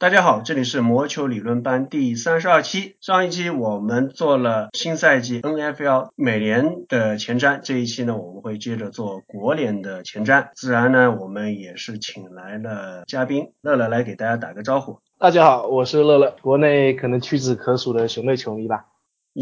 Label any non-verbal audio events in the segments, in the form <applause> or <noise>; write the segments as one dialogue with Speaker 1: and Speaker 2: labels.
Speaker 1: 大家好，这里是魔球理论班第三十二期。上一期我们做了新赛季 NFL 美联的前瞻，这一期呢我们会接着做国联的前瞻。自然呢，我们也是请来了嘉宾乐乐来给大家打个招呼。
Speaker 2: 大家好，我是乐乐，国内可能屈指可数的熊队球迷吧。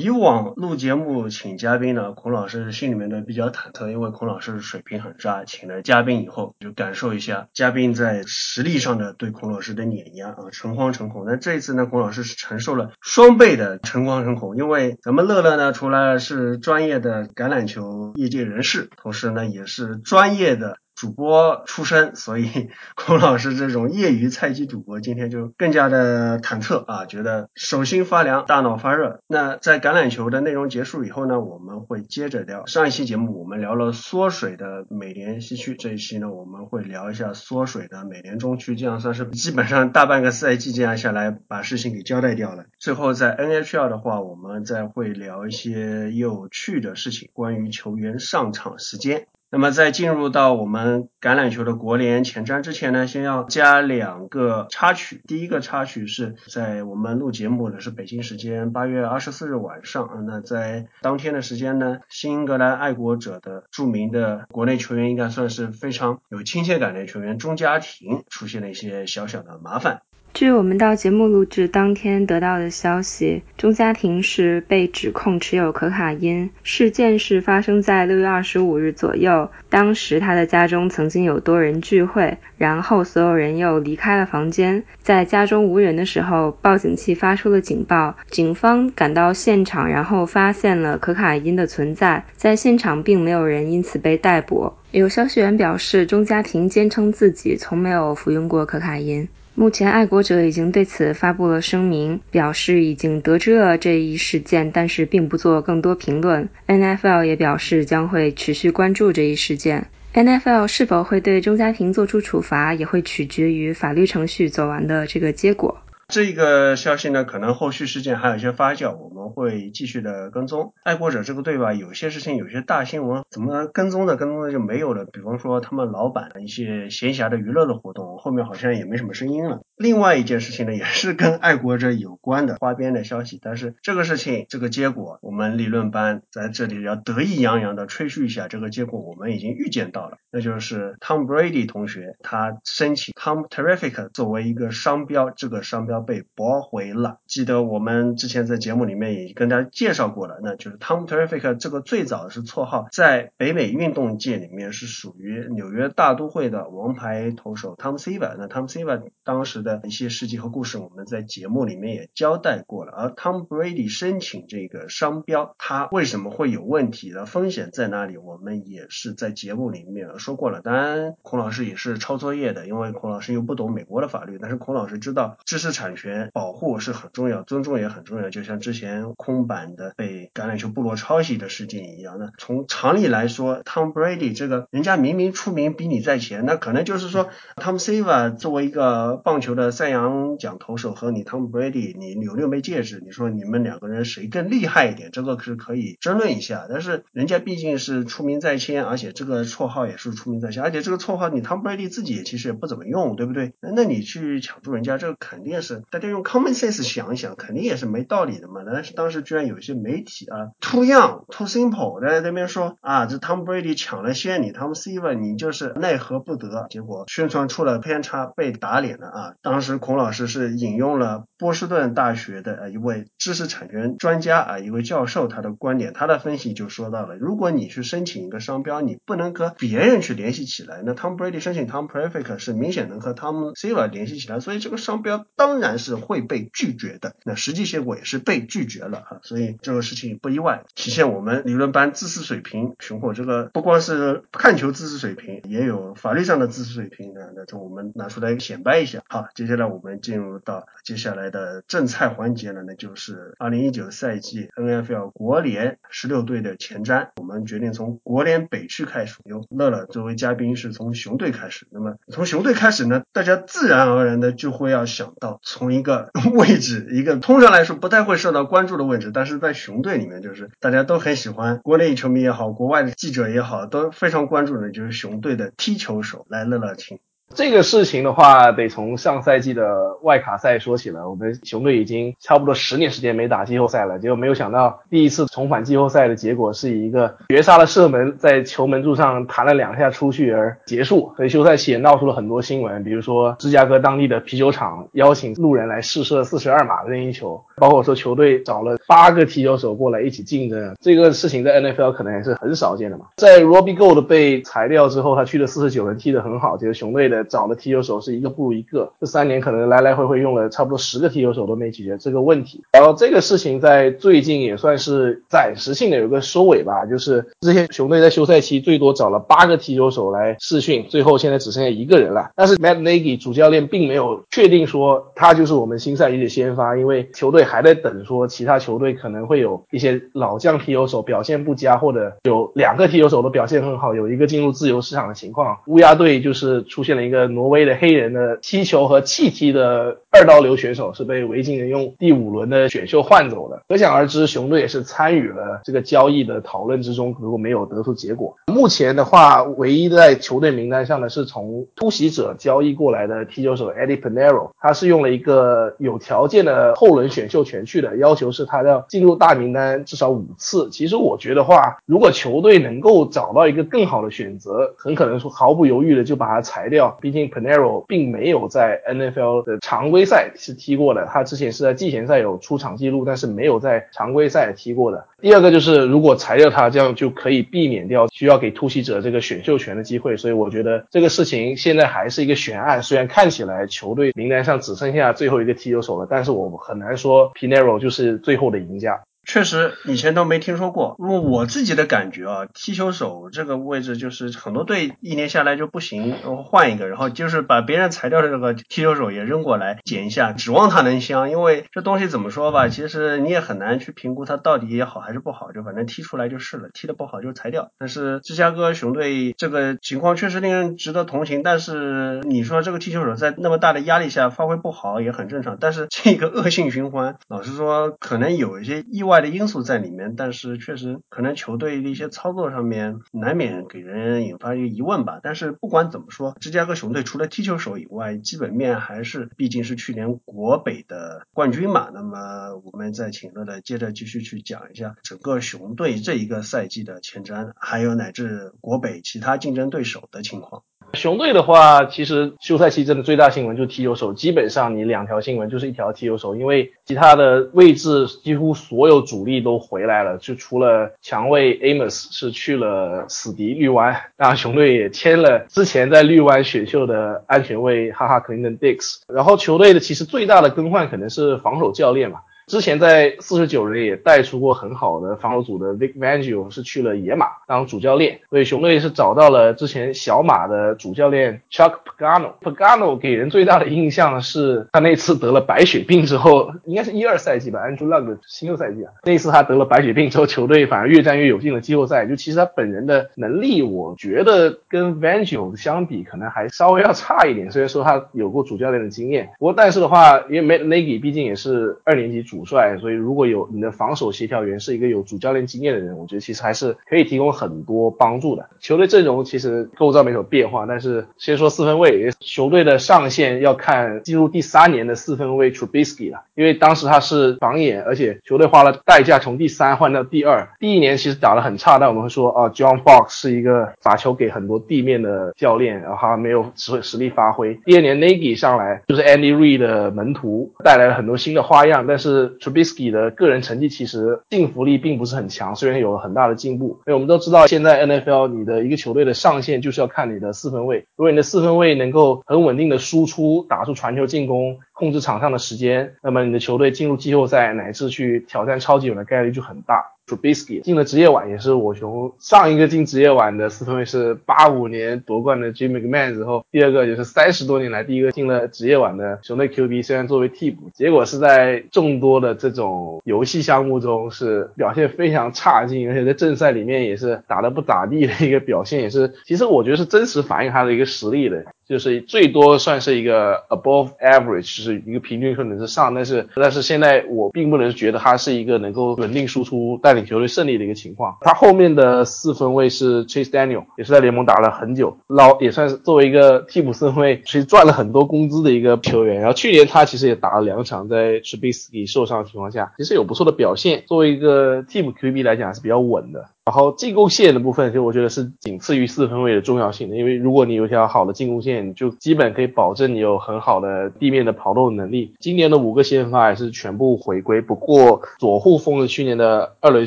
Speaker 1: 以往录节目请嘉宾呢，孔老师心里面呢比较忐忑，因为孔老师水平很渣。请了嘉宾以后，就感受一下嘉宾在实力上的对孔老师的碾压啊，诚惶诚恐。那这一次呢，孔老师是承受了双倍的诚惶诚恐，因为咱们乐乐呢，除了是专业的橄榄球业界人士，同时呢也是专业的。主播出身，<laughs> 所以孔老师这种业余菜鸡主播今天就更加的忐忑啊，觉得手心发凉，大脑发热。那在橄榄球的内容结束以后呢，我们会接着聊上一期节目，我们聊了缩水的美联西区，这一期呢我们会聊一下缩水的美联中区，这样算是基本上大半个赛季这样下来把事情给交代掉了。最后在 NHL 的话，我们再会聊一些有趣的事情，关于球员上场时间。那么在进入到我们橄榄球的国联前瞻之前呢，先要加两个插曲。第一个插曲是在我们录节目的是北京时间八月二十四日晚上，那在当天的时间呢，新英格兰爱国者的著名的国内球员，应该算是非常有亲切感的球员钟家庭出现了一些小小的麻烦。
Speaker 3: 据我们到节目录制当天得到的消息，钟家庭是被指控持有可卡因。事件是发生在六月二十五日左右，当时他的家中曾经有多人聚会，然后所有人又离开了房间。在家中无人的时候，报警器发出了警报，警方赶到现场，然后发现了可卡因的存在。在现场并没有人因此被逮捕。有消息源表示，钟家庭坚称自己从没有服用过可卡因。目前，爱国者已经对此发布了声明，表示已经得知了这一事件，但是并不做更多评论。NFL 也表示将会持续关注这一事件。NFL 是否会对钟嘉平做出处罚，也会取决于法律程序走完的这个结果。
Speaker 1: 这个消息呢，可能后续事件还有一些发酵，我们会继续的跟踪。爱国者这个队吧，有些事情，有些大新闻，怎么跟踪的跟踪的就没有了。比方说他们老板的一些闲暇的娱乐的活动，后面好像也没什么声音了。另外一件事情呢，也是跟爱国者有关的花边的消息，但是这个事情这个结果，我们理论班在这里要得意洋洋的吹嘘一下，这个结果我们已经预见到了，那就是 Tom Brady 同学他申请 Tom Terrific 作为一个商标，这个商标。被驳回了。记得我们之前在节目里面也跟大家介绍过了，那就是 Tom Terrific 这个最早是绰号，在北美运动界里面是属于纽约大都会的王牌投手 Tom Seaver。那 Tom Seaver 当时的一些事迹和故事，我们在节目里面也交代过了。而 Tom Brady 申请这个商标，他为什么会有问题的风险在哪里？我们也是在节目里面说过了。当然，孔老师也是抄作业的，因为孔老师又不懂美国的法律，但是孔老师知道知识产。权保护是很重要，尊重也很重要。就像之前空板的被橄榄球部落抄袭的事件一样，那从常理来说，Tom Brady 这个人家明明出名比你在前，那可能就是说，Tom s e v a 作为一个棒球的赛扬奖投手和你 Tom Brady，你有六枚戒指，你说你们两个人谁更厉害一点？这个是可以争论一下。但是人家毕竟是出名在先，而且这个绰号也是出名在先，而且这个绰号你 Tom Brady 自己也其实也不怎么用，对不对？那你去抢注人家，这个肯定是。大家用 common sense 想一想，肯定也是没道理的嘛。但是当时居然有一些媒体啊，too young too simple，在那边说啊，这 Tom Brady 抢了先，你 Tom s e v e r 你就是奈何不得。结果宣传出了偏差，被打脸了啊。当时孔老师是引用了波士顿大学的一位知识产权专家啊，一位教授他的观点，他的分析就说到了，如果你去申请一个商标，你不能和别人去联系起来。那 Tom Brady 申请 Tom Perfect 是明显能和 Tom s e v e r 联系起来，所以这个商标当然是。会被拒绝的，那实际结果也是被拒绝了啊，所以这个事情不意外，体现我们理论班知识水平雄厚。这个不光是看球知识水平，也有法律上的知识水平啊，那这我们拿出来显摆一下。好，接下来我们进入到接下来的正菜环节了，那就是二零一九赛季 NFL 国联十六队的前瞻。我们决定从国联北区开始，由乐乐作为嘉宾是从熊队开始。那么从熊队开始呢，大家自然而然的就会要想到从一个 <laughs> 位置一个通常来说不太会受到关注的位置，但是在熊队里面，就是大家都很喜欢，国内球迷也好，国外的记者也好，都非常关注的，就是熊队的踢球手。来，乐乐，请。
Speaker 2: 这个事情的话，得从上赛季的外卡赛说起了。我们熊队已经差不多十年时间没打季后赛了，结果没有想到第一次重返季后赛的结果是以一个绝杀的射门在球门柱上弹了两下出去而结束。所以休赛期也闹出了很多新闻，比如说芝加哥当地的啤酒厂邀请路人来试射四十二码的任意球，包括说球队找了八个踢球手过来一起竞争。这个事情在 NFL 可能也是很少见的嘛。在 Robbie Gold 被裁掉之后，他去了四十九人，踢得很好，其实熊队的。找的踢球手是一个不如一个，这三年可能来来回回用了差不多十个踢球手都没解决这个问题。然后这个事情在最近也算是暂时性的有个收尾吧，就是之前熊队在休赛期最多找了八个踢球手来试训，最后现在只剩下一个人了。但是 Matt Nagy 主教练并没有确定说他就是我们新赛季的先发，因为球队还在等说其他球队可能会有一些老将踢球手表现不佳，或者有两个踢球手都表现很好，有一个进入自由市场的情况。乌鸦队就是出现了一个。挪威的黑人的踢球和气踢的二刀流选手是被维京人用第五轮的选秀换走的，可想而知，熊队也是参与了这个交易的讨论之中，如果没有得出结果。目前的话，唯一在球队名单上的是从突袭者交易过来的踢球手 Eddie Panero，他是用了一个有条件的后轮选秀权去的，要求是他要进入大名单至少五次。其实我觉得话，如果球队能够找到一个更好的选择，很可能说毫不犹豫的就把他裁掉。毕竟 Panero 并没有在 NFL 的常规杯赛是踢过的，他之前是在季前赛有出场记录，但是没有在常规赛踢过的。第二个就是如果裁掉他，这样就可以避免掉需要给突袭者这个选秀权的机会。所以我觉得这个事情现在还是一个悬案，虽然看起来球队名单上只剩下最后一个踢球手了，但是我很难说 Pinero 就是最后的赢家。
Speaker 1: 确实以前都没听说过。我我自己的感觉啊，踢球手这个位置就是很多队一年下来就不行，然后换一个，然后就是把别人裁掉的这个踢球手也扔过来捡一下，指望他能香。因为这东西怎么说吧，其实你也很难去评估他到底也好还是不好，就反正踢出来就是了，踢的不好就裁掉。但是芝加哥熊队这个情况确实令人值得同情。但是你说这个踢球手在那么大的压力下发挥不好也很正常。但是这个恶性循环，老实说可能有一些意外。的因素在里面，但是确实可能球队的一些操作上面难免给人引发一个疑问吧。但是不管怎么说，芝加哥熊队除了踢球手以外，基本面还是毕竟是去年国北的冠军嘛。那么我们再请乐乐接着继续去讲一下整个熊队这一个赛季的前瞻，还有乃至国北其他竞争对手的情况。
Speaker 2: 熊队的话，其实休赛期真的最大新闻就是踢球手，基本上你两条新闻就是一条踢球手，因为其他的位置几乎所有主力都回来了，就除了强卫 Amos 是去了死敌绿湾，然后熊队也签了之前在绿湾选秀的安全卫哈哈 Clinton Dix，然后球队的其实最大的更换可能是防守教练嘛。之前在四十九人也带出过很好的防守组的 Vic Vangio 是去了野马当主教练，所以熊队是找到了之前小马的主教练 Chuck Pagano。Pagano 给人最大的印象是他那次得了白血病之后，应该是一二赛季吧，Andrew Luck 的新秀赛季啊，那次他得了白血病之后，球队反而越战越有劲了季后赛。就其实他本人的能力，我觉得跟 Vangio 相比，可能还稍微要差一点。虽然说他有过主教练的经验，不过但是的话，因为 Matt Nagy 毕竟也是二年级主。主帅，所以如果有你的防守协调员是一个有主教练经验的人，我觉得其实还是可以提供很多帮助的。球队阵容其实构造没什么变化，但是先说四分卫，球队的上限要看进入第三年的四分卫 Trubisky 了，因为当时他是榜眼，而且球队花了代价从第三换到第二。第一年其实打得很差，但我们会说啊，John Fox 是一个把球给很多地面的教练，然后他没有实实力发挥。第二年 Nagy 上来就是 Andy Reid 的门徒，带来了很多新的花样，但是 Trubisky 的个人成绩其实进服力并不是很强，虽然有了很大的进步。因为我们都知道，现在 NFL 你的一个球队的上限就是要看你的四分卫，如果你的四分卫能够很稳定的输出，打出传球进攻，控制场上的时间，那么你的球队进入季后赛乃至去挑战超级碗的概率就很大。Trubisky 进了职业碗，也是我熊上一个进职业碗的四分卫是八五年夺冠的 Jim McMahon 之后，第二个就是三十多年来第一个进了职业碗的熊队 QB，虽然作为替补，结果是在众多的这种游戏项目中是表现非常差劲，而且在正赛里面也是打得不咋地的一个表现，也是其实我觉得是真实反映他的一个实力的。就是最多算是一个 above average，就是一个平均水准之上，但是但是现在我并不能觉得他是一个能够稳定输出、带球队胜利的一个情况。他后面的四分卫是 Chase Daniel，也是在联盟打了很久，老也算是作为一个替补四分卫，<laughs> 其实赚了很多工资的一个球员。然后去年他其实也打了两场，在 Trubisky 受伤的情况下，其实有不错的表现。作为一个替补 QB 来讲还是比较稳的。然后进攻线的部分，其实我觉得是仅次于四分位的重要性的，因为如果你有一条好的进攻线，就基本可以保证你有很好的地面的跑动能力。今年的五个先发也是全部回归，不过左护锋的去年的二轮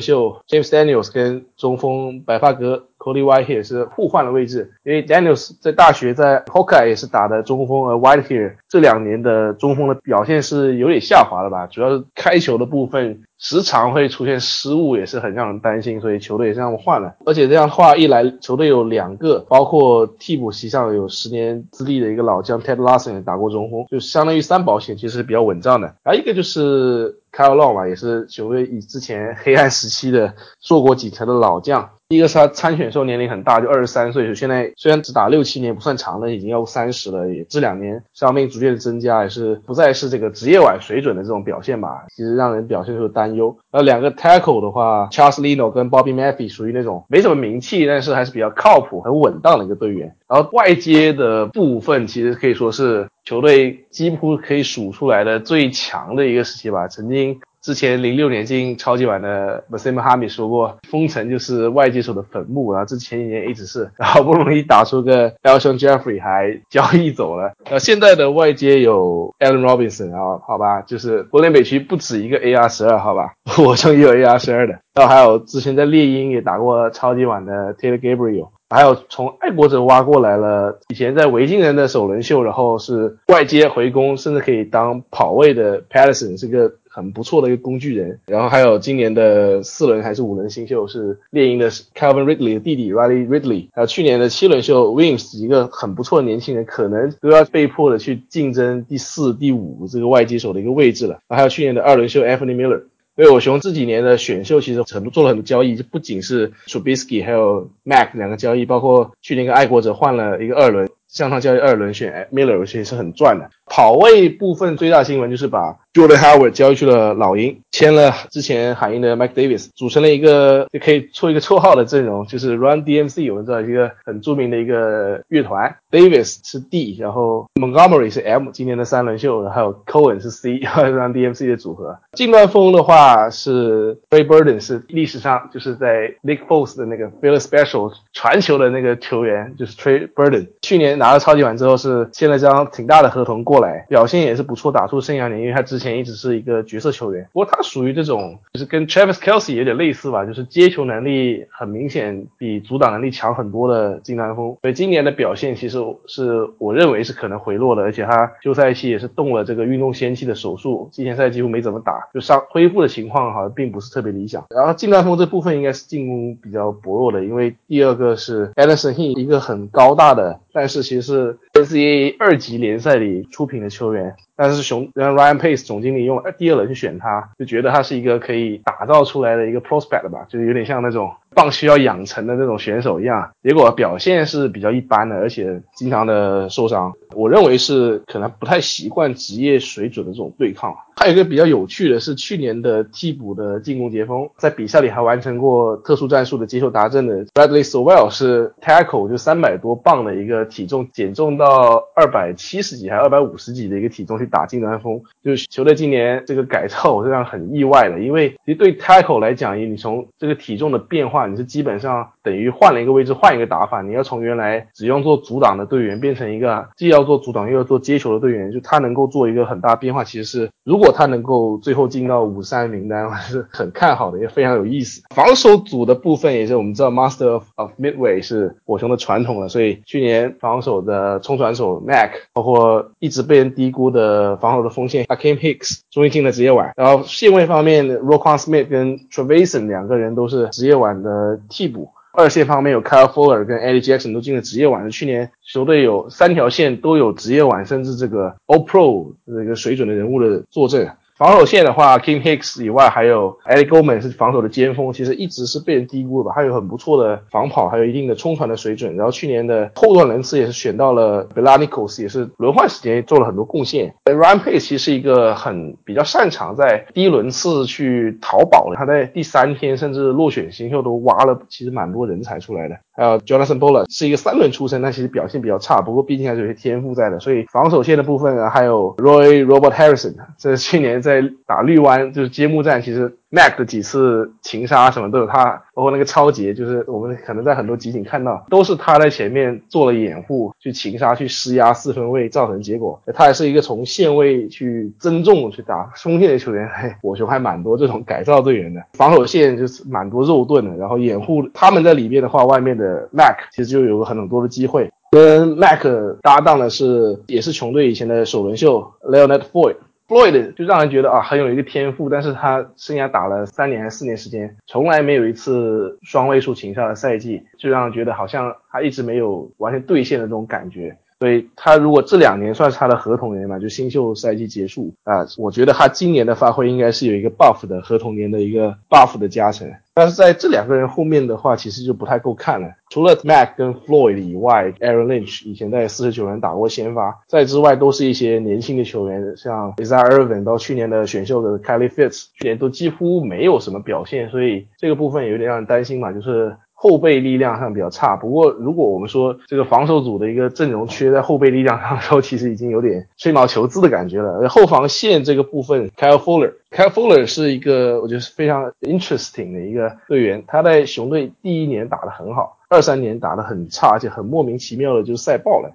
Speaker 2: 秀 James Daniels 跟中锋白发哥。Cody Whitehair 是互换了位置，因为 Daniels 在大学在 Hawkeye 也是打的中锋，而 Whitehair 这两年的中锋的表现是有点下滑了吧？主要是开球的部分时常会出现失误，也是很让人担心，所以球队也是这样换了。而且这样的话一来，球队有两个，包括替补席上有十年资历的一个老将 Ted Larson 也打过中锋，就相当于三保险，其实是比较稳账的。还有一个就是 Kyle Long 嘛，也是球队以之前黑暗时期的做过几层的老将。第一个是他参选时候年龄很大，就二十三岁，现在虽然只打六七年，不算长的，已经要三十了。也这两年伤病逐渐增加，也是不再是这个职业碗水准的这种表现吧，其实让人表现出担忧。然后两个 tackle 的话，Charles Leno 跟 Bobby Murphy 属于那种没什么名气，但是还是比较靠谱、很稳当的一个队员。然后外接的部分，其实可以说是球队几乎可以数出来的最强的一个时期吧，曾经。之前零六年进超级碗的 Masim h a m i 说过，封城就是外接手的坟墓，然后这前几年一直是，<laughs> 好不容易打出个 e l s o n Jeffrey 还交易走了，那，现在的外接有 Allen Robinson，然后好吧，就是国联北区不止一个 AR 十二，好吧，<laughs> 我中也有 AR 十二的，然后还有之前在猎鹰也打过超级碗的 Taylor Gabriel，还有从爱国者挖过来了，以前在维京人的首轮秀，然后是外接回攻，甚至可以当跑位的 Patterson 是个。很不错的一个工具人，然后还有今年的四轮还是五轮新秀是猎鹰的 Calvin Ridley 的弟弟 Riley Ridley，还有去年的七轮秀 Wims 一个很不错的年轻人，可能都要被迫的去竞争第四、第五这个外接手的一个位置了。还有去年的二轮秀 Anthony Miller，所以我熊这几年的选秀其实成都做了很多交易，就不仅是 Trubisky 还有 Mac 两个交易，包括去年跟爱国者换了一个二轮。向上交易二轮选 Miller，其实是很赚的。跑位部分最大新闻就是把 Jordan Howard 交易去了老鹰，签了之前海鹰的 Mike Davis，组成了一个就可以出一个绰号的阵容，就是 Run DMC，我们知道一个很著名的一个乐团。Davis 是 D，然后 Montgomery 是 M，今年的三轮秀，还有 Cohen 是 C，Run <laughs> DMC 的组合。近端锋的话是 Ray Burden，是历史上就是在 Nick Foles 的那个 Feel Special 传球的那个球员，就是 Ray Burden，去年。拿了超级碗之后是签了张挺大的合同过来，表现也是不错，打出生涯年，因为他之前一直是一个角色球员。不过他属于这种，就是跟 Travis Kelsey 有点类似吧，就是接球能力很明显比阻挡能力强很多的金南风。所以今年的表现其实是我认为是可能回落的，而且他休赛期也是动了这个运动先期的手术，季前赛几乎没怎么打，就伤恢复的情况好像并不是特别理想。然后金南风这部分应该是进攻比较薄弱的，因为第二个是 Anderson He 一个很高大的，但是。其实是 NCAA 二级联赛里出品的球员，但是熊让 Ryan Pace 总经理用第二轮去选他，就觉得他是一个可以打造出来的一个 prospect 吧，就是有点像那种棒需要养成的那种选手一样。结果表现是比较一般的，而且经常的受伤。我认为是可能不太习惯职业水准的这种对抗。还有一个比较有趣的是，去年的替补的进攻截锋，在比赛里还完成过特殊战术的接受达阵的 Bradley Sowell 是 tackle 就三百多磅的一个体重减重到二百七十几还二百五十几的一个体重去打近端锋，就是球队今年这个改造我是让很意外的，因为 <laughs> 其实对 tackle 来讲，你从这个体重的变化，你是基本上等于换了一个位置换一个打法，你要从原来只用做阻挡的队员变成一个既要做阻挡又要做接球的队员，就他能够做一个很大变化，其实是如果他能够最后进到五三名单，还是很看好的，也非常有意思。防守组的部分也是我们知道，Master of Midway 是火熊的传统了，所以去年防守的冲传手 Mac，包括一直被人低估的呃防守的锋线 Akim Hicks，终于进了职业碗。然后线位方面 r o q u a n Smith 跟 Travison 两个人都是职业碗的替补。二线方面有 Kyle Fuller 跟 Eddie Jackson 都进了职业碗，去年球队有三条线都有职业碗，甚至这个 All Pro 这个水准的人物的坐镇。防守线的话，Kim Hicks 以外，还有 e d i e Goldman 是防守的尖锋，其实一直是被人低估的吧。他有很不错的防跑，还有一定的冲传的水准。然后去年的后段轮次也是选到了 Belanicos，也是轮换时间做了很多贡献。Ryan Pace 其实是一个很比较擅长在低轮次去淘宝的，他在第三天甚至落选新秀都挖了其实蛮多人才出来的。还有 Jonathan Bowler 是一个三轮出身，但其实表现比较差，不过毕竟还是有些天赋在的。所以防守线的部分啊，还有 Roy Robert Harrison，这是去年在在打绿湾就是揭幕战，其实 Mac 的几次擒杀什么都有他，包括那个超杰，就是我们可能在很多集锦看到，都是他在前面做了掩护，去擒杀、去施压四分位，造成结果。他还是一个从线位去增重去打锋线的球员，嘿，<laughs> 我球还蛮多这种改造队员的，防守线就是蛮多肉盾的，然后掩护他们在里面的话，外面的 Mac 其实就有很多的机会。跟 Mac 搭档的是，也是球队以前的首轮秀 Leonard Floyd。Floyd 就让人觉得啊很有一个天赋，但是他生涯打了三年还是四年时间，从来没有一次双位数擒杀的赛季，就让人觉得好像他一直没有完全兑现的这种感觉。所以他如果这两年算是他的合同年嘛，就新秀赛季结束啊，我觉得他今年的发挥应该是有一个 buff 的合同年的一个 buff 的加成。但是在这两个人后面的话，其实就不太够看了。除了 Mac 跟 Floyd 以外，Aaron Lynch 以前在四十九人打过先发，在之外都是一些年轻的球员，像 Isaiah Irvin 到去年的选秀的 Kelly Fitz，去年都几乎没有什么表现，所以这个部分有点让人担心嘛，就是。后备力量上比较差，不过如果我们说这个防守组的一个阵容缺在后备力量上的时候，其实已经有点吹毛求疵的感觉了。后防线这个部分，Calfoller，Calfoller 是一个我觉得是非常 interesting 的一个队员。他在熊队第一年打得很好，二三年打得很差，而且很莫名其妙的就赛爆了。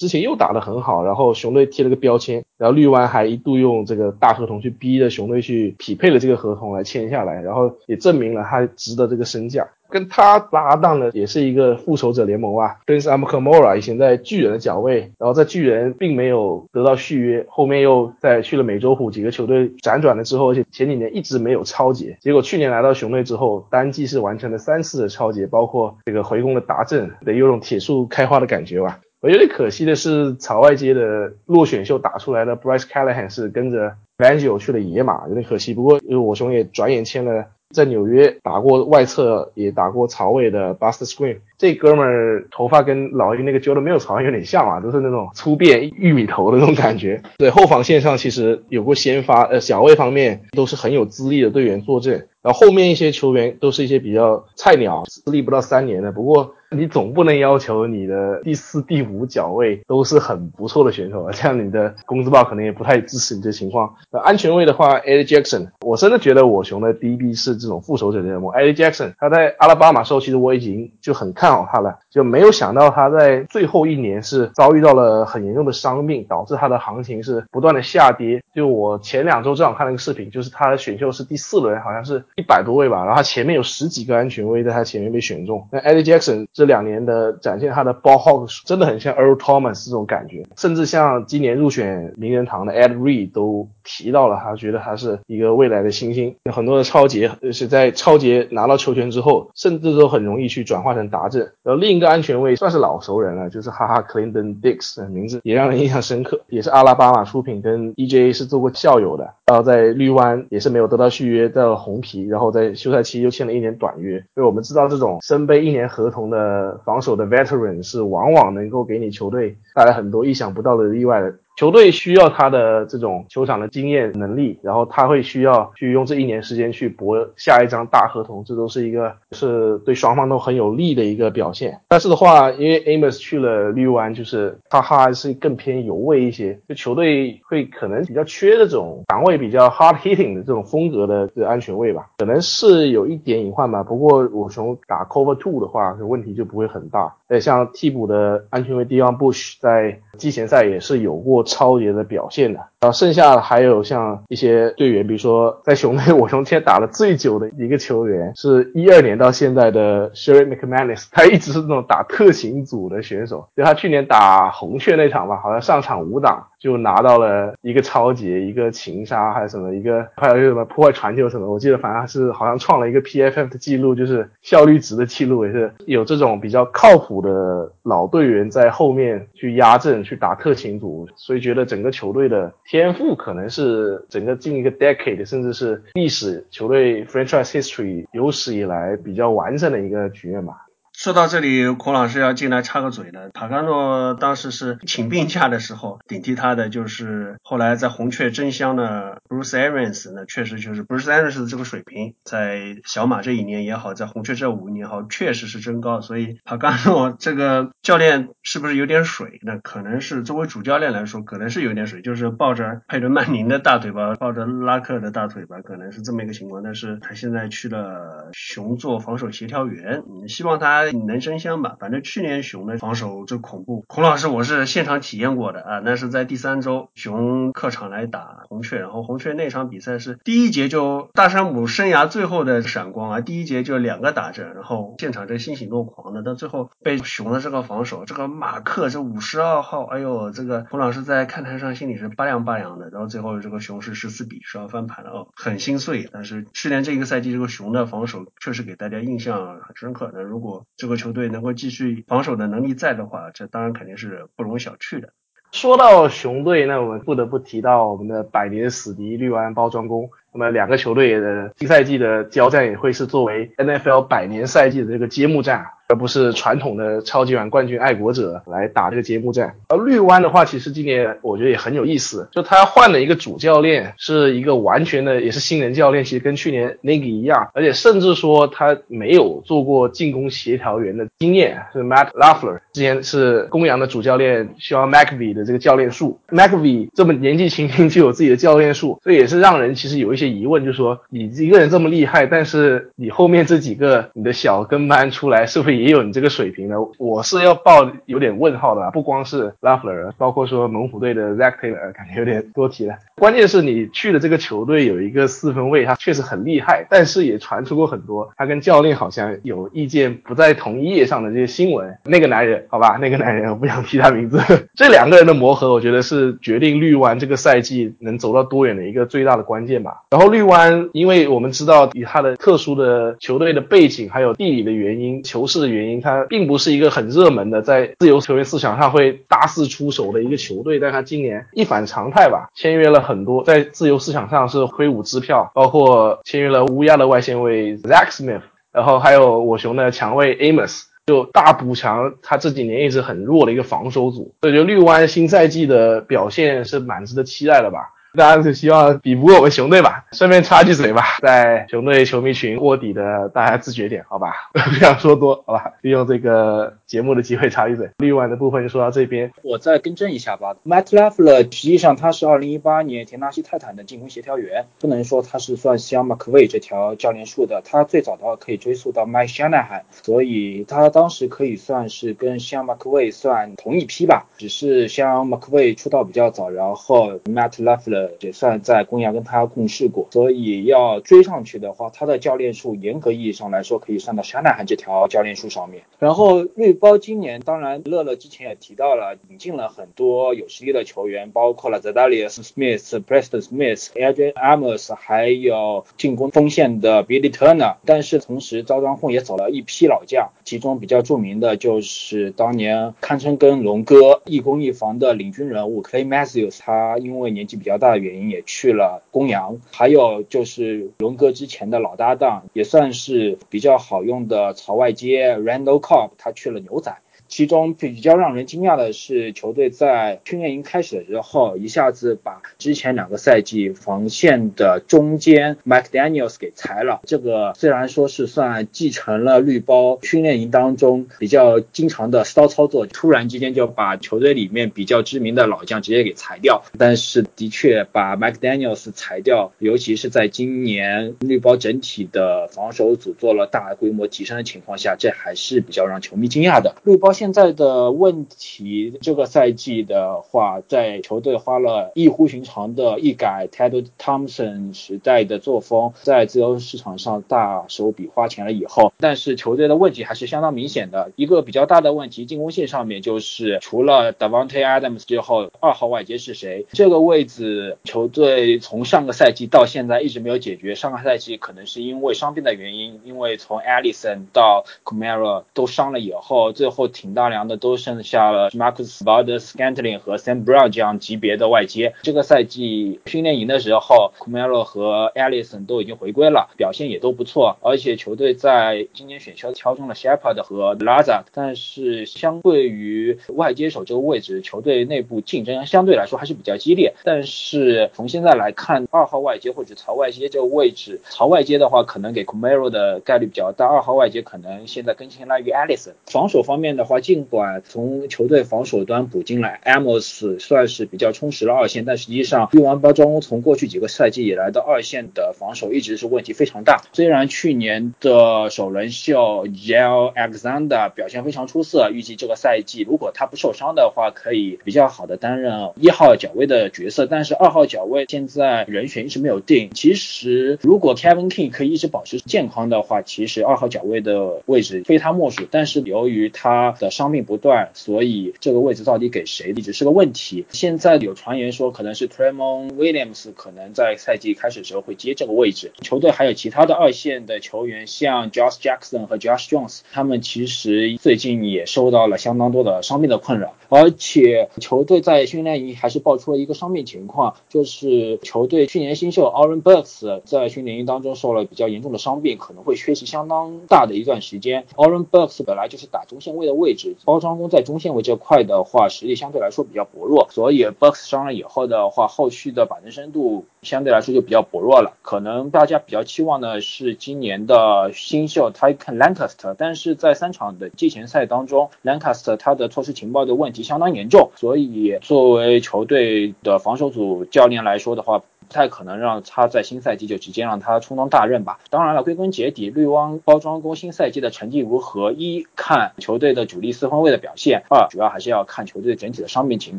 Speaker 2: 之前又打得很好，然后熊队贴了个标签，然后绿湾还一度用这个大合同去逼着熊队去匹配了这个合同来签下来，然后也证明了他值得这个身价。跟他搭档的也是一个复仇者联盟啊，Prince Amukamara 以前在巨人的脚位，然后在巨人并没有得到续约，后面又在去了美洲虎几个球队辗转了之后，而且前几年一直没有超节，结果去年来到熊队之后，单季是完成了三次的超节，包括这个回攻的达阵，得有种铁树开花的感觉吧。我有点可惜的是，草外街的落选秀打出来的 Bryce Callahan 是跟着 Banjo 去了野马，有点可惜。不过因为我兄也转眼签了。在纽约打过外侧，也打过曹位的 Buster Screen，这哥们儿头发跟老鹰那个 Jordan Mills 好像有点像啊，都是那种粗辫玉米头的那种感觉。对后防线上其实有过先发，呃，小位方面都是很有资历的队员坐镇，然后后面一些球员都是一些比较菜鸟，资历不到三年的。不过。你总不能要求你的第四、第五脚位都是很不错的选手啊，这样你的工资报可能也不太支持你这情况。那安全位的话，Ed Jackson，我真的觉得我熊的 DB 是这种复仇者联盟。Ed Jackson，他在阿拉巴马时候，其实我已经就很看好他了，就没有想到他在最后一年是遭遇到了很严重的伤病，导致他的行情是不断的下跌。就我前两周正好看了一个视频，就是他的选秀是第四轮，好像是一百多位吧，然后他前面有十几个安全位在他前面被选中。那 Eddie Jackson。这两年的展现，他的 ball hawk 真的很像 Earl Thomas 这种感觉，甚至像今年入选名人堂的 Ed Reed 都提到了，他觉得他是一个未来的新星。有很多的超杰是在超杰拿到球权之后，甚至都很容易去转化成达阵。然后另一个安全位算是老熟人了，就是哈哈 Clinton Dix，名字也让人印象深刻，也是阿拉巴马出品，跟 EJA 是做过校友的。然后在绿湾也是没有得到续约，到红皮，然后在休赛期又签了一年短约。所以我们知道这种身背一年合同的。防守的 veteran 是往往能够给你球队带来很多意想不到的意外的。球队需要他的这种球场的经验能力，然后他会需要去用这一年时间去搏下一张大合同，这都是一个是对双方都很有利的一个表现。但是的话，因为 Amos 去了绿湾，就是他还是更偏油位一些，就球队会可能比较缺这种档位比较 hard hitting 的这种风格的这安全位吧，可能是有一点隐患吧。不过我从打 cover two 的话，问题就不会很大。呃，像替补的安全位 Dion Bush 在季前赛也是有过。超绝的表现的，然后剩下的还有像一些队员，比如说在熊队，<laughs> 我从前打了最久的一个球员，是一二年到现在的 Sherry McManus，他一直是那种打特勤组的选手，就他去年打红雀那场吧，好像上场五档就拿到了一个超级，一个擒杀还是什么，一个还有一个什么破坏传球什么，我记得反正是好像创了一个 PFF 的记录，就是效率值的记录，也是有这种比较靠谱的老队员在后面去压阵去打特勤组，所以。觉得整个球队的天赋可能是整个近一个 decade，甚至是历史球队 franchise history 有史以来比较完整的一个局面吧。
Speaker 1: 说到这里，孔老师要进来插个嘴了。塔甘诺当时是请病假的时候，顶替他的就是后来在红雀争香的 Bruce Arians。那确实就是 Bruce Arians 的这个水平，在小马这一年也好，在红雀这五年也好，确实是真高。所以塔甘诺这个教练是不是有点水？那可能是作为主教练来说，可能是有点水，就是抱着佩顿曼宁的大腿吧，抱着拉克的大腿吧，可能是这么一个情况。但是他现在去了雄做防守协调员，希望他。能争香吧？反正去年熊的防守就恐怖。孔老师，我是现场体验过的啊，那是在第三周熊客场来打红雀，然后红雀那场比赛是第一节就大山姆生涯最后的闪光啊，第一节就两个打阵，然后现场这欣喜若狂的，到最后被熊的这个防守，这个马克这五十二号，哎呦，这个孔老师在看台上心里是拔凉拔凉的，然后最后这个熊是十四比十二翻盘了哦，很心碎。但是去年这一个赛季这个熊的防守确实给大家印象很深刻。那如果这个球队能够继续防守的能力在的话，这当然肯定是不容小觑的。
Speaker 2: 说到雄队，那我们不得不提到我们的百年死敌绿湾包装工。那么两个球队的新赛季的交战也会是作为 NFL 百年赛季的这个揭幕战。而不是传统的超级碗冠军爱国者来打这个揭幕战。而绿湾的话，其实今年我觉得也很有意思，就他换了一个主教练，是一个完全的也是新人教练，其实跟去年 Nagy 一样，而且甚至说他没有做过进攻协调员的经验，是 Matt Lafler，之前是公羊的主教练，需要 McVay 的这个教练数，McVay 这么年纪轻轻就有自己的教练数，这也是让人其实有一些疑问，就是说你一个人这么厉害，但是你后面这几个你的小跟班出来，是不是？也有你这个水平的，我是要报有点问号的，不光是 Lafler，包括说猛虎队的 Zach Taylor，感觉有点多提了。关键是你去的这个球队有一个四分卫，他确实很厉害，但是也传出过很多他跟教练好像有意见不在同一页上的这些新闻。那个男人，好吧，那个男人我不想提他名字。这两个人的磨合，我觉得是决定绿湾这个赛季能走到多远的一个最大的关键吧。然后绿湾，因为我们知道以他的特殊的球队的背景，还有地理的原因、球市的原因，他并不是一个很热门的在自由球员市场上会大肆出手的一个球队。但他今年一反常态吧，签约了。很多在自由市场上是挥舞支票，包括签约了乌鸦的外线卫 Zach Smith，然后还有我熊的强卫 Amos，就大补强他这几年一直很弱的一个防守组，所以就绿湾新赛季的表现是蛮值得期待的吧。大家是希望比不过我们熊队吧。顺便插句嘴吧，在熊队球迷群卧底的大家自觉点，好吧？<laughs> 不想说多，好吧？利用这个节目的机会插一嘴。另外的部分就说到这边，
Speaker 4: 我再更正一下吧。Matt Lafler 实际上他是2018年田纳西泰坦的进攻协调员，不能说他是算像 McVay 这条教练树的。他最早的话可以追溯到 Mike Shanahan，所以他当时可以算是跟像 McVay 算同一批吧。只是像 McVay 出道比较早，然后 Matt Lafler。也算在公羊跟他共事过，所以要追上去的话，他的教练数严格意义上来说可以算到香奈罕这条教练数上面。然后瑞包今年当然乐乐之前也提到了，引进了很多有实力的球员，包括了 Zadarius Smith、Preston Smith、AJ Amos，还有进攻锋线的 Billy Turner。但是同时招庄户也走了一批老将，其中比较著名的就是当年堪称跟龙哥一攻一防的领军人物 Clay Matthews，他因为年纪比较大。的原因也去了公羊，还有就是龙哥之前的老搭档，也算是比较好用的朝外接 Randall Cobb，他去了牛仔。其中比较让人惊讶的是，球队在训练营开始的时候，一下子把之前两个赛季防线的中间 Mike Daniels 给裁了。这个虽然说是算继承了绿包训练营当中比较经常的骚操作，突然之间就把球队里面比较知名的老将直接给裁掉。但是的确把 Mike Daniels 裁掉，尤其是在今年绿包整体的防守组做了大规模提升的情况下，这还是比较让球迷惊讶的。绿包。现在的问题，这个赛季的话，在球队花了异乎寻常的一改 Ted Thompson 时代的作风，在自由市场上大手笔花钱了以后，但是球队的问题还是相当明显的。一个比较大的问题，进攻线上面就是除了 Davante Adams 之后，二号外接是谁？这个位置球队从上个赛季到现在一直没有解决。上个赛季可能是因为伤病的原因，因为从 Allison 到 Camara 都伤了以后，最后挺。大梁的，都剩下了 Marcus Valdes-Scantling 和 Sam Brown 这样级别的外接。这个赛季训练营的时候 c u m e r o 和 Allison 都已经回归了，表现也都不错。而且球队在今年选秀挑中了 Shepard 和 Laza，但是相对于外接手这个位置，球队内部竞争相对来说还是比较激烈。但是从现在来看，二号外接或者槽外接这个位置，槽外接的话可能给 c u m e r o 的概率比较大，二号外接可能现在更青睐于 Allison。防守方面的话，尽管从球队防守端补进来 Amos 算是比较充实了二线，但实际上绿王包装从过去几个赛季以来的二线的防守一直是问题非常大。虽然去年的首轮秀 Jel Alexander 表现非常出色，预计这个赛季如果他不受伤的话，可以比较好的担任一号脚位的角色。但是二号脚位现在人选一直没有定。其实如果 Kevin King 可以一直保持健康的话，其实二号脚位的位置非他莫属。但是由于他的伤病不断，所以这个位置到底给谁一直是个问题。现在有传言说可能是 Tremon Williams 可能在赛季开始时候会接这个位置。球队还有其他的二线的球员，像 Josh Jackson 和 Josh Jones，他们其实最近也受到了相当多的伤病的困扰。而且球队在训练营还是爆出了一个伤病情况，就是球队去年新秀 Aaron Burks 在训练营当中受了比较严重的伤病，可能会缺席相当大的一段时间。Aaron Burks 本来就是打中线位的位置，包装工在中线位这块的话，实力相对来说比较薄弱，所以 Burks 伤了以后的话，后续的板凳深度相对来说就比较薄弱了。可能大家比较期望的是今年的新秀 Tyken Lancaster，但是在三场的季前赛当中，Lancaster 他的错失情报的问题相当严重，所以作为球队的防守组教练来说的话。不太可能让他在新赛季就直接让他充当大任吧。当然了，归根结底，绿汪包装工新赛季的成绩如何，一看球队的主力四分卫的表现，二主要还是要看球队整体的伤病情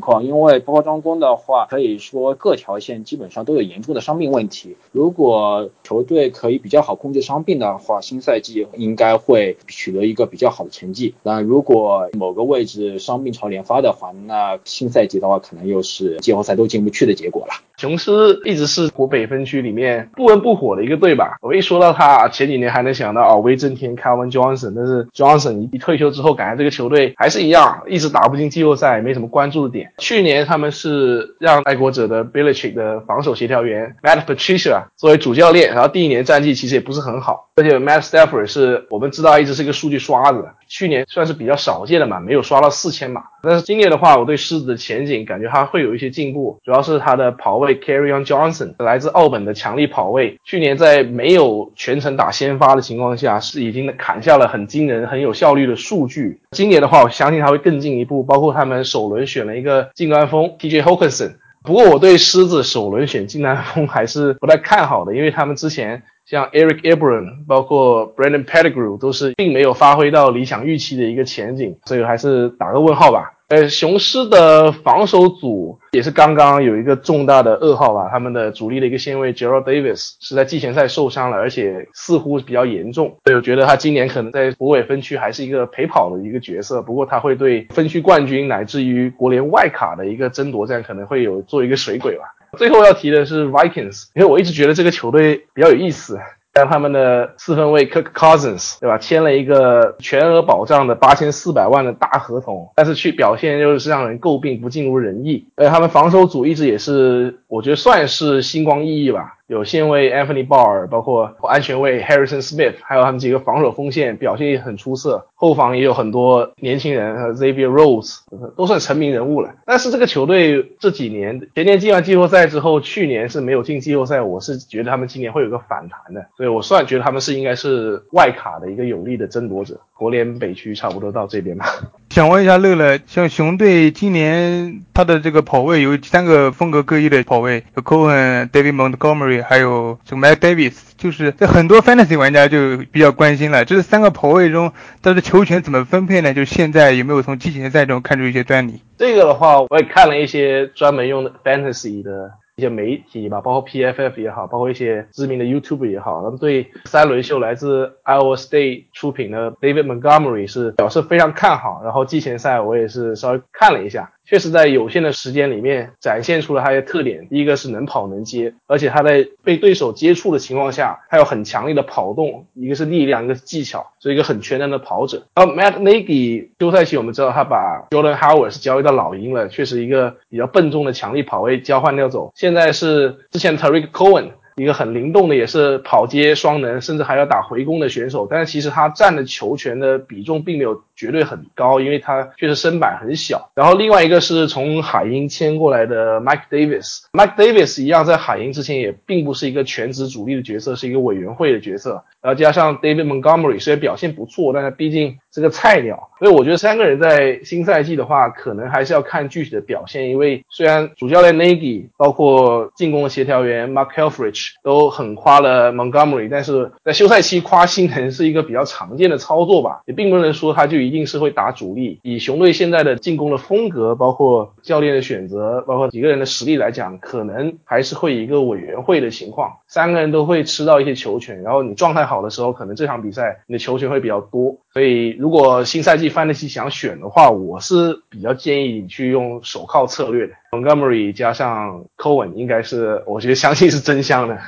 Speaker 4: 况。因为包装工的话，可以说各条线基本上都有严重的伤病问题。如果球队可以比较好控制伤病的话，新赛季应该会取得一个比较好的成绩。那如果某个位置伤病潮连发的话，那新赛季的话，可能又是季后赛都进不去的结果了。
Speaker 2: 雄狮一直是国北分区里面不温不火的一个队吧。我一说到他，前几年还能想到啊，威震天，Calvin Johnson，但是 Johnson 一退休之后，感觉这个球队还是一样，一直打不进季后赛，没什么关注的点。去年他们是让爱国者的 Belichick 的防守协调员 Matt Patricia 作为主教练，然后第一年战绩其实也不是很好，而且 Matt Stafford 是我们知道一直是一个数据刷子，去年算是比较少见的嘛，没有刷到四千码。但是今年的话，我对狮子的前景感觉他会有一些进步，主要是他的跑位 Carryon Johnson 来自澳本的强力跑位，去年在没有全程打先发的情况下，是已经砍下了很惊人、很有效率的数据。今年的话，我相信他会更进一步，包括他们首轮选了一个近端锋 TJ Hawkinson。不过我对狮子首轮选近端锋还是不太看好的，因为他们之前像 Eric Ebron，包括 Brandon Pettigrew 都是并没有发挥到理想预期的一个前景，所以还是打个问号吧。呃，雄狮的防守组也是刚刚有一个重大的噩耗吧，他们的主力的一个先卫 Gerald Davis 是在季前赛受伤了，而且似乎比较严重，所以我觉得他今年可能在国尾分区还是一个陪跑的一个角色，不过他会对分区冠军乃至于国联外卡的一个争夺战可能会有做一个水鬼吧。最后要提的是 Vikings，因为我一直觉得这个球队比较有意思。让他们的四分卫 Kirk Cousins，对吧？签了一个全额保障的八千四百万的大合同，但是去表现又是让人诟病，不尽如人意。呃，他们防守组一直也是，我觉得算是星光熠熠吧。有线卫 Anthony Barr，包括安全卫 Harrison Smith，还有他们几个防守锋线表现也很出色。后防也有很多年轻人，Xavier Rose 都算成名人物了。但是这个球队这几年前年进完季后赛之后，去年是没有进季后赛。我是觉得他们今年会有个反弹的，所以我算觉得他们是应该是外卡的一个有力的争夺者。国联北区差不多到这边吧。
Speaker 5: 想问一下乐乐，像熊队今年他的这个跑位有三个风格各异的跑位，有 Cohen、David Montgomery，还有这个 Matt Davis，就是在很多 Fantasy 玩家就比较关心了，这三个跑位中，他的球权怎么分配呢？就现在有没有从季前赛中看出一些端倪？
Speaker 2: 这个的话，我也看了一些专门用的 Fantasy 的。一些媒体吧，包括 PFF 也好，包括一些知名的 YouTube 也好，他们对三轮秀来自 Iowa State 出品的 David Montgomery 是表示非常看好。然后季前赛我也是稍微看了一下，确实在有限的时间里面展现出了他的特点。第一个是能跑能接，而且他在被对手接触的情况下，他有很强烈的跑动，一个是力量，一个是技巧，是一个很全能的跑者。而 Matt Nagy 休赛期我们知道他把 Jordan Howard 是交易到老鹰了，确实一个比较笨重的强力跑位交换掉走。现在是之前 Tariq Cohen。一个很灵动的，也是跑接双能，甚至还要打回攻的选手。但是其实他占的球权的比重并没有绝对很高，因为他确实身板很小。然后另外一个是从海鹰签过来的 Mike Davis，Mike Davis 一样在海鹰之前也并不是一个全职主力的角色，是一个委员会的角色。然后加上 David Montgomery 虽然表现不错，但是毕竟是个菜鸟，所以我觉得三个人在新赛季的话，可能还是要看具体的表现。因为虽然主教练 Nagy 包括进攻的协调员 Mark Elfrich 都很夸了 Montgomery，但是在休赛期夸新人是一个比较常见的操作吧，也并不能说他就一一定是会打主力。以熊队现在的进攻的风格，包括教练的选择，包括几个人的实力来讲，可能还是会一个委员会的情况，三个人都会吃到一些球权，然后你状态好。的时候，可能这场比赛你的球权会比较多，所以如果新赛季 Fantasy 想选的话，我是比较建议你去用手铐策略的，Montgomery 加上 Cohen 应该是，我觉得相信是真香的。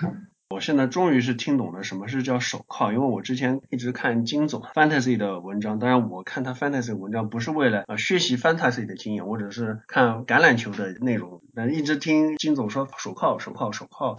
Speaker 1: 我现在终于是听懂了什么是叫手铐，因为我之前一直看金总 fantasy 的文章，当然我看他 fantasy 文章不是为了呃学习 fantasy 的经验，或者是看橄榄球的内容，但一直听金总说手铐手铐手铐，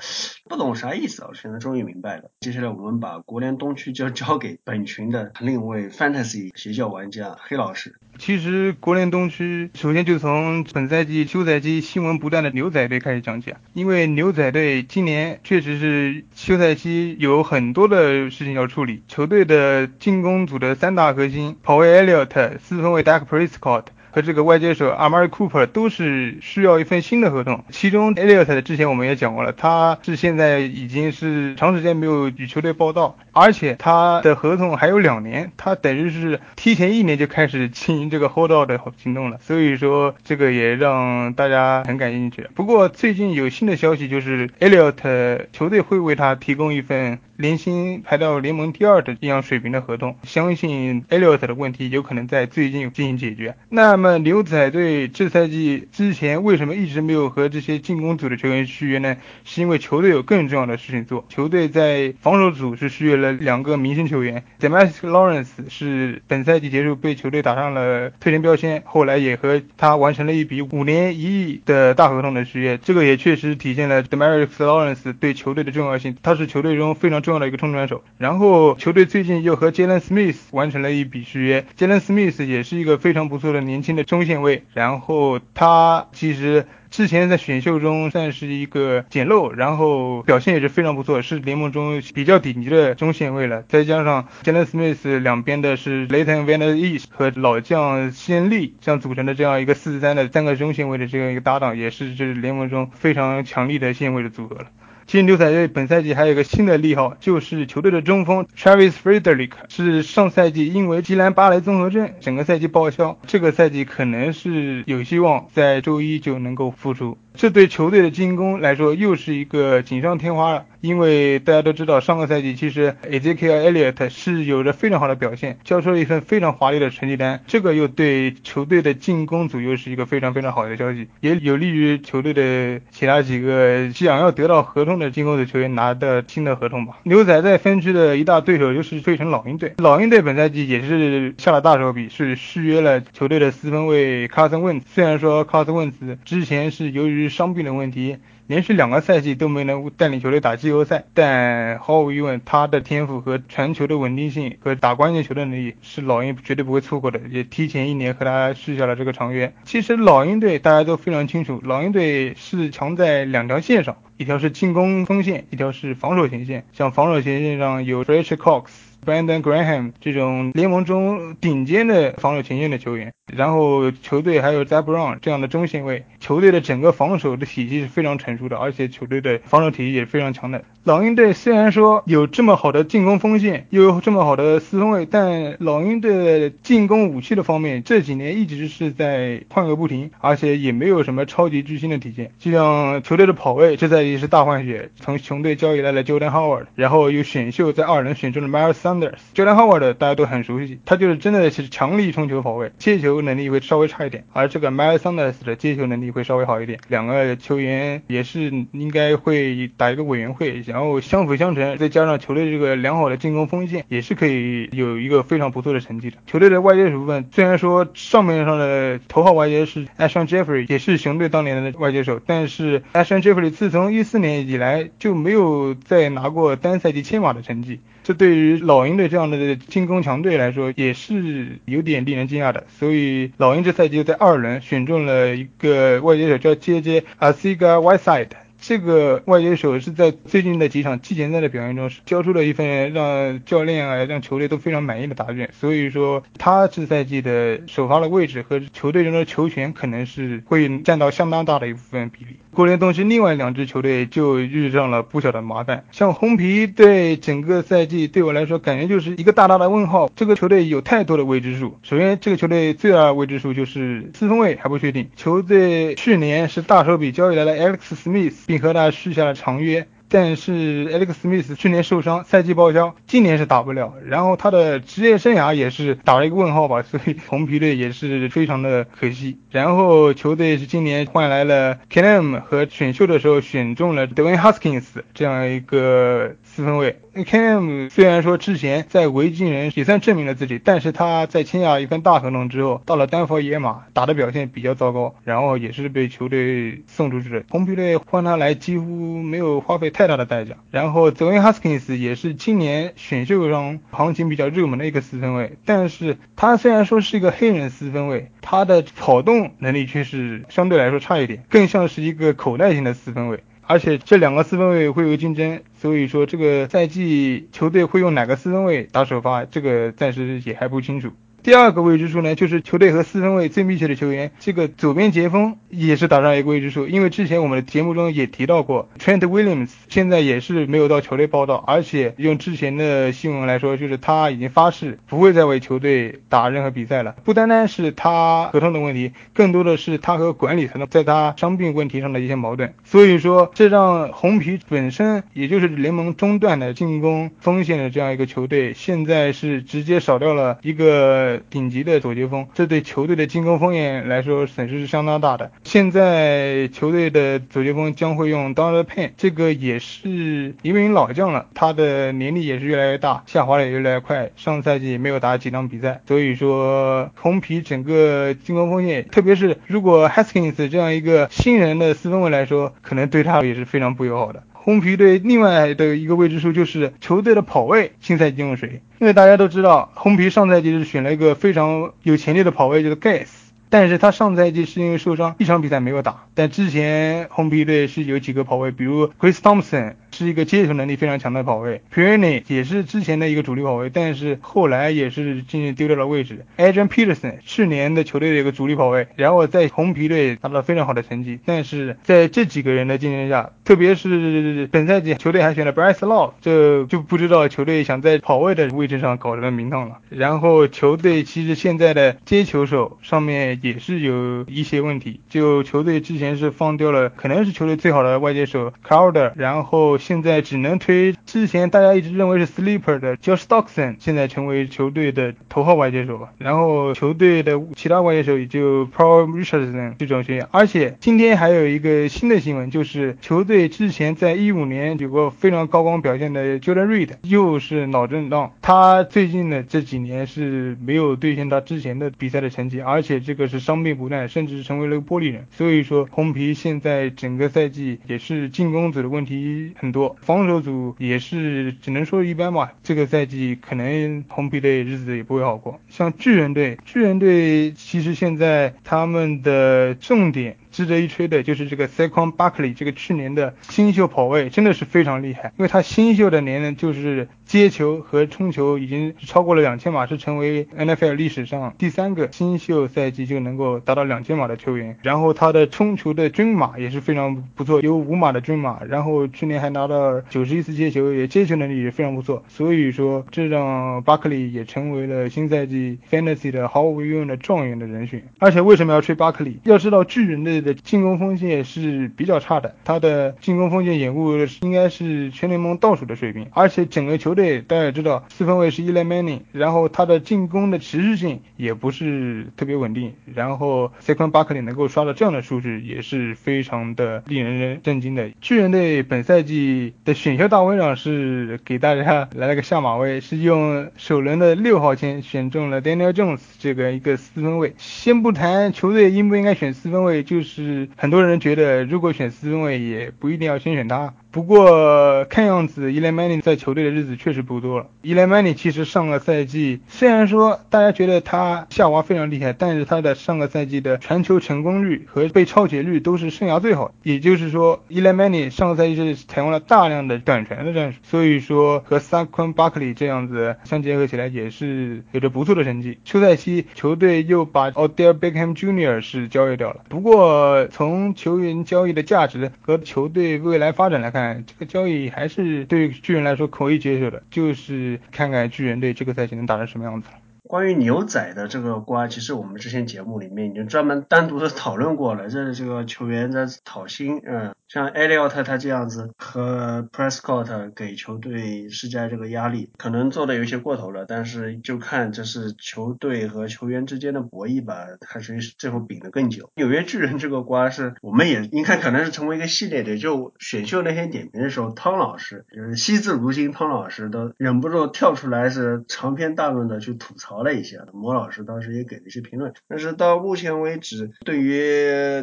Speaker 1: 不懂啥意思啊，现在终于明白了。接下来我们把国联东区就交给本群的另一位 fantasy 邪教玩家黑老师。
Speaker 5: 其实国联东区首先就从本赛季休赛期新闻不断的牛仔队开始讲起啊，因为牛仔队今年确实是休赛期有很多的事情要处理，球队的进攻组的三大核心跑位 Elliot，四分卫 Dak Prescott。和这个外接手 Amari Cooper 都是需要一份新的合同。其中 Elliot 之前我们也讲过了，他是现在已经是长时间没有与球队报道，而且他的合同还有两年，他等于是提前一年就开始经营这个 Hold Out 的行动了。所以说这个也让大家很感兴趣。不过最近有新的消息，就是 Elliot 球队会为他提供一份。年薪排到联盟第二的这样水平的合同，相信 Elliot 的问题有可能在最近进行解决。那么牛仔队这赛季之前为什么一直没有和这些进攻组的球员续约呢？是因为球队有更重要的事情做。球队在防守组是续约了两个明星球员 d e m a s Lawrence 是本赛季结束被球队打上了退签标签，后来也和他完成了一笔五年一亿的大合同的续约。这个也确实体现了 Demarcus Lawrence 对球队的重要性，他是球队中非常。重要的一个冲传手，然后球队最近又和 Jalen Smith 完成了一笔续约。Jalen Smith 也是一个非常不错的年轻的中线位，然后他其实之前在选秀中算是一个捡漏，然后表现也是非常不错，是联盟中比较顶级的中线位了。再加上 Jalen Smith 两边的是 Layton Van East 和老将先例这样组成的这样一个四三的三个中线位的这样一个搭档，也是就是联盟中非常强力的线位的组合了。其实牛仔队本赛季还有一个新的利好，就是球队的中锋 Travis Frederick 是上赛季因为吉兰巴雷综合症整个赛季报销，这个赛季可能是有希望在周一就能够复出。这对球队的进攻来说又是一个锦上添花了，因为大家都知道上个赛季其实 Ezekiel Elliott 是有着非常好的表现，交出了一份非常华丽的成绩单，这个又对球队的进攻组又是一个非常非常好的消息，也有利于球队的其他几个想要得到合同的进攻组球员拿到新的合同吧。牛仔在分区的一大对手就是费城老鹰队，老鹰队本赛季也是下了大手笔，是续约了球队的四分卫 Carson Wentz，虽然说 Carson Wentz 之前是由于伤病的问题，连续两个赛季都没能带领球队打季后赛。但毫无疑问，他的天赋和传球的稳定性和打关键球的能力是老鹰绝对不会错过的。也提前一年和他续下了这个长约。其实老鹰队大家都非常清楚，老鹰队是强在两条线上，一条是进攻锋线，一条是防守前线。像防守前线上有 Rich Cox。Brandon Graham 这种联盟中顶尖的防守前线的球员，然后球队还有 Zabron 这样的中线位，球队的整个防守的体系是非常成熟的，而且球队的防守体系也是非常强的。老鹰队虽然说有这么好的进攻锋线，又有这么好的四分卫，但老鹰队的进攻武器的方面这几年一直是在换个不停，而且也没有什么超级巨星的体现。就像球队的跑位，这赛季是大换血，从熊队交易来了 Jordan Howard，然后又选秀在二轮选中了 Miles Jordan Howard 大家都很熟悉，他就是真的是强力冲球跑位，接球能力会稍微差一点，而这个 Miles Sanders 的接球能力会稍微好一点。两个球员也是应该会打一个委员会，然后相辅相成，再加上球队这个良好的进攻锋线，也是可以有一个非常不错的成绩的。球队的外接手部分，虽然说上面上的头号外接是 Ashton Jeffrey，也是熊队当年的外接手，但是 Ashton Jeffrey 自从一四年以来就没有再拿过单赛季千码的成绩。这对于老鹰队这样的进攻强队来说，也是有点令人惊讶的。所以老鹰这赛季在二轮选中了一个外接手，叫 J J a s i g a Whiteside。这个外接手是在最近的几场季前赛的表现中，交出了一份让教练啊、让球队都非常满意的答卷。所以说，他这赛季的首发的位置和球队中的球权，可能是会占到相当大的一部分比例。国联东区另外两支球队就遇上了不小的麻烦，像红皮对整个赛季对我来说感觉就是一个大大的问号。这个球队有太多的未知数。首先，这个球队最大的未知数就是四分卫还不确定。球队去年是大手笔交易来了 Alex Smith，并和他续下了长约。但是 Alex Smith 去年受伤，赛季报销，今年是打不了。然后他的职业生涯也是打了一个问号吧，<laughs> 所以红皮队也是非常的可惜。然后球队是今年换来了 k e n m 和选秀的时候选中了 Dwayne Haskins 这样一个四分卫。Km 虽然说之前在维京人也算证明了自己，但是他在签下一份大合同之后，到了丹佛野马打的表现比较糟糕，然后也是被球队送出去了。红皮队换他来几乎没有花费。太大的代价。然后泽维 Haskins 也是今年选秀上行情比较热门的一个四分卫，但是他虽然说是一个黑人四分卫，他的跑动能力却是相对来说差一点，更像是一个口袋型的四分卫。而且这两个四分位会有竞争，所以说这个赛季球队会用哪个四分位打首发，这个暂时也还不清楚。第二个未知数呢，就是球队和四分卫最密切的球员，这个左边截锋也是打上一个未知数。因为之前我们的节目中也提到过，Trent Williams 现在也是没有到球队报道，而且用之前的新闻来说，就是他已经发誓不会再为球队打任何比赛了。不单单是他合同的问题，更多的是他和管理层的在他伤病问题上的一些矛盾。所以说，这让红皮本身也就是联盟中段的进攻锋线的这样一个球队，现在是直接少掉了一个。顶级的左截锋，这对球队的进攻锋线来说损失是相当大的。现在球队的左截锋将会用 Donald Payne，这个也是一名老将了，他的年龄也是越来越大，下滑的也越来越快。上赛季没有打几场比赛，所以说红皮整个进攻锋线，特别是如果 Haskins 这样一个新人的四分卫来说，可能对他也是非常不友好的。红皮队另外的一个未知数就是球队的跑位，新赛季用谁？因为大家都知道，红皮上赛季是选了一个非常有潜力的跑位，就是 Gas，但是他上赛季是因为受伤，一场比赛没有打。但之前红皮队是有几个跑位，比如 Chris Thompson。是一个接球能力非常强的跑位 p i r n y 也是之前的一个主力跑位，但是后来也是渐渐丢掉了位置。Adrian Peterson 去年的球队的一个主力跑位，然后在红皮队拿到非常好的成绩，但是在这几个人的竞争下，特别是本赛季球队还选了 Bryce Law，这就不知道球队想在跑位的位置上搞什么名堂了。然后球队其实现在的接球手上面也是有一些问题，就球队之前是放掉了可能是球队最好的外接手 Crowder，然后。现在只能推之前大家一直认为是 sleeper 的 Josh Stockton，现在成为球队的头号外接手吧。然后球队的其他外接手也就 Paul Richardson 这种球员。而且今天还有一个新的新闻，就是球队之前在一五年有过非常高光表现的 Jordan Reed 又是脑震荡。他最近的这几年是没有兑现他之前的比赛的成绩，而且这个是伤病不断，甚至成为了玻璃人。所以说红皮现在整个赛季也是进攻组的问题很。多防守组也是只能说一般吧，这个赛季可能红皮队日子也不会好过。像巨人队，巨人队其实现在他们的重点。值得一吹的就是这个 Saquon Barkley，这个去年的新秀跑位真的是非常厉害，因为他新秀的年龄就是接球和冲球已经超过了两千码，是成为 NFL 历史上第三个新秀赛季就能够达到两千码的球员。然后他的冲球的均码也是非常不错，有五码的均码。然后去年还拿到九十一次接球，也接球能力也非常不错。所以说这让 Barkley 也成为了新赛季 Fantasy 的毫无疑问的状元的人选。而且为什么要吹 Barkley？要知道巨人的的进攻锋线是比较差的，他的进攻锋线掩护应该是全联盟倒数的水平，而且整个球队大家也知道，四分卫是 Eli Manning，然后他的进攻的持续性也不是特别稳定，然后 Saquon Barkley 能够刷到这样的数据也是非常的令人震惊的。巨人队本赛季的选秀大会上是给大家 <laughs> 来了个下马威，是用首轮的六号签选中了 Daniel Jones 这个一个四分卫。先不谈球队应不应该选四分卫，就是是很多人觉得如果选四分卫也不一定要先选他。不过看样子伊莱曼尼在球队的日子确实不多了。伊莱曼尼其实上个赛季虽然说大家觉得他下滑非常厉害，但是他的上个赛季的传球成功率和被抄截率都是生涯最好。也就是说，伊莱曼尼上个赛季是采用了大量的短传的战术，所以说和萨昆巴克利这样子相结合起来也是有着不错的成绩。休赛期球队又把 Odell Beckham Jr. 是交易掉了。不过从球员交易的价值和球队未来发展来看，这个交易还是对巨人来说可以接受的，就是看看巨人队这个赛季能打成什么样子了。
Speaker 1: 关于牛仔的这个瓜，其实我们之前节目里面已经专门单独的讨论过了。这这个球员在讨薪，嗯，像艾利奥特他这样子和 Prescott 给球队施加这个压力，可能做的有些过头了。但是就看这是球队和球员之间的博弈吧，看谁最后饼的更久。纽约巨人这个瓜是，我们也应该可能是成为一个系列的。就选秀那天点评的时候，汤老师就是惜字如金，汤老师都忍不住跳出来是长篇大论的去吐槽。聊了一下，莫老师当时也给了一些评论，但是到目前为止，对于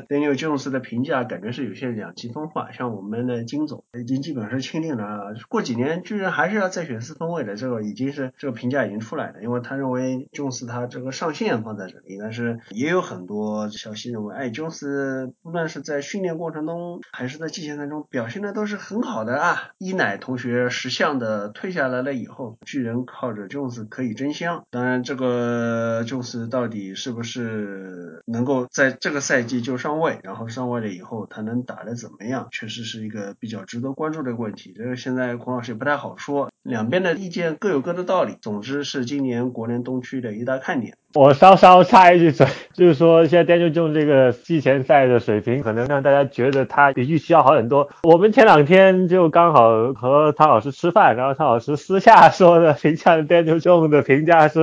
Speaker 1: Daniel Jones 的评价感觉是有些两极分化。像我们的金总已经基本上是钦定了，过几年巨人还是要再选四分卫的，这个已经是这个评价已经出来了，因为他认为 Jones 他这个上限放在这里，但是也有很多消息认为，哎，Jones 不论是在训练过程中还是在季前赛中表现的都是很好的啊。伊奶同学识相的退下来了以后，巨人靠着 Jones 可以争香，当然。这个就是到底是不是能够在这个赛季就上位，然后上位了以后他能打得怎么样，确实是一个比较值得关注的问题。这个现在孔老师也不太好说，两边的意见各有各的道理。总之是今年国联东区的一大看点。
Speaker 6: 我稍稍插一句嘴，<laughs> 就是说现在 Daniel Jones 这个季前赛的水平，可能让大家觉得他比预期要好很多。我们前两天就刚好和汤老师吃饭，然后汤老师私下说的评价 Daniel Jones 的评价是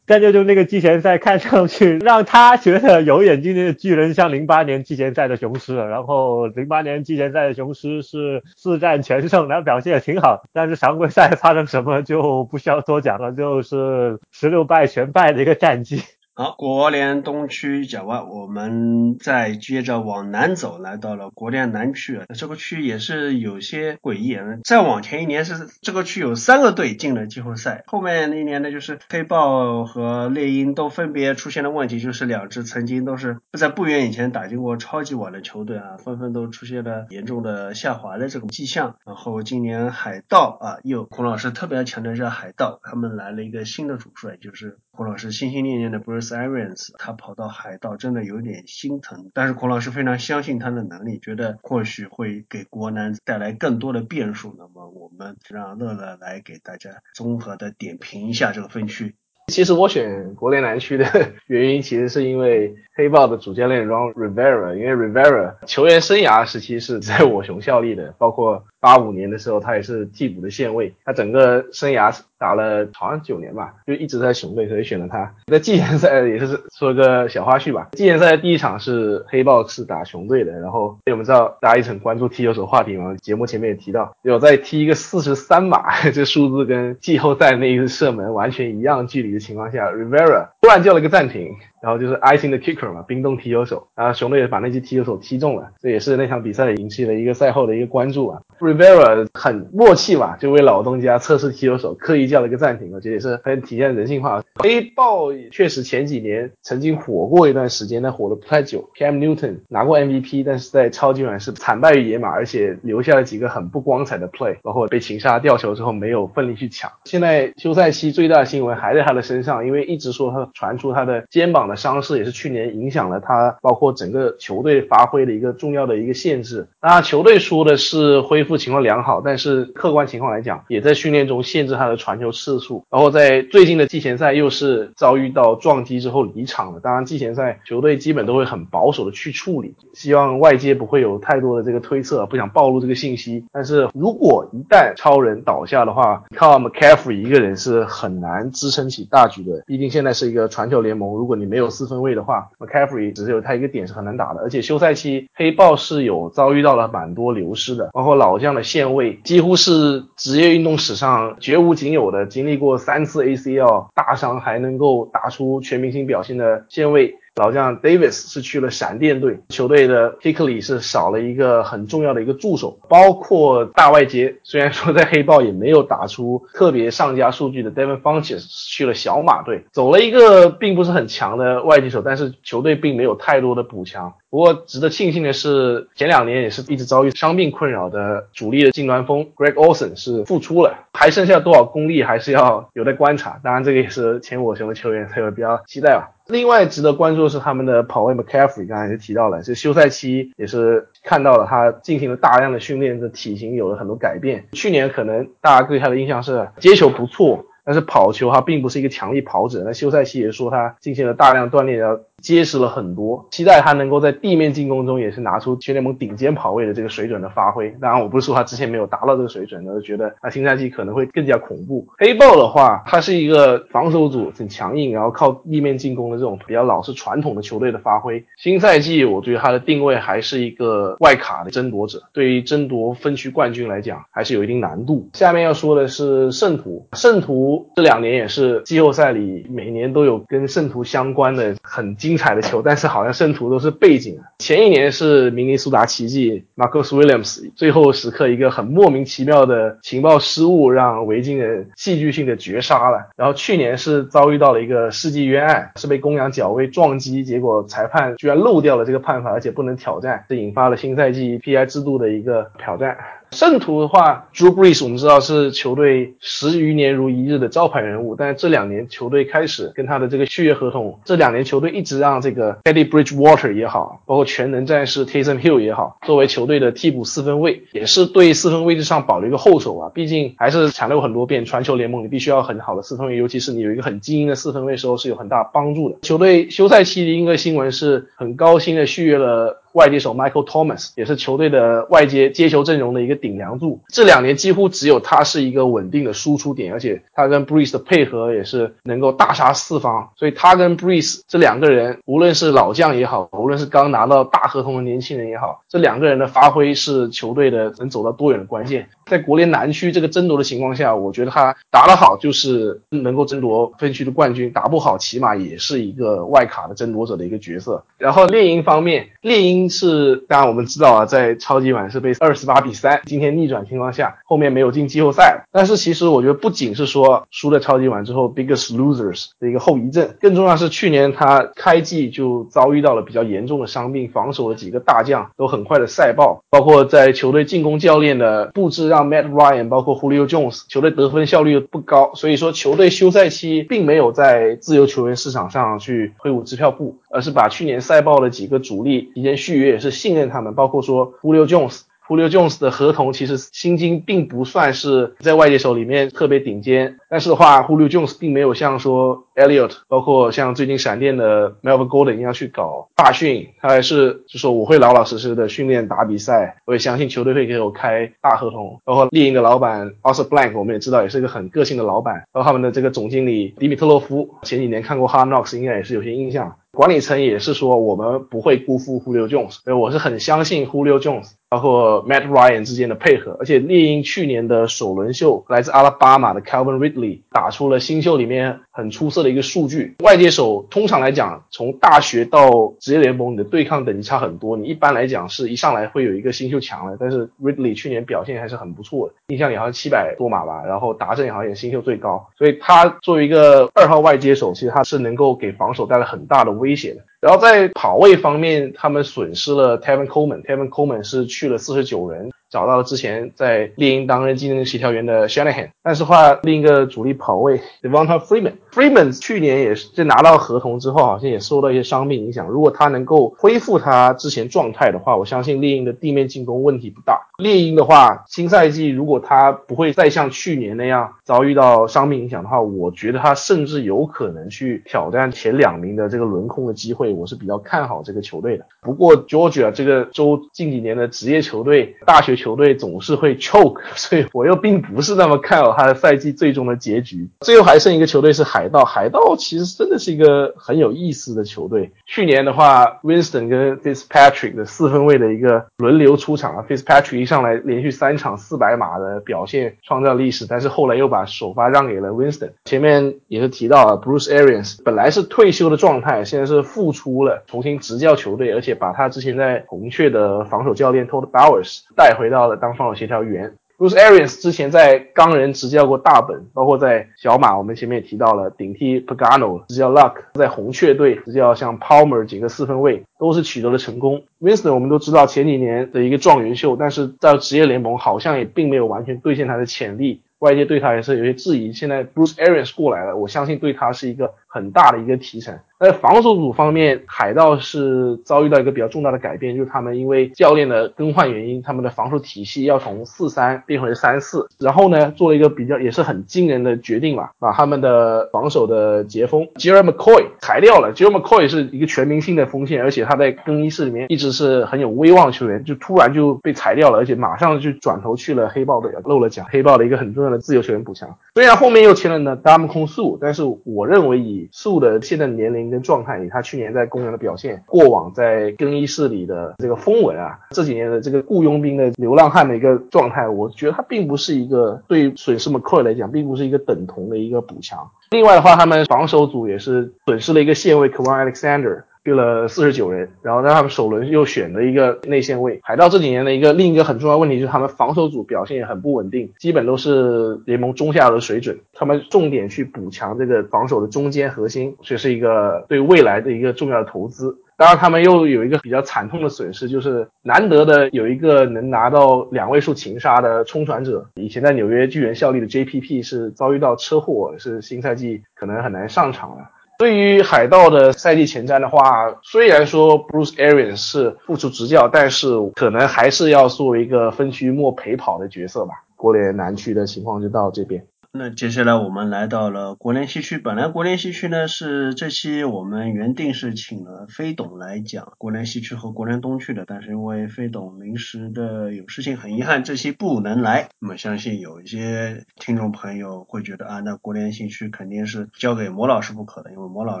Speaker 6: ，Daniel Jones 那个季前赛看上去让他觉得有眼睛的巨人像零八年季前赛的雄狮，然后零八年季前赛的雄狮是四战全胜，然后表现也挺好，但是常规赛发生什么就不需要多讲了，就是十六败全败的一个战绩。
Speaker 1: 好，国联东区讲完，我们再接着往南走，来到了国联南区。这个区也是有些诡异。再往前一年是这个区有三个队进了季后赛，后面那一年呢，就是黑豹和猎鹰都分别出现了问题，就是两支曾经都是在不远以前打进过超级碗的球队啊，纷纷都出现了严重的下滑的这种迹象。然后今年海盗啊，又孔老师特别强调一下海盗，他们来了一个新的主帅，就是孔老师心心念念的 Bruce。Arians，他跑到海盗真的有点心疼，但是孔老师非常相信他的能力，觉得或许会给国南带来更多的变数。那么我们让乐乐来给大家综合的点评一下这个分区。
Speaker 2: 其实我选国联南区的 <laughs> 原因，其实是因为黑豹的主教练 Ron Rivera，因为 Rivera 球员生涯时期是在我熊效力的，包括。八五年的时候，他也是替补的线位，他整个生涯打了好像九年吧，就一直在雄队，所以选了他。在季前赛也是说个小花絮吧，季前赛第一场是黑豹是打雄队的，然后因为我们知道大家一直很关注踢球手话题嘛，节目前面也提到，有在踢一个四十三码，<laughs> 这数字跟季后赛那一次射门完全一样距离的情况下，Rivera 突然叫了个暂停。然后就是 icing 的 kicker 嘛，冰冻踢球手，然后熊队也把那记踢球手踢中了，这也是那场比赛引起了一个赛后的一个关注啊。Rivera 很默契吧，就为老东家测试踢球手，刻意叫了一个暂停，我觉得也是很体现人性化。黑豹确实前几年曾经火过一段时间，但火的不太久。Cam Newton 拿过 MVP，但是在超级碗是惨败于野马，而且留下了几个很不光彩的 play，包括被擒杀吊球之后没有奋力去抢。现在休赛期最大的新闻还在他的身上，因为一直说他传出他的肩膀。的伤势也是去年影响了他，包括整个球队发挥的一个重要的一个限制。当然，球队说的是恢复情况良好，但是客观情况来讲，也在训练中限制他的传球次数。然后在最近的季前赛又是遭遇到撞击之后离场了。当然，季前赛球队基本都会很保守的去处理，希望外界不会有太多的这个推测，不想暴露这个信息。但是如果一旦超人倒下的话，靠 McCaffrey 一个人是很难支撑起大局的。毕竟现在是一个传球联盟，如果你没没有四分卫的话，McCaffrey 只是有他一个点是很难打的。而且休赛期黑豹是有遭遇到了蛮多流失的，包括老将的线位，几乎是职业运动史上绝无仅有的，经历过三次 ACL 大伤还能够打出全明星表现的线位。老将 Davis 是去了闪电队，球队的 Hickley 是少了一个很重要的一个助手，包括大外接，虽然说在黑豹也没有打出特别上佳数据的 Devin Funches 去了小马队，走了一个并不是很强的外接手，但是球队并没有太多的补强。不过值得庆幸的是，前两年也是一直遭遇伤病困扰的主力的近端锋 Greg Olsen 是复出了，还剩下多少功力还是要 <laughs> 有待观察。当然，这个也是前我雄的球员才有比较期待吧。另外值得关注的是他们的跑位 McCaffrey，刚才也提到了，这休赛期也是看到了他进行了大量的训练，的体型有了很多改变。去年可能大家对他的印象是接球不错，但是跑球他并不是一个强力跑者。那休赛期也说他进行了大量锻炼，要结实了很多，期待他能够在地面进攻中也是拿出全联盟顶尖跑位的这个水准的发挥。当然，我不是说他之前没有达到这个水准，而是觉得他新赛季可能会更加恐怖。黑豹的话，他是一个防守组很强硬，然后靠地面进攻的这种比较老式传统的球队的发挥。新赛季，我觉得他的定位还是一个外卡的争夺者，对于争夺分区冠军来讲，还是有一定难度。下面要说的是圣徒，圣徒这两年也是季后赛里每年都有跟圣徒相关的很。<laughs> 精彩的球，但是好像圣徒都是背景。前一年是明尼苏达奇迹，Marcus Williams 最后时刻一个很莫名其妙的情报失误，让维京人戏剧性的绝杀了。然后去年是遭遇到了一个世纪冤案，是被公羊脚位撞击，结果裁判居然漏掉了这个判罚，而且不能挑战，这引发了新赛季 PI 制度的一个挑战。圣徒的话，Drew Brees 我们知道是球队十余年如一日的招牌人物，但是这两年球队开始跟他的这个续约合同，这两年球队一直让这个 Teddy Bridgewater 也好，包括全能战士 Taysom Hill 也好，作为球队的替补四分卫，也是对四分位置上保留一个后手啊。毕竟还是强调很多遍，传球联盟你必须要很好的四分卫，尤其是你有一个很精英的四分卫时候是有很大帮助的。球队休赛期的一个新闻是很高薪的续约了。外接手 Michael Thomas 也是球队的外接接球阵容的一个顶梁柱，这两年几乎只有他是一个稳定的输出点，而且他跟 Breeze 的配合也是能够大杀四方，所以他跟 Breeze 这两个人，无论是老将也好，无论是刚拿到大合同的年轻人也好，这两个人的发挥是球队的能走到多远的关键。在国联南区这个争夺的情况下，我觉得他打得好就是能够争夺分区的冠军，打不好起码也是一个外卡的争夺者的一个角色。然后猎鹰方面，猎鹰是当然我们知道啊，在超级碗是被二十八比三今天逆转情况下，后面没有进季后赛。但是其实我觉得不仅是说输了超级碗之后 biggest losers 的一个后遗症，更重要是去年他开季就遭遇到了比较严重的伤病，防守的几个大将都很快的赛爆，包括在球队进攻教练的布置让。Matt Ryan 包括 Julio Jones 球队得分效率不高，所以说球队休赛期并没有在自由球员市场上去挥舞支票布，而是把去年赛报的几个主力提前续约，也是信任他们，包括说 Julio Jones。Julio Jones 的合同其实薪金并不算是在外界手里面特别顶尖，但是的话，Julio Jones 并没有像说 Elliot，包括像最近闪电的 Melvin Gordon 一样去搞大训，他还是就说我会老老实实的训练打比赛，我也相信球队会给我开大合同。包括猎鹰的老板 Arthur Blank，我们也知道也是一个很个性的老板，包括他们的这个总经理迪米特洛夫，前几年看过 Hard Knocks，应该也是有些印象。管理层也是说我们不会辜负 Julio Jones，所以我是很相信 Julio Jones。包括 Matt Ryan 之间的配合，而且猎鹰去年的首轮秀来自阿拉巴马的 Calvin Ridley 打出了新秀里面很出色的一个数据。外接手通常来讲，从大学到职业联盟，你的对抗等级差很多。你一般来讲是一上来会有一个新秀强的，但是 Ridley 去年表现还是很不错的，印象里好像七百多码吧，然后达阵也好像也新秀最高，所以他作为一个二号外接手，其实他是能够给防守带来很大的威胁的。然后在跑位方面，他们损失了 Tevin Coleman，Tevin Coleman 是去了四十九人。找到了之前在猎鹰担任竞争协调员的 Shanahan，但是话另一个主力跑位 Devonta Freeman，Freeman 去年也是在拿到合同之后，好像也受到一些伤病影响。如果他能够恢复他之前状态的话，我相信猎鹰的地面进攻问题不大。猎鹰的话，新赛季如果他不会再像去年那样遭遇到伤病影响的话，我觉得他甚至有可能去挑战前两名的这个轮空的机会。我是比较看好这个球队的。不过 Georgia 这个州近几年的职业球队大学。球队总是会 choke，<laughs> 所以我又并不是那么看好他的赛季最终的结局。最后还剩一个球队是海盗，海盗其实真的是一个很有意思的球队。去年的话，Winston 跟 Fitzpatrick 的四分位的一个轮流出场啊，Fitzpatrick 一上来连续三场四百码的表现创造历史，但是后来又把首发让给了 Winston。前面也是提到了 Bruce Arians 本来是退休的状态，现在是复出了，重新执教球队，而且把他之前在红雀的防守教练 Todd Bowers 带回。到了当防守协调员，Bruce Arians 之前在钢人执教过大本，包括在小马，我们前面也提到了顶替 Pagano 执教 Luck，在红雀队执教像 Palmer 几个四分卫都是取得了成功。Winston 我们都知道前几年的一个状元秀，但是在职业联盟好像也并没有完全兑现他的潜力，外界对他也是有些质疑。现在 Bruce Arians 过来了，我相信对他是一个很大的一个提升。在防守组方面，海盗是遭遇到一个比较重大的改变，就是他们因为教练的更换原因，他们的防守体系要从四三变回三四。然后呢，做了一个比较也是很惊人的决定吧，把他们的防守的截锋 Jeremy McCoy 裁掉了。Jeremy McCoy 是一个全明星的锋线，而且他在更衣室里面一直是很有威望的球员，就突然就被裁掉了，而且马上就转头去了黑豹队，漏了奖黑豹的一个很重要的自由球员补强。虽然后面又签了呢 d a m 控素，但是我认为以素的现在年龄。跟状态，以他去年在公园的表现，过往在更衣室里的这个风闻啊，这几年的这个雇佣兵的流浪汉的一个状态，我觉得他并不是一个对损失 McCoy 来讲，并不是一个等同的一个补强。另外的话，他们防守组也是损失了一个线位 k a w a n Alexander。去了四十九人，然后在他们首轮又选了一个内线位。海盗这几年的一个另一个很重要问题就是他们防守组表现也很不稳定，基本都是联盟中下游的水准。他们重点去补强这个防守的中间核心，这是一个对未来的一个重要的投资。当然，他们又有一个比较惨痛的损失，就是难得的有一个能拿到两位数擒杀的冲传者，以前在纽约巨人效力的 JPP 是遭遇到车祸，是新赛季可能很难上场了。对于海盗的赛季前瞻的话，虽然说 Bruce Arians 是复出执教，但是可能还是要作为一个分区末陪跑的角色吧。国联南区的情况就到这边。
Speaker 1: 那接下来我们来到了国联西区。本来国联西区呢是这期我们原定是请了飞董来讲国联西区和国联东区的，但是因为飞董临时的有事情，很遗憾这期不能来。那么相信有一些听众朋友会觉得啊，那国联西区肯定是交给魔老师不可的，因为魔老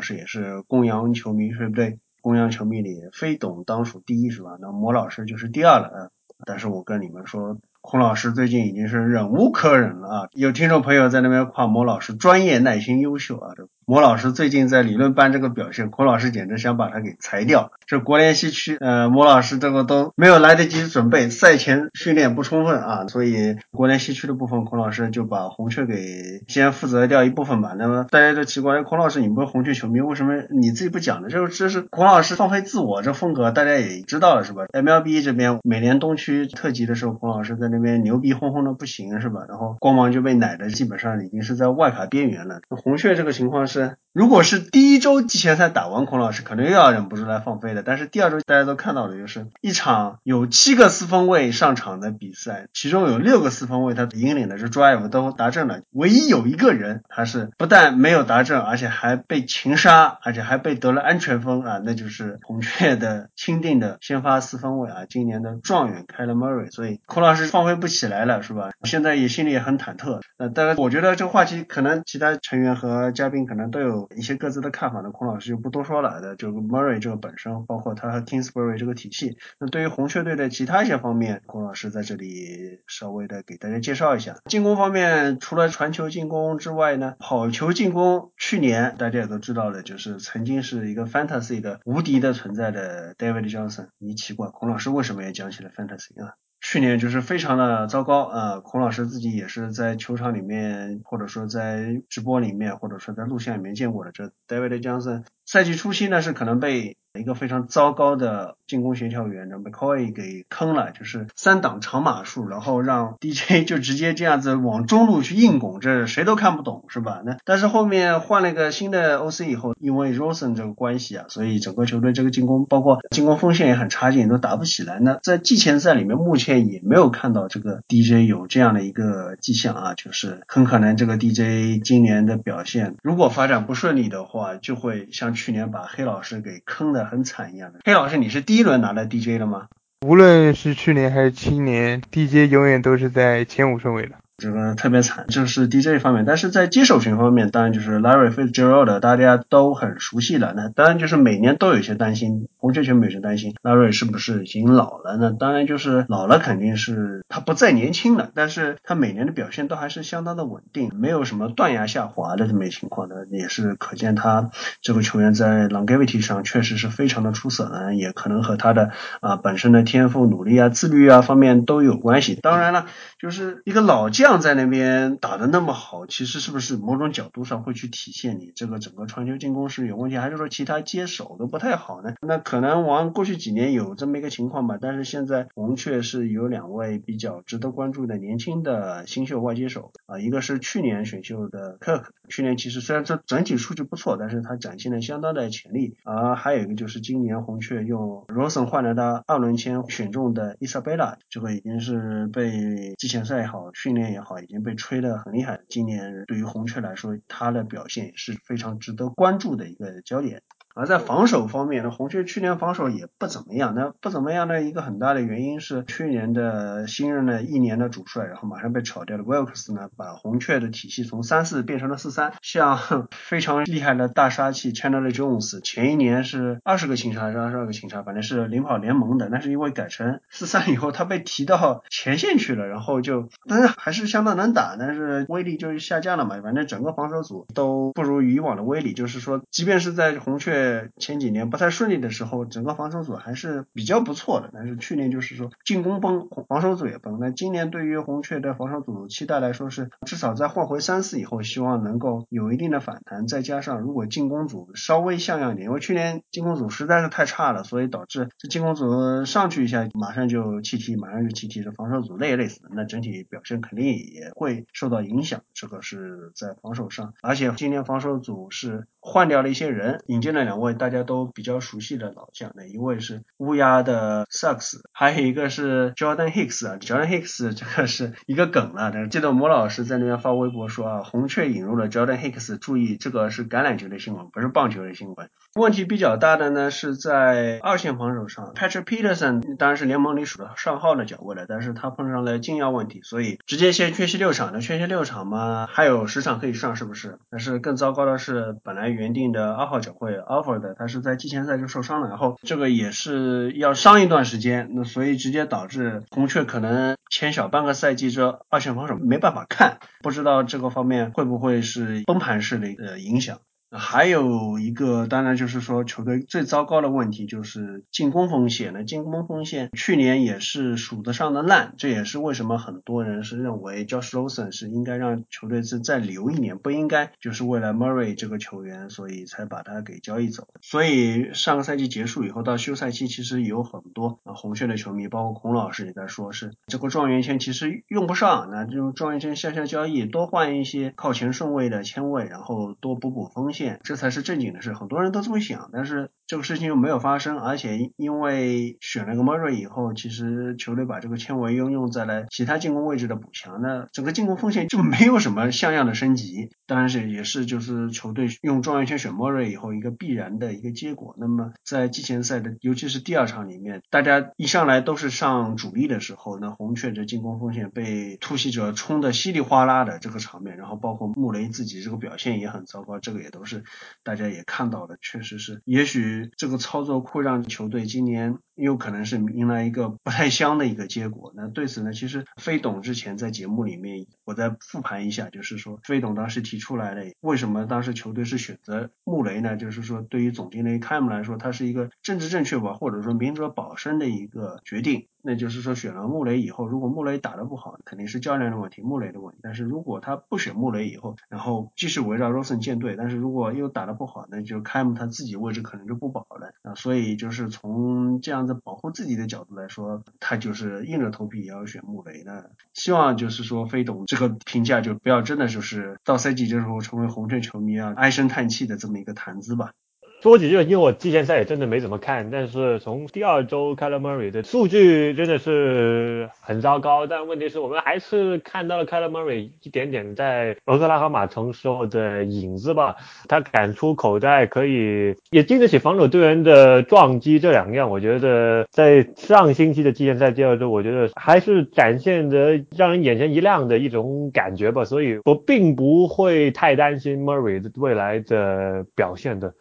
Speaker 1: 师也是公羊球迷，对不对？公羊球迷里飞董当属第一是吧？那魔老师就是第二了啊。但是我跟你们说。孔老师最近已经是忍无可忍了啊！有听众朋友在那边夸某老师专业、耐心、优秀啊。莫老师最近在理论班这个表现，孔老师简直想把他给裁掉。这国联西区，呃，莫老师这个都没有来得及准备，赛前训练不充分啊，所以国联西区的部分，孔老师就把红雀给先负责掉一部分吧。那么大家都奇怪，孔老师你不是红雀球迷，为什么你自己不讲呢？就是这是孔老师放飞自我这风格，大家也知道了是吧？MLB 这边每年东区特级的时候，孔老师在那边牛逼哄哄的不行是吧？然后光芒就被奶的基本上已经是在外卡边缘了。红雀这个情况是。Branche 如果是第一周季前赛打完，孔老师可能又要忍不住来放飞的。但是第二周大家都看到了，就是一场有七个四分卫上场的比赛，其中有六个四分卫他引领的是 drive 都达阵了，唯一有一个人他是不但没有达阵，而且还被擒杀，而且还被得了安全分啊，那就是孔雀的钦定的先发四分卫啊，今年的状元 k y l Murray。所以孔老师放飞不起来了，是吧？现在也心里也很忐忑。呃，当然我觉得这个话题可能其他成员和嘉宾可能都有。一些各自的看法呢，孔老师就不多说了。的，就 Murray 这个本身，包括他和 Kingsbury 这个体系。那对于红雀队的其他一些方面，孔老师在这里稍微的给大家介绍一下。进攻方面，除了传球进攻之外呢，跑球进攻，去年大家也都知道的，就是曾经是一个 Fantasy 的无敌的存在的 David Johnson。你奇怪，孔老师为什么也讲起了 Fantasy 啊？去年就是非常的糟糕啊！孔老师自己也是在球场里面，或者说在直播里面，或者说在录像里面见过的。这 David Johnson 赛季初期呢是可能被一个非常糟糕的进攻协调员的 McCoy 给坑了，就是三档长码数，然后让 <laughs> DJ 就直接这样子往中路去硬拱，这谁都看不懂是吧？那但是后面换了一个新的 OC 以后，因为 Rosen 这个关系啊，所以整个球队这个进攻包括进攻锋线也很差劲，都打不起来。那在季前赛里面，目前也没有看到这个 DJ 有这样的一个迹象啊，就是很可能这个 DJ 今年的表现如果发展不顺利的话，就会像去年把黑老师给坑的很惨一样的。黑老师，你是第一轮拿到 DJ 了吗？
Speaker 5: 无论是去年还是今年，DJ 永远都是在前五顺位的。
Speaker 1: 这个特别惨，就是 DJ 方面，但是在接手群方面，当然就是 Larry Fitzgerald，大家都很熟悉了。那当然就是每年都有些担心，红雀全有些担心 Larry 是不是已经老了？那当然就是老了，肯定是他不再年轻了，但是他每年的表现都还是相当的稳定，没有什么断崖下滑的这么一情况的，也是可见他这个球员在 longevity 上确实是非常的出色呢，也可能和他的啊本身的天赋、努力啊、自律啊方面都有关系。当然了，就是一个老将。在那边打的那么好，其实是不是某种角度上会去体现你这个整个传球进攻是有问题，还是说其他接手都不太好呢？那可能往过去几年有这么一个情况吧，但是现在红雀是有两位比较值得关注的年轻的新秀外接手啊，一个是去年选秀的 Kirk，去年其实虽然说整体数据不错，但是他展现了相当的潜力，啊还有一个就是今年红雀用 Rosen 换来的二轮签选中的 Isabella，这个已经是被季前赛也好，训练也。好，已经被吹得很厉害。今年对于红雀来说，他的表现也是非常值得关注的一个焦点。而在防守方面呢，红雀去年防守也不怎么样。那不怎么样的一个很大的原因是去年的新任的一年的主帅，然后马上被炒掉了。Wilkes 呢，把红雀的体系从三四变成了四三。像 <laughs> 非常厉害的大杀器 Chandler Jones，前一年是二十个擒杀还是二十二个擒杀，反正是领跑联盟的。但是因为改成四三以后，他被提到前线去了，然后就但是还是相当能打，但是威力就下降了嘛。反正整个防守组都不如以往的威力，就是说，即便是在红雀。前几年不太顺利的时候，整个防守组还是比较不错的。但是去年就是说进攻崩，防守组也崩。那今年对于红雀的防守组期待来说是，至少在换回三四以后，希望能够有一定的反弹。再加上如果进攻组稍微像样点，因为去年进攻组实在是太差了，所以导致这进攻组上去一下马上就弃踢，马上就弃踢，这防守组累累死了。那整体表现肯定也会受到影响。这个是在防守上，而且今年防守组是换掉了一些人，引进了两。位大家都比较熟悉的老将，那一位是乌鸦的 Sucks，还有一个是 Jordan Hicks 啊，Jordan Hicks 这个是一个梗了。但是记得莫老师在那边发微博说啊，红雀引入了 Jordan Hicks，注意这个是橄榄球的新闻，不是棒球的新闻。问题比较大的呢是在二线防守上，Patrick Peterson 当然是联盟里数的上号的脚位了，但是他碰上了禁药问题，所以直接先缺席六场。那缺席六场嘛，还有十场可以上，是不是？但是更糟糕的是，本来原定的二号脚位 Offer 的他是在季前赛就受伤了，然后这个也是要伤一段时间，那所以直接导致红雀可能前小半个赛季这二线防守没办法看，不知道这个方面会不会是崩盘式的呃影响。还有一个，当然就是说，球队最糟糕的问题就是进攻锋线那进攻锋线去年也是数得上的烂，这也是为什么很多人是认为 Josh Rosen 是应该让球队是再留一年，不应该就是为了 Murray 这个球员，所以才把他给交易走。所以上个赛季结束以后到休赛期，其实有很多啊红雀的球迷，包括孔老师也在说，是这个状元签其实用不上，那就状元签向下交易，多换一些靠前顺位的签位，然后多补补锋线。这才是正经的事，很多人都这么想，但是这个事情又没有发生，而且因为选了个 Murray 以后，其实球队把这个签位又用在了其他进攻位置的补强，那整个进攻锋线就没有什么像样的升级，当然是也是就是球队用状元签选 Murray 以后一个必然的一个结果。那么在季前赛的尤其是第二场里面，大家一上来都是上主力的时候，那红雀的进攻锋线被突袭者冲的稀里哗啦的这个场面，然后包括穆雷自己这个表现也很糟糕，这个也都是。是大家也看到的，确实是，也许这个操作会让球队今年有可能是迎来一个不太香的一个结果。那对此呢，其实飞董之前在节目里面，我再复盘一下，就是说飞董当时提出来的，为什么当时球队是选择穆雷呢？就是说对于总经理开姆来说，他是一个政治正确吧，或者说明哲保身的一个决定。那就是说选了穆雷以后，如果穆雷打得不好，肯定是教练的问题，穆雷的问题。但是如果他不选穆雷以后，然后继续围绕 Rosen 建队，但是如果又打得不好，那就开姆他自己位置可能就不保了啊。所以就是从这样子保护自己的角度来说，他就是硬着头皮也要选穆雷的。希望就是说飞董这个评价就不要真的就是到赛季结束后成为红队球迷啊唉声叹气的这么一个谈资吧。
Speaker 6: 说几句，因为我季前赛也真的没怎么看，但是从第二周 k y l e Murray 的数据真的是很糟糕。但问题是我们还是看到了 k y l e Murray 一点点在俄克拉荷马城时候的影子吧。他敢出口袋，可以也经得起防守队员的撞击，这两样我觉得在上星期的季前赛第二周，我觉得还是展现的让人眼前一亮的一种感觉吧。所以我并不会太担心 Murray 未来的表现的。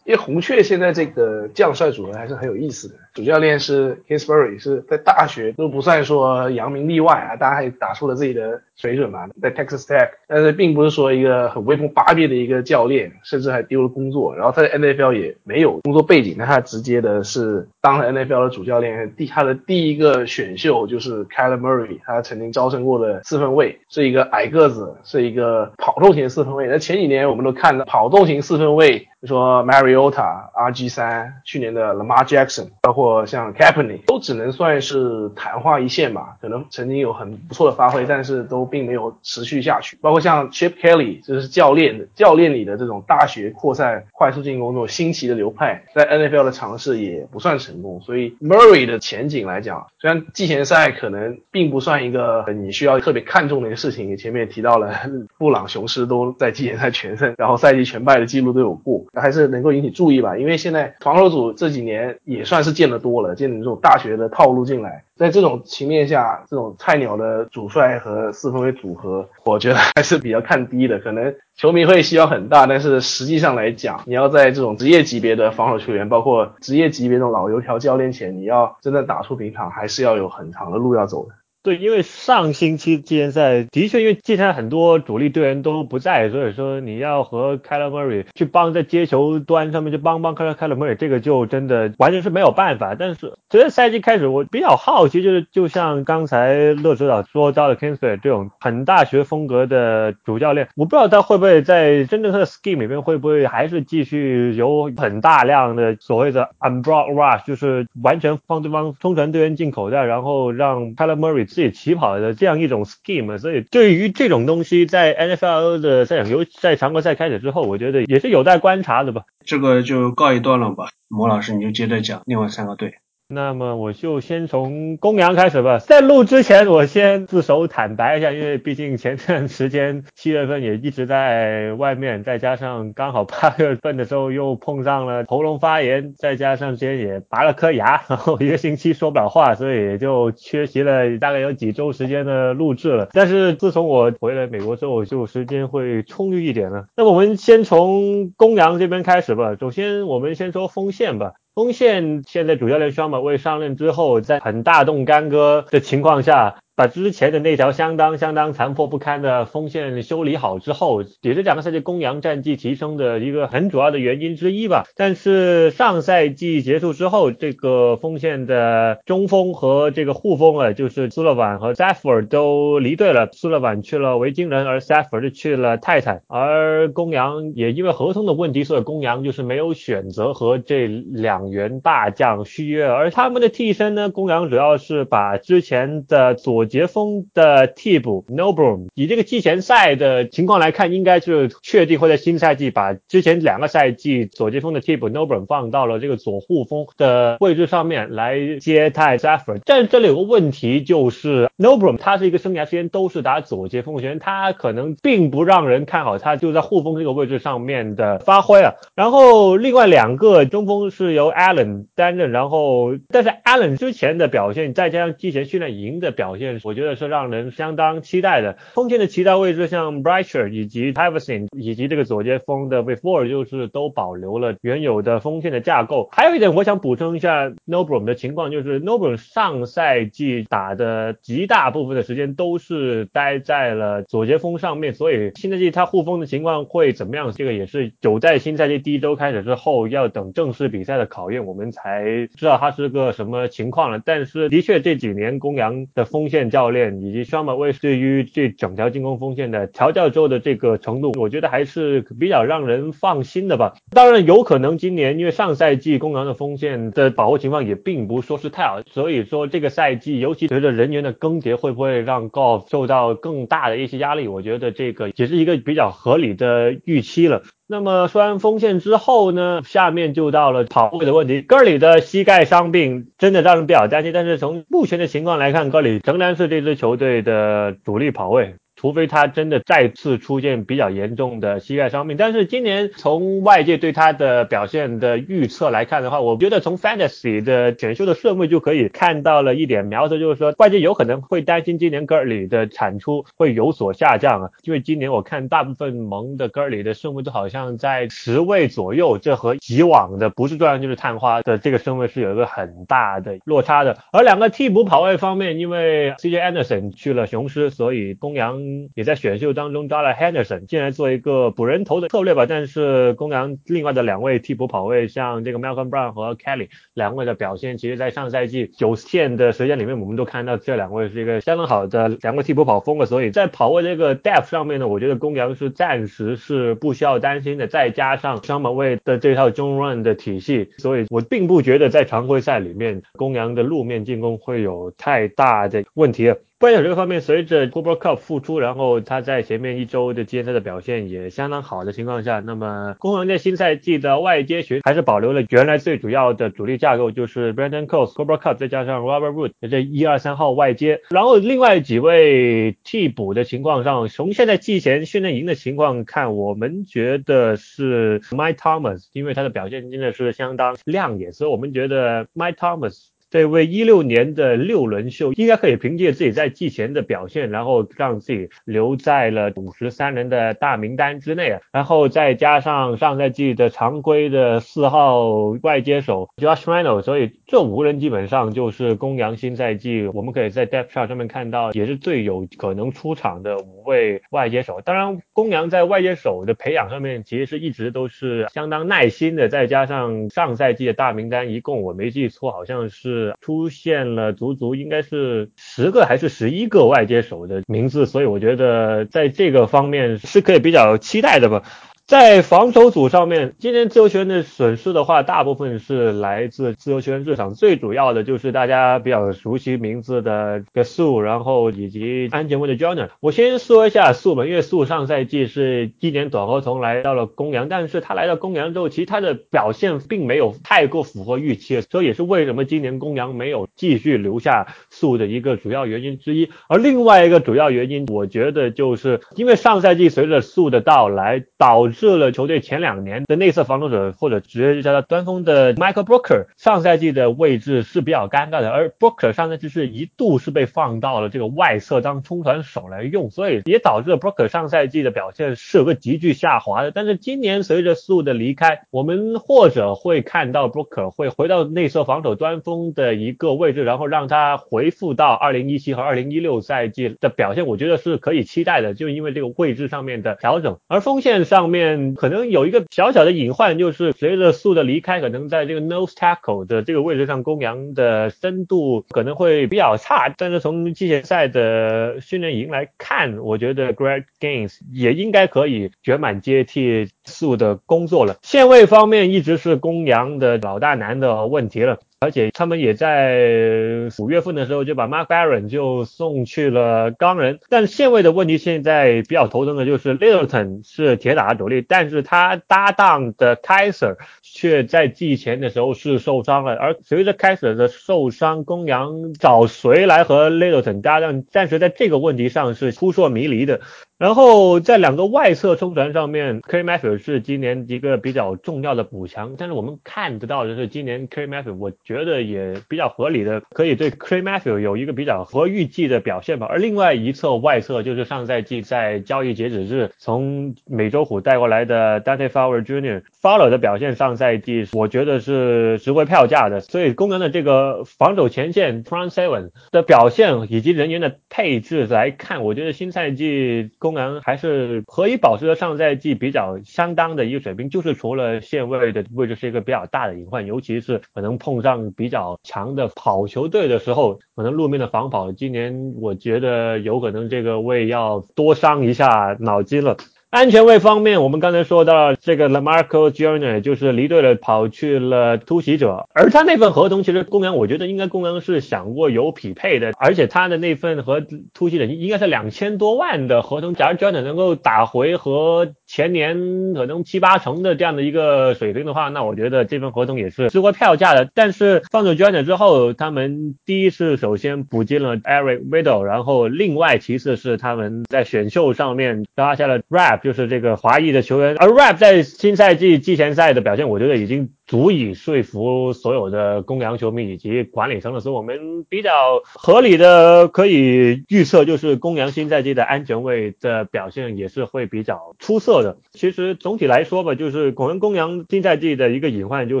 Speaker 2: 因为红雀现在这个将帅组合还是很有意思的，主教练是 Kingsbury，是在大学都不算说扬名立外啊，大家还打出了自己的水准嘛，在 Texas Tech，但是并不是说一个很威风八面的一个教练，甚至还丢了工作，然后他在 NFL 也没有工作背景，那他直接的是当了 NFL 的主教练，第他的第一个选秀就是 Kyler Murray，他曾经招生过的四分卫，是一个矮个子，是一个跑动型四分卫，那前几年我们都看到跑动型四分卫。就说 Mariota、RG 三，去年的 Lamar Jackson，包括像 Kaepernick，都只能算是昙花一现吧。可能曾经有很不错的发挥，但是都并没有持续下去。包括像 Chip Kelly，就是教练的教练里的这种大学扩散快速进攻这种新奇的流派，在 NFL 的尝试也不算成功。所以 Murray 的前景来讲，虽然季前赛可能并不算一个你需要特别看重的一个事情，前面也提到了布朗雄狮都在季前赛全胜，然后赛季全败的记录都有过。还是能够引起注意吧，因为现在防守组这几年也算是借见的多了，见这种大学的套路进来，在这种情面下，这种菜鸟的主帅和四分卫组合，我觉得还是比较看低的。可能球迷会希望很大，但是实际上来讲，你要在这种职业级别的防守球员，包括职业级别的老油条教练前，你要真的打出名堂，还是要有很长的路要走的。
Speaker 6: 对，因为上星期季前赛的确，因为季前赛很多主力队员都不在，所以说你要和 k y l e Murray 去帮在接球端上面去帮帮 k y l e Murray，这个就真的完全是没有办法。但是随着赛季开始，我比较好奇，就是就像刚才乐指导说到的，Kingsley 这种很大学风格的主教练，我不知道他会不会在真正他的 scheme 里面会不会还是继续有很大量的所谓的 unblock rush，就是完全放对方冲传队员进口袋，然后让 k y l e Murray。自己起跑的这样一种 scheme，所以对于这种东西，在 NFL 的赛场，尤其在常规赛开始之后，我觉得也是有待观察的吧。
Speaker 1: 这个就告一段落吧，莫老师你就接着讲另外三个队。
Speaker 6: 那么我就先从公羊开始吧。在录之前，我先自首坦白一下，因为毕竟前段时间七月份也一直在外面，再加上刚好八月份的时候又碰上了喉咙发炎，再加上之前也拔了颗牙，然后一个星期说不了话，所以就缺席了大概有几周时间的录制了。但是自从我回来美国之后，就时间会充裕一点了。那么我们先从公羊这边开始吧。首先我们先说锋线吧。锋线现在主教练双马未上任之后，在很大动干戈的情况下。把之前的那条相当相当残破不堪的锋线修理好之后，也是两个赛季公羊战绩提升的一个很主要的原因之一吧。但是上赛季结束之后，这个锋线的中锋和这个护锋啊，就是苏勒晚和 Zephyr 都离队了。苏勒晚去了维京人，而 Zephyr 就去了泰坦。而公羊也因为合同的问题，所以公羊就是没有选择和这两员大将续约。而他们的替身呢，公羊主要是把之前的左。杰锋的替补 Nobrom，以这个季前赛的情况来看，应该是确定会在新赛季把之前两个赛季左杰锋的替补 Nobrom 放到了这个左护锋的位置上面来接泰 Zephyr。但是这里有个问题，就是 Nobrom 他是一个生涯时间都是打左接锋的球员，他可能并不让人看好他就在护锋这个位置上面的发挥啊。然后另外两个中锋是由 Allen 担任，然后但是 Allen 之前的表现再加上季前训练营的表现。我觉得是让人相当期待的。锋线的其他位置像 b r i c h e r 以及 Iverson 以及这个左接锋的 Before 就是都保留了原有的锋线的架构。还有一点我想补充一下 Nobrom 的情况，就是 Nobrom 上赛季打的极大部分的时间都是待在了左接锋上面，所以新赛季他护锋的情况会怎么样？这个也是久在新赛季第一周开始之后要等正式比赛的考验，我们才知道他是个什么情况了。但是的确这几年公羊的锋线教练以及 s h a m a w 对于这整条进攻锋线的调教之后的这个程度，我觉得还是比较让人放心的吧。当然有可能今年因为上赛季公羊的锋线的保护情况也并不说是太好，所以说这个赛季尤其随着人员的更迭，会不会让 Golf 受到更大的一些压力？我觉得这个也是一个比较合理的预期了。那么说完锋线之后呢，下面就到了跑位的问题。戈里的膝盖伤病真的让人比较担心，但是从目前的情况来看，戈里仍然是这支球队的主力跑位。除非他真的再次出现比较严重的膝盖伤病，但是今年从外界对他的表现的预测来看的话，我觉得从 Fantasy 的选秀的顺位就可以看到了一点苗头，就是说外界有可能会担心今年戈尔里的产出会有所下降啊，因为今年我看大部分盟的戈尔里的顺位都好像在十位左右，这和以往的不是状元就是探花的这个顺位是有一个很大的落差的。而两个替补跑位方面，因为 CJ Anderson 去了雄狮，所以公羊。也在选秀当中抓了 Henderson 进来做一个补人头的策略吧，但是公羊另外的两位替补跑位，像这个 Malcolm Brown 和 Kelly 两位的表现，其实在上赛季九线的时间里面，我们都看到这两位是一个相当好的两位替补跑锋了，所以在跑位这个 depth 上面呢，我觉得公羊是暂时是不需要担心的，再加上双马位的这套中 run 的体系，所以我并不觉得在常规赛里面公羊的路面进攻会有太大的问题。关键这个方面，随着 Cooper Cup 复出，然后他在前面一周的季前赛的表现也相当好的情况下，那么公牛在新赛季的外接群还是保留了原来最主要的主力架构，就是 Brandon Cooks、Cooper Cup 再加上 Robert Wood 这一二三号外接，然后另外几位替补的情况上，从现在季前训练营的情况看，我们觉得是 Mike Thomas，因为他的表现真的是相当亮眼，所以我们觉得 Mike Thomas。这位一六年的六轮秀应该可以凭借自己在季前的表现，然后让自己留在了五十三人的大名单之内啊。然后再加上上赛季的常规的四号外接手 Josh Reynolds，所以这五个人基本上就是公羊新赛季我们可以在 Depth Chart 上面看到，也是最有可能出场的五位外接手。当然，公羊在外接手的培养上面其实是一直都是相当耐心的，再加上上赛季的大名单一共我没记错好像是。出现了足足应该是十个还是十一个外接手的名字，所以我觉得在这个方面是可以比较期待的吧。在防守组上面，今年自由球员的损失的话，大部分是来自自由球员市场，最主要的就是大家比较熟悉名字的个素，然后以及安全位的 Joner。我先说一下素吧，因为素上赛季是今年短合同来到了公羊，但是他来到公羊之后，其实他的表现并没有太过符合预期，所以也是为什么今年公羊没有继续留下素的一个主要原因之一。而另外一个主要原因，我觉得就是因为上赛季随着素的到来，导致设了球队前两年的内侧防守者，或者直接就叫他端锋的 Michael Brooker，上赛季的位置是比较尴尬的。而 Brooker 上赛季是一度是被放到了这个外侧当冲传手来用，所以也导致了 Brooker 上赛季的表现是有个急剧下滑的。但是今年随着速的离开，我们或者会看到 Brooker 会回到内侧防守端锋的一个位置，然后让他回复到2017和2016赛季的表现，我觉得是可以期待的，就因为这个位置上面的调整。而锋线上面。嗯，可能有一个小小的隐患，就是随着素的离开，可能在这个 nose tackle 的这个位置上，公羊的深度可能会比较差。但是从季前赛的训练营来看，我觉得 Greg Gaines 也应该可以卷满接替素的工作了。线位方面一直是公羊的老大难的问题了。而且他们也在五月份的时候就把 Mark Barron 就送去了钢人，但线位的问题现在比较头疼的就是 Littleton 是铁打的主力，但是他搭档的 Kaiser 却在季前的时候是受伤了，而随着 Kaiser 的受伤，公羊找谁来和 Littleton 搭档，暂时在这个问题上是扑朔迷离的。然后在两个外侧冲传上面，Kerry Matthew 是今年一个比较重要的补强。但是我们看得到的是，今年 Kerry Matthew 我觉得也比较合理的，可以对 Kerry Matthew 有一个比较合预计的表现吧。而另外一侧外侧就是上赛季在交易截止日从美洲虎带过来的 Dante Fowler Jr.，Fowler 的表现上赛季我觉得是值回票价的。所以公牛的这个防守前线 Front Seven 的表现以及人员的配置来看，我觉得新赛季。功能还是可以保持着上赛季比较相当的一个水平，就是除了线位的位置是一个比较大的隐患，尤其是可能碰上比较强的跑球队的时候，可能路面的防跑，今年我觉得有可能这个位要多伤一下脑筋了。安全卫方面，我们刚才说到这个 Lamarco Jr. 就是离队了，跑去了突袭者，而他那份合同其实公羊我觉得应该公羊是想过有匹配的，而且他的那份和突袭者应该是两千多万的合同，假如 Jr. 能够打回和前年可能七八成的这样的一个水平的话，那我觉得这份合同也是值回票价的。但是放走 Jr. 之后，他们第一是首先补进了 Eric Weddle，然后另外其次是他们在选秀上面拉下了 Rap。就是这个华裔的球员，而 Rap 在新赛季季前赛的表现，我觉得已经。足以说服所有的公羊球迷以及管理层的时候，我们比较合理的可以预测，就是公羊新赛季的安全位的表现也是会比较出色的。其实总体来说吧，就是可能公羊新赛季的一个隐患就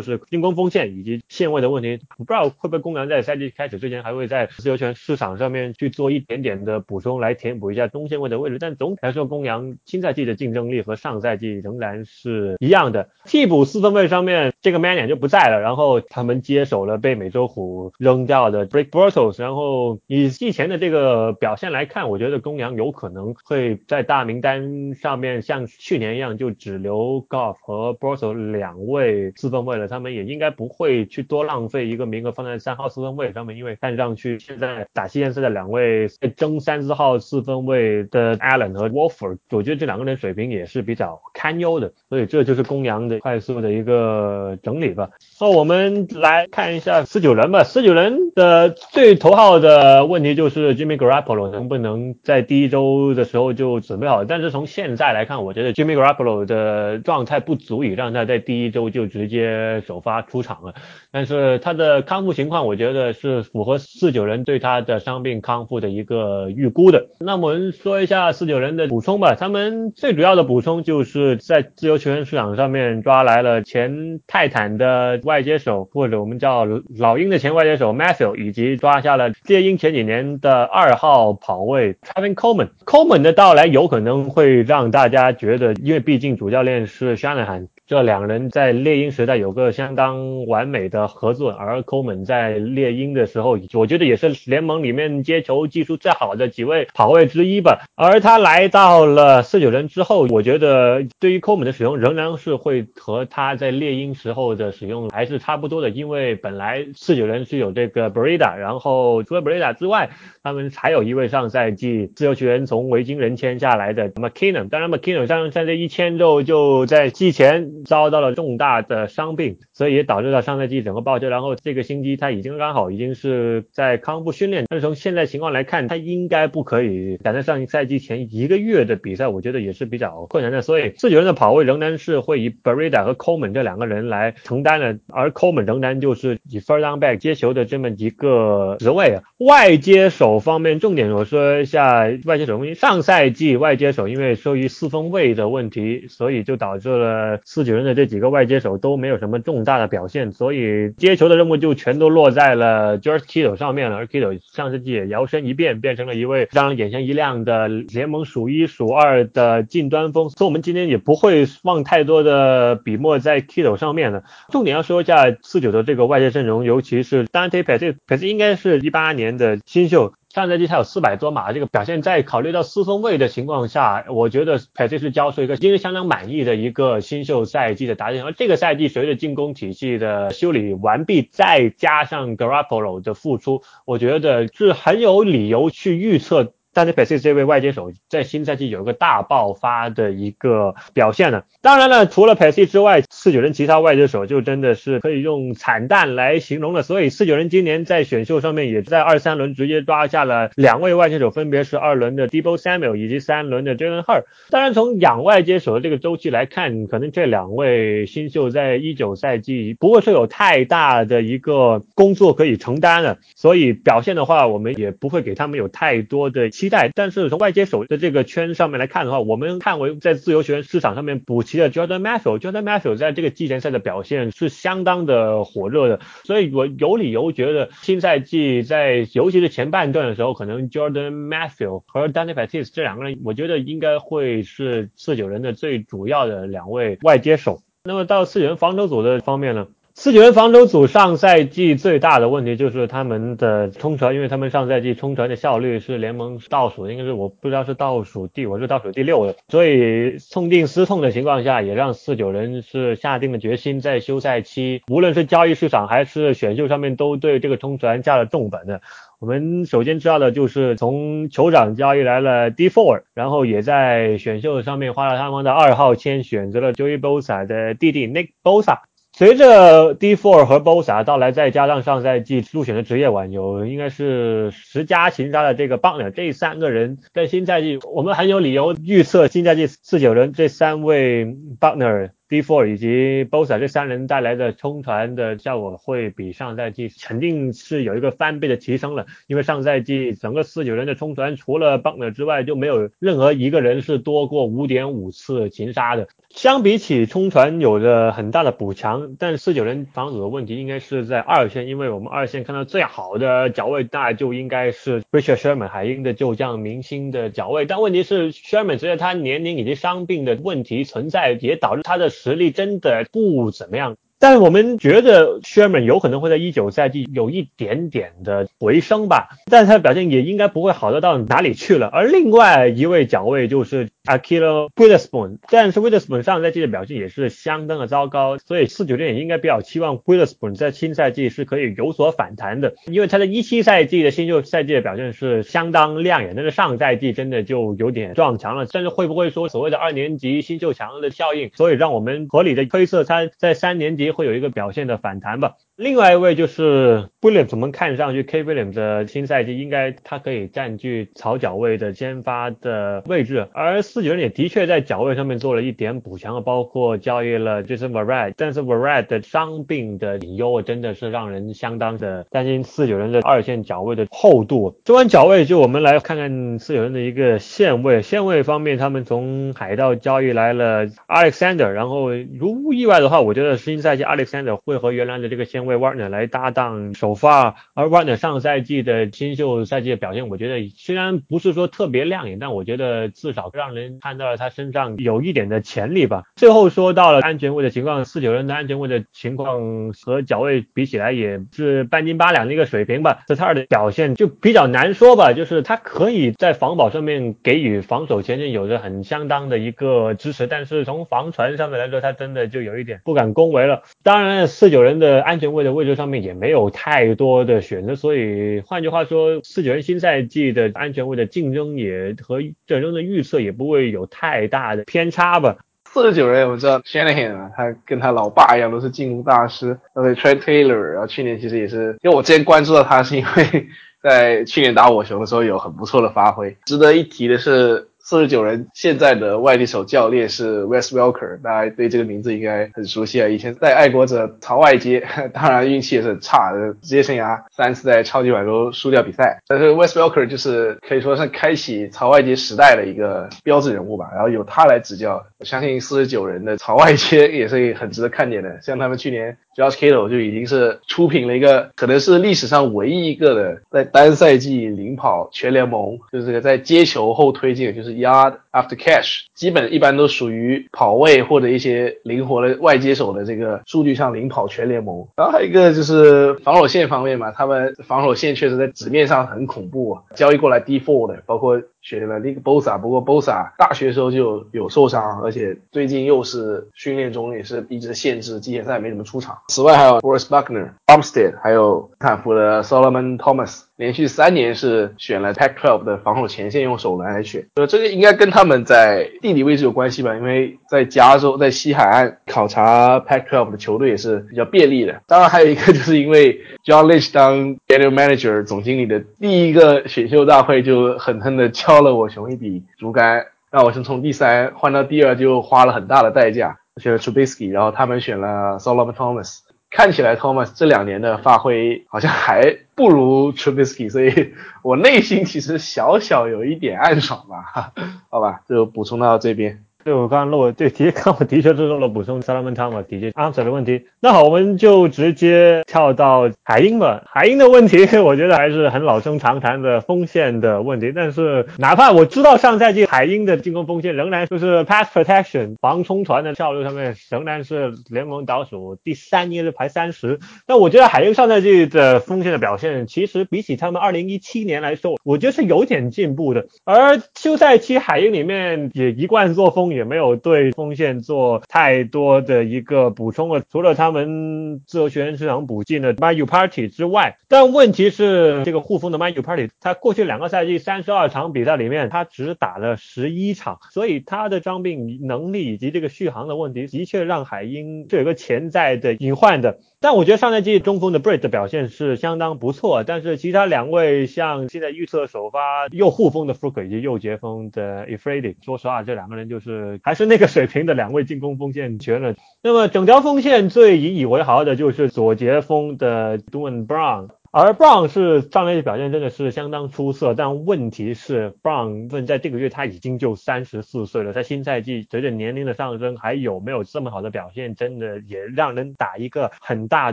Speaker 6: 是进攻锋线以及线位的问题。不知道会不会公羊在赛季开始之前还会在自由权市场上面去做一点点的补充，来填补一下中线位的位置。但总体来说，公羊新赛季的竞争力和上赛季仍然是一样的。替补四分位上面，这个。Mania 就不在了，然后他们接手了被美洲虎扔掉的 Brick Bortles，然后以季前的这个表现来看，我觉得公羊有可能会在大名单上面像去年一样就只留 Golf 和 Bortles 两位四分位了，他们也应该不会去多浪费一个名额放在三号四分位上面，因为看上去现在打西线赛的两位争三四号四分位的 Allen 和 Wolford，我觉得这两个人水平也是比较堪忧的，所以这就是公羊的快速的一个。整理吧。那我们来看一下四九人吧。四九人的最头号的问题就是 Jimmy Garoppolo 能不能在第一周的时候就准备好。但是从现在来看，我觉得 Jimmy Garoppolo 的状态不足以让他在第一周就直接首发出场了。但是他的康复情况，我觉得是符合四九人对他的伤病康复的一个预估的。那我们说一下四九人的补充吧。他们最主要的补充就是在自由球员市场上面抓来了前泰坦的外接手，或者我们叫老鹰的前外接手 Matthew，以及抓下了猎鹰前几年的二号跑位 Travin Coleman。Coleman 的到来有可能会让大家觉得，因为毕竟主教练是 Shanahan。这两人在猎鹰时代有个相当完美的合作，而 Coleman 在猎鹰的时候，我觉得也是联盟里面接球技术最好的几位跑位之一吧。而他来到了四九人之后，我觉得对于 Coleman 的使用仍然是会和他在猎鹰时候的使用还是差不多的，因为本来四九人是有这个 Breda，然后除了 Breda 之外，他们还有一位上赛季自由球员从维京人签下来的 McKinnon。当然，McKinnon 上赛季一签之后就在季前。遭到了重大的伤病，所以也导致了上赛季整个报销。然后这个星期他已经刚好已经是在康复训练，但是从现在情况来看，他应该不可以赶在上一赛季前一个月的比赛，我觉得也是比较困难的。所以四九人的跑位仍然是会以 Breda 和 Coleman 这两个人来承担的，而 Coleman 仍然就是以 Far Down Back 接球的这么一个职位啊。外接手方面，重点我说一下外接手因为。上赛季外接手因为受于四分位的问题，所以就导致了四九人的这几个外接手都没有什么重大的表现，所以接球的任务就全都落在了 George Kittle 上面了。而 Kittle 上赛季也摇身一变，变成了一位让人眼前一亮的联盟数一数二的近端锋。所以我们今天也不会放太多的笔墨在 Kittle 上面了。重点要说一下四九的这个外接阵容，尤其是 Dante p e t t 这 t 应该是一八年。的新秀，上赛季他有四百多码，这个表现在考虑到四分位的情况下，我觉得佩蒂是交出一个令人相当满意的一个新秀赛季的答卷。而这个赛季随着进攻体系的修理完毕，再加上 Garoppolo 的复出，我觉得是很有理由去预测。Dante p e s i 这位外接手在新赛季有一个大爆发的一个表现呢。当然了，除了 p e s i 之外，四九人其他外接手就真的是可以用惨淡来形容了。所以四九人今年在选秀上面也在二三轮直接抓下了两位外接手，分别是二轮的 Debo Samuel 以及三轮的 Jalen Hur。当然，从养外接手的这个周期来看，可能这两位新秀在一九赛季不会是有太大的一个工作可以承担的，所以表现的话，我们也不会给他们有太多的期待。但是从外接手的这个圈上面来看的话，我们看为在自由球员市场上面补齐了 Jordan Matthew，Jordan Matthew 在这个季前赛的表现是相当的火热的，所以我有理由觉得新赛季在尤其是前半段的时候，可能 Jordan Matthew 和 Danny Batiste 这两个人，我觉得应该会是四九人的最主要的两位外接手。那么到四九人防守组的方面呢？四九人防守组上赛季最大的问题就是他们的冲传，因为他们上赛季冲传的效率是联盟倒数，应该是我不知道是倒数第我是倒数第六的，所以痛定思痛的情况下，也让四九人是下定了决心，在休赛期，无论是交易市场还是选秀上面，都对这个冲传下了重本的。我们首先知道的就是从酋长交易来了 D Four，然后也在选秀上面花了他们的二号签，选择了 Joey Bosa 的弟弟 Nick Bosa。随着 D Four 和 Bosa 到来，再加上上赛季入选的职业网游应该是十佳擒杀的这个 Bunner，这三个人在新赛季，我们很有理由预测新赛季四九人这三位 Bunner D Four 以及 Bosa 这三人带来的冲传的效果会比上赛季肯定是有一个翻倍的提升了，因为上赛季整个四九人的冲传除了 b u n e r 之外就没有任何一个人是多过五点五次擒杀的。相比起冲传有着很大的补强，但四九人防守的问题应该是在二线，因为我们二线看到最好的脚位大就应该是 Richard Sherman 海鹰的旧将明星的脚位，但问题是 Sherman 随着他年龄以及伤病的问题存在，也导致他的。实力真的不怎么样。但我们觉得 Sherman 有可能会在一九赛季有一点点的回升吧，但是他的表现也应该不会好得到哪里去了。而另外一位奖位就是 Akilo Witherspoon，但是 Witherspoon 上赛季的表现也是相当的糟糕，所以四九队也应该比较期望 Witherspoon 在新赛季是可以有所反弹的，因为他在一七赛季的新秀赛季的表现是相当亮眼，但是上赛季真的就有点撞墙了。但是会不会说所谓的二年级新秀强的效应，所以让我们合理的推测他在三年级。会有一个表现的反弹吧。另外一位就是 Williams，我们看上去 K Williams 的新赛季应该他可以占据草脚位的先发的位置，而四九人也的确在脚位上面做了一点补强，包括交易了 Jason Verrett，但是 v a r e t 的伤病的隐忧真的是让人相当的担心四九人的二线脚位的厚度。说完脚位，就我们来看看四九人的一个线位。线位方面，他们从海盗交易来了 Alexander，然后如无意外的话，我觉得新赛季 Alexander 会和原来的这个线。为 Warner 来搭档首发，而 Warner 上赛季的新秀赛季的表现，我觉得虽然不是说特别亮眼，但我觉得至少让人看到了他身上有一点的潜力吧。最后说到了安全位的情况，四九人的安全位的情况和脚位比起来也是半斤八两的一个水平吧。斯塔尔的表现就比较难说吧，就是他可以在防保上面给予防守前线有着很相当的一个支持，但是从防传上面来说，他真的就有一点不敢恭维了。当然，四九人的安全位。的位置上面也没有太多的选择，所以换句话说，四九人新赛季的安全位的竞争也和阵容的预测也不会有太大的偏差吧。
Speaker 2: 四十九人我知道 Shanahan 啊，他跟他老爸一样都是进攻大师，而且 Trent Taylor，然后去年其实也是，因为我之前关注到他是因为在去年打我熊的时候有很不错的发挥。值得一提的是。四十九人现在的外地手教练是 Wes Welker，大家对这个名字应该很熟悉啊。以前在爱国者朝外接，<laughs> 当然运气也是很差，职业生涯三次在超级碗都输掉比赛。但是 Wes Welker 就是可以说是开启朝外接时代的一个标志人物吧。然后由他来执教，我相信四十九人的朝外接也是很值得看点的。像他们去年。Josh Kittle 就已经是出品了一个，可能是历史上唯一一个的在单赛季领跑全联盟，就是这个在接球后推进，就是 Yard After Catch，基本一般都属于跑位或者一些灵活的外接手的这个数据上领跑全联盟。然后还有一个就是防守线方面嘛，他们防守线确实在纸面上很恐怖，交易过来 D Four 的，包括。选了那个 Bosa，不过 Bosa 大学时候就有受伤，而且最近又是训练中也是一直限制季前赛没怎么出场。此外还有 Boris Buckner、Bumstead，还有斯坦福的 Solomon Thomas，连续三年是选了 Pac-12 的防守前线用首轮来选，呃，这个应该跟他们在地理位置有关系吧？因为在加州，在西海岸考察 Pac-12 的球队也是比较便利的。当然还有一个就是因为 John Lynch 当 General Manager 总经理的第一个选秀大会就狠狠的敲了我熊一笔竹竿，那我是从第三换到第二就花了很大的代价，选了 Trubisky，然后他们选了 Solomon Thomas。看起来 Thomas 这两年的发挥好像还不如 Trubisky，所以我内心其实小小有一点暗爽吧，<laughs> 好吧，就补充到这边。
Speaker 6: 对我刚刚漏了，对，的确，我的确是漏了补充 Solomon Thomas 的确 answer 的问题。那好，我们就直接跳到海鹰吧。海鹰的问题，<laughs> 我觉得还是很老生常谈的锋线的问题。但是，哪怕我知道上赛季海鹰的进攻锋线仍然就是 pass protection 防冲传的效率上面仍然是联盟倒数第三，应该是排三十。但我觉得海鹰上赛季的锋线的表现，其实比起他们二零一七年来说，我觉得是有点进步的。而休赛期海鹰里面也一贯作风。也没有对锋线做太多的一个补充了，除了他们自由球员市场补进的 My U Party 之外，但问题是这个护锋的 My U Party，他过去两个赛季三十二场比赛里面，他只打了十一场，所以他的伤病能力以及这个续航的问题，的确让海鹰是有个潜在的隐患的。但我觉得上赛季中锋的 Bridge 的表现是相当不错，但是其他两位像现在预测首发右护锋的 Fruk 以及右截锋的 Efredi，说实话，这两个人就是还是那个水平的两位进攻锋线全了。那么整条锋线最引以为豪的就是左截锋的 d u a n Brown。而 Brown 是上赛季表现真的是相当出色，但问题是 Brown 问在这个月他已经就三十四岁了，在新赛季随着年龄的上升，还有没有这么好的表现，真的也让人打一个很大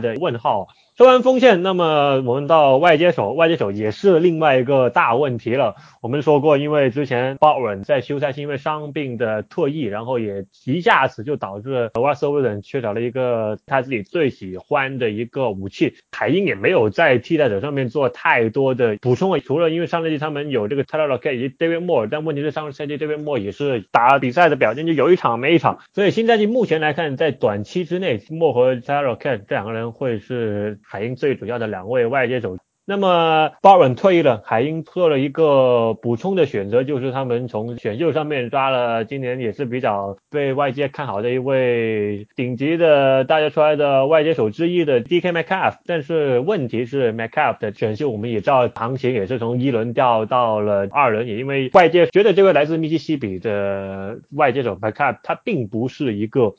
Speaker 6: 的问号。说完锋线，那么我们到外接手，外接手也是另外一个大问题了。我们说过，因为之前鲍尔在休赛期因为伤病的退役，然后也一下子就导致 Russell Wilson 缺少了一个他自己最喜欢的一个武器，海鹰也没有在替代者上面做太多的补充。除了因为上赛季他们有这个 Tyler K 以及 David Moore，但问题是上个赛季 David Moore 也是打比赛的表现就有一场没一场，所以新赛季目前来看，在短期之内，Moore 和 Tyler K 这两个人会是。海鹰最主要的两位外接手，那么鲍文退役了，海鹰做了一个补充的选择，就是他们从选秀上面抓了今年也是比较被外界看好的一位顶级的大家出来的外接手之一的 D.K. Metcalf，但是问题是 Metcalf 的选秀我们也知道行情也是从一轮掉到了二轮，也因为外界觉得这位来自密西西比的外接手 Metcalf 他并不是一个。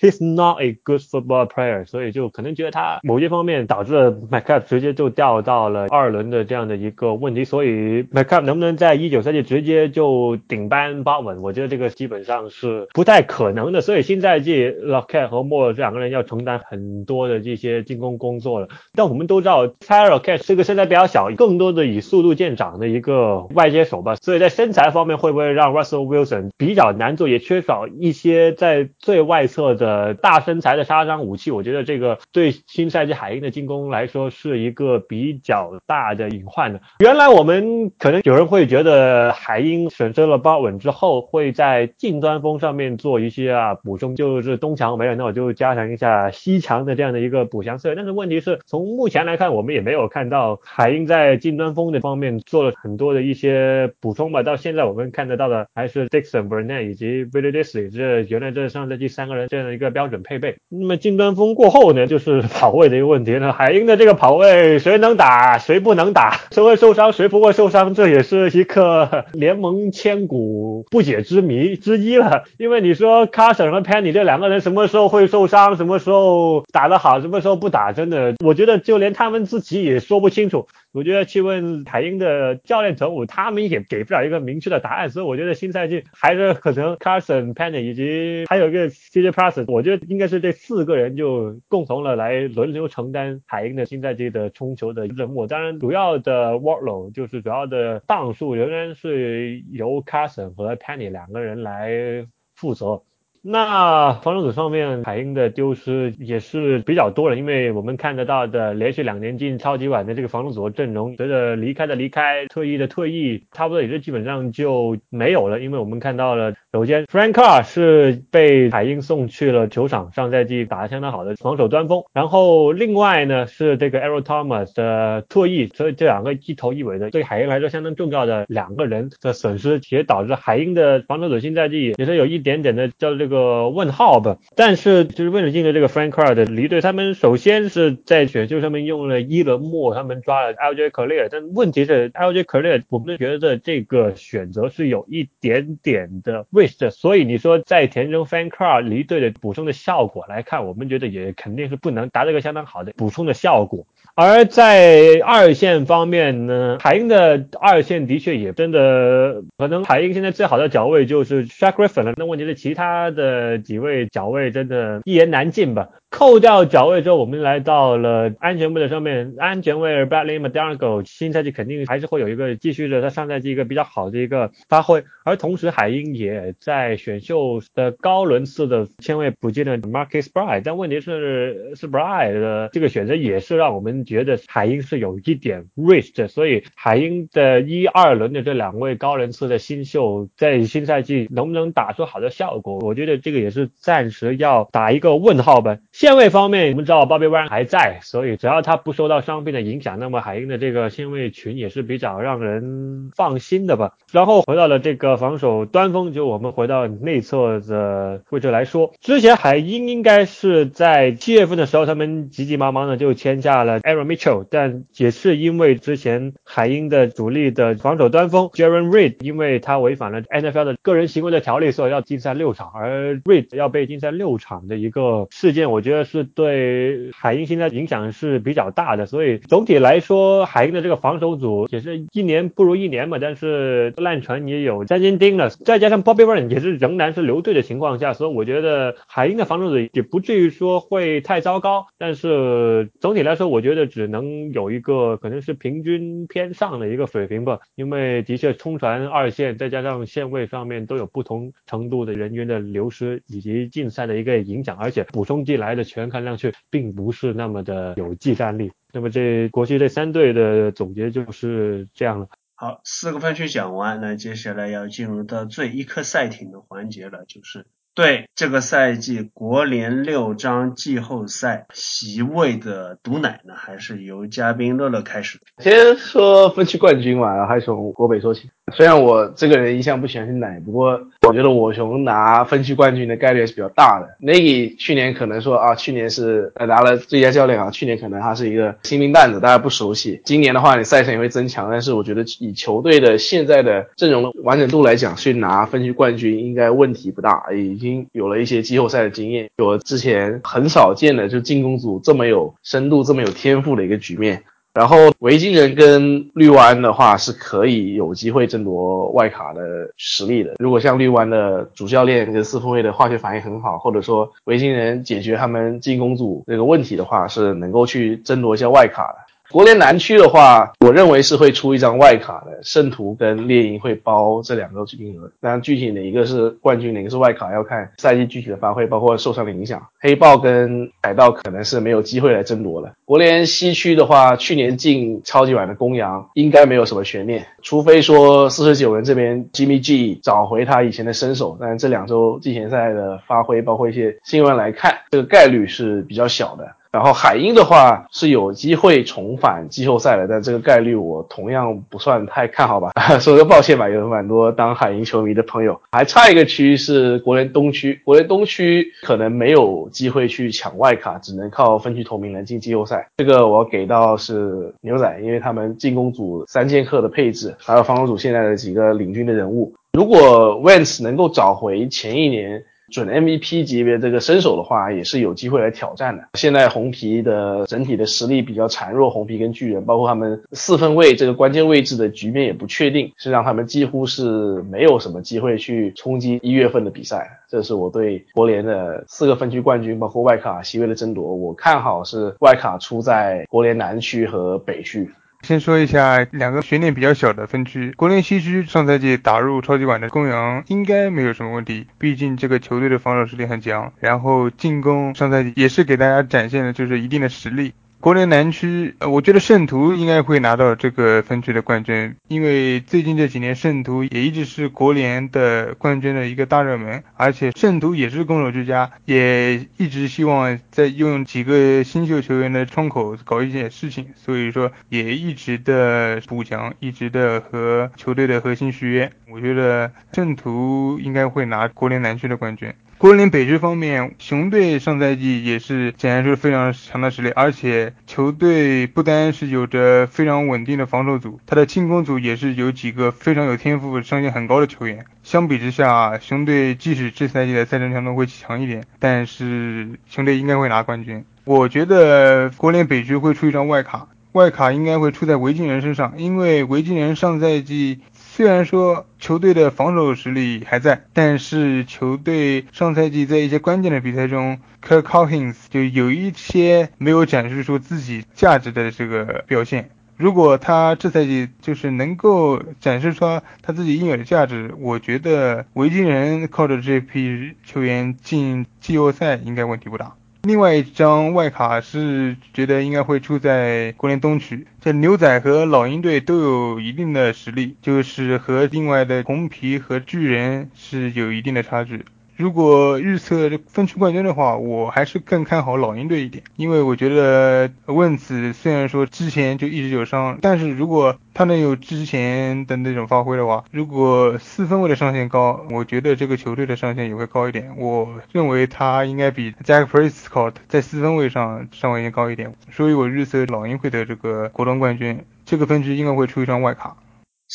Speaker 6: He's not a good football player，所以就可能觉得他某些方面导致了 m c c a p 直接就掉到了二轮的这样的一个问题。所以 m c c a p 能不能在一九赛季直接就顶班八稳，我觉得这个基本上是不太可能的。所以新赛季 lock 和 Moore 这两个人要承担很多的这些进攻工作了。但我们都知道 Tyler Lockett 是个身材比较小，更多的以速度见长的一个外接手吧。所以在身材方面会不会让 Russell Wilson 比较难做？也缺少一些在最外侧。的大身材的杀伤武器，我觉得这个对新赛季海鹰的进攻来说是一个比较大的隐患的。原来我们可能有人会觉得海鹰选择了鲍稳之后，会在近端锋上面做一些啊补充，就是东墙没了，那我就加强一下西墙的这样的一个补强策略。但是问题是从目前来看，我们也没有看到海鹰在近端锋的方面做了很多的一些补充吧。到现在我们看得到的还是 Dixon、Burnett 以及 Billy Disley 这原来这上赛季三个人这。的一个标准配备。那么近端锋过后呢，就是跑位的一个问题呢。海鹰的这个跑位，谁能打，谁不能打，<laughs> 谁会受伤，谁不会受伤，这也是一个 <laughs> 联盟千古不解之谜之一了。因为你说 Carson 和 Penny 这两个人什么时候会受伤，什么时候打得好，什么时候不打，真的，我觉得就连他们自己也说不清楚。我觉得去问海鹰的教练程武，他们也给不了一个明确的答案。所以我觉得新赛季还是可能 Carson、Penny 以及还有一个 CJ Plus。我觉得应该是这四个人就共同的来轮流承担海鹰的新赛季的冲球的任务。当然，主要的 workload 就是主要的档数仍然是由 Carson 和 Penny 两个人来负责。那防守组方面，海鹰的丢失也是比较多的，因为我们看得到的连续两年进超级碗的这个防守组阵容，随着离开的离开，退役的退役，差不多也是基本上就没有了。因为我们看到了，首先 Frank Car 是被海鹰送去了球场，上赛季打得相当好的防守端锋。然后另外呢是这个 Errol Thomas 的退役，所以这两个一头一尾的对海鹰来说相当重要的两个人的损失，也导致海鹰的防守组新赛季也是有一点点的叫这个。个问号吧，但是就是为了应对这个 Frank Carr 的离队，他们首先是在选秀上面用了伊伦莫，他们抓了 LJ Collier，但问题是 LJ Collier，我们觉得这个选择是有一点点的 waste，所以你说在田中 Frank Carr 离队的补充的效果来看，我们觉得也肯定是不能达到一个相当好的补充的效果。而在二线方面呢，海鹰的二线的确也真的可能海鹰现在最好的脚位就是 Shaq Griffin 了，那问题是其他的几位角位真的一言难尽吧。扣掉脚位之后，我们来到了安全位的上面。安全位 Bradley m c d o n a g o 新赛季肯定还是会有一个继续的他上赛季一个比较好的一个发挥。而同时，海鹰也在选秀的高轮次的签位补进了 Marcus b r i d e 但问题是，是 b r i d e 的这个选择也是让我们觉得海鹰是有一点 risk。所以，海鹰的一二轮的这两位高轮次的新秀在新赛季能不能打出好的效果，我觉得这个也是暂时要打一个问号吧。线位方面，我们知道 Bobby Brown 还在，所以只要他不受到伤病的影响，那么海鹰的这个线位群也是比较让人放心的吧。然后回到了这个防守端锋，就我们回到内侧的位置来说，之前海鹰应该是在七月份的时候，他们急急忙忙的就签下了 Aaron Mitchell，但也是因为之前海鹰的主力的防守端锋 Jaren Reed，因为他违反了 NFL 的个人行为的条例，所以要禁赛六场，而 Reed 要被禁赛六场的一个事件，我觉得。这是对海鹰现在影响是比较大的，所以总体来说，海鹰的这个防守组也是一年不如一年嘛。但是烂船也有三金丁了，再加上 Bobby Brown 也是仍然是留队的情况下，所以我觉得海鹰的防守组也不至于说会太糟糕。但是总体来说，我觉得只能有一个可能是平均偏上的一个水平吧，因为的确冲传二线再加上线位上面都有不同程度的人员的流失以及竞赛的一个影响，而且补充进来的。全看上去并不是那么的有技战力。那么这国际这三队的总结就是这样了。
Speaker 1: 好，四个分区讲完，那接下来要进入到最一颗赛艇的环节了，就是对这个赛季国联六张季后赛席位的毒奶呢，还是由嘉宾乐乐开始。
Speaker 2: 先说分区冠军吧，然后还是从国北说起。虽然我这个人一向不喜欢吃奶，不过我觉得我熊拿分区冠军的概率是比较大的。Nagy 去年可能说啊，去年是拿了最佳教练啊，去年可能他是一个新兵蛋子，大家不熟悉。今年的话，你赛程也会增强，但是我觉得以球队的现在的阵容的完整度来讲，去拿分区冠军应该问题不大。已经有了一些季后赛的经验，有之前很少见的就进攻组这么有深度、这么有天赋的一个局面。然后维京人跟绿湾的话是可以有机会争夺外卡的实力的。如果像绿湾的主教练跟四分卫的化学反应很好，或者说维京人解决他们进攻组这个问题的话，是能够去争夺一下外卡的。国联南区的话，我认为是会出一张外卡的，圣徒跟猎鹰会包这两个名额。当然，具体哪一个是冠军，哪个是外卡，要看赛季具体的发挥，包括受伤的影响。黑豹跟海盗可能是没有机会来争夺了。国联西区的话，去年进超级碗的公羊应该没有什么悬念，除非说四十九人这边 Jimmy G 找回他以前的身手。但这两周季前赛的发挥，包括一些新闻来看，这个概率是比较小的。然后海鹰的话是有机会重返季后赛的，但这个概率我同样不算太看好吧。<laughs> 说个抱歉吧，有蛮多当海鹰球迷的朋友。还差一个区是国联东区，国联东区可能没有机会去抢外卡，只能靠分区头名来进季后赛。这个我给到是牛仔，因为他们进攻组三剑客的配置，还有防守组现在的几个领军的人物。如果 Vance 能够找回前一年。准 MVP 级别这个身手的话，也是有机会来挑战的。现在红皮的整体的实力比较孱弱，红皮跟巨人，包括他们四分位这个关键位置的局面也不确定，是让他们几乎是没有什么机会去冲击一月份的比赛。这是我对国联的四个分区冠军，包括外卡席位的争夺，我看好是外卡出在国联南区和北区。
Speaker 5: 先说一下两个悬念比较小的分区，国联西区上赛季打入超级碗的公羊应该没有什么问题，毕竟这个球队的防守实力很强，然后进攻上赛季也是给大家展现的就是一定的实力。国联南区，呃，我觉得圣徒应该会拿到这个分区的冠军，因为最近这几年圣徒也一直是国联的冠军的一个大热门，而且圣徒也是攻守俱佳，也一直希望在用几个新秀球员的窗口搞一些事情，所以说也一直的补强，一直的和球队的核心续约。我觉得圣徒应该会拿国联南区的冠军。国联北区方面，熊队上赛季也是展现出非常强的实力，而且球队不单是有着非常稳定的防守组，他的进攻组也是有几个非常有天赋、上限很高的球员。相比之下，熊队即使这赛季的赛程强度会强一点，但是熊队应该会拿冠军。我觉得国联北区会出一张外卡，外卡应该会出在维京人身上，因为维京人上赛季。虽然说球队的防守实力还在，但是球队上赛季在一些关键的比赛中，Kirk Cousins 就有一些没有展示出自己价值的这个表现。如果他这赛季就是能够展示出他自己应有的价值，我觉得维京人靠着这批球员进季后赛应该问题不大。另外一张外卡是觉得应该会出在国联东区，这牛仔和老鹰队都有一定的实力，就是和另外的红皮和巨人是有一定的差距。如果预测分区冠军的话，我还是更看好老鹰队一点，因为我觉得问子虽然说之前就一直有伤，但是如果他能有之前的那种发挥的话，如果四分位的上限高，我觉得这个球队的上限也会高一点。我认为他应该比 Jack Prescott 在四分位上稍微高一点，所以我预测老鹰会得这个国东冠军。这个分区应该会出一张外卡。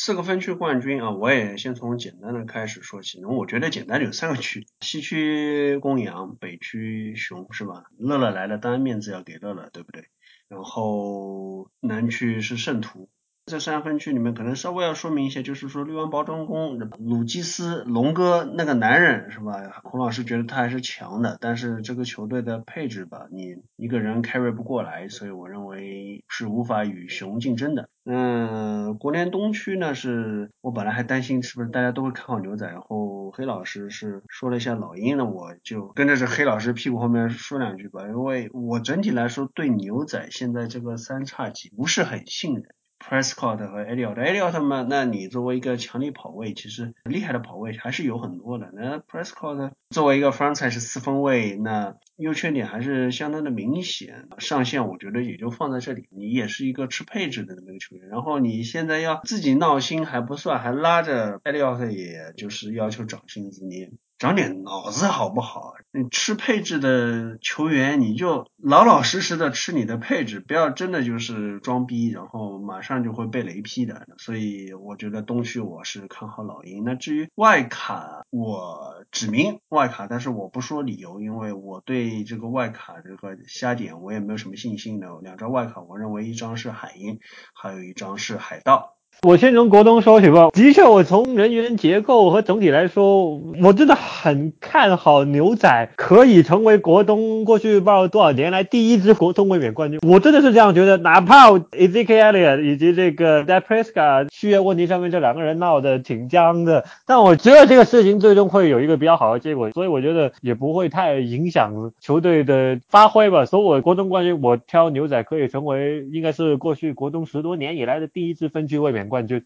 Speaker 1: 四个分区冠军啊，我也先从简单的开始说起。那我觉得简单的有三个区：西区公羊，北区熊，是吧？乐乐来了，当然面子要给乐乐，对不对？然后南区是圣徒。这三分区里面，可能稍微要说明一些，就是说绿湾包装工鲁基斯龙哥那个男人是吧？孔老师觉得他还是强的，但是这个球队的配置吧，你一个人 carry 不过来，所以我认为是无法与熊竞争的。嗯，国联东区呢，是我本来还担心是不是大家都会看好牛仔，然后黑老师是说了一下老鹰呢，我就跟着这黑老师屁股后面说两句吧，因为我整体来说对牛仔现在这个三叉戟不是很信任。Prescott 和 Elliott，Elliott 嘛，那你作为一个强力跑位，其实厉害的跑位还是有很多的。那 Prescott 作为一个 franchise 四分位，那优缺点还是相当的明显。上限我觉得也就放在这里，你也是一个吃配置的那个球员。然后你现在要自己闹心还不算，还拉着 Elliott，也就是要求涨薪资，你长点脑子好不好？你吃配置的球员，你就老老实实的吃你的配置，不要真的就是装逼，然后马上就会被雷劈的。所以我觉得东区我是看好老鹰。那至于外卡，我指明外卡，但是我不说理由，因为我对这个外卡这个瞎点我也没有什么信心的。两张外卡，我认为一张是海鹰，还有一张是海盗。
Speaker 6: 我先从国东说起吧。的确，我从人员结构和整体来说，我真的很看好牛仔可以成为国东过去不知道多少年来第一支国东卫冕冠军。我真的是这样觉得。哪怕 Ezekielia 以及这个 d a p r e s c a 续约问题上面这两个人闹得挺僵的，但我觉得这个事情最终会有一个比较好的结果，所以我觉得也不会太影响球队的发挥吧。所以，我国东冠军，我挑牛仔可以成为应该是过去国东十多年以来的第一支分区卫冕。冠军，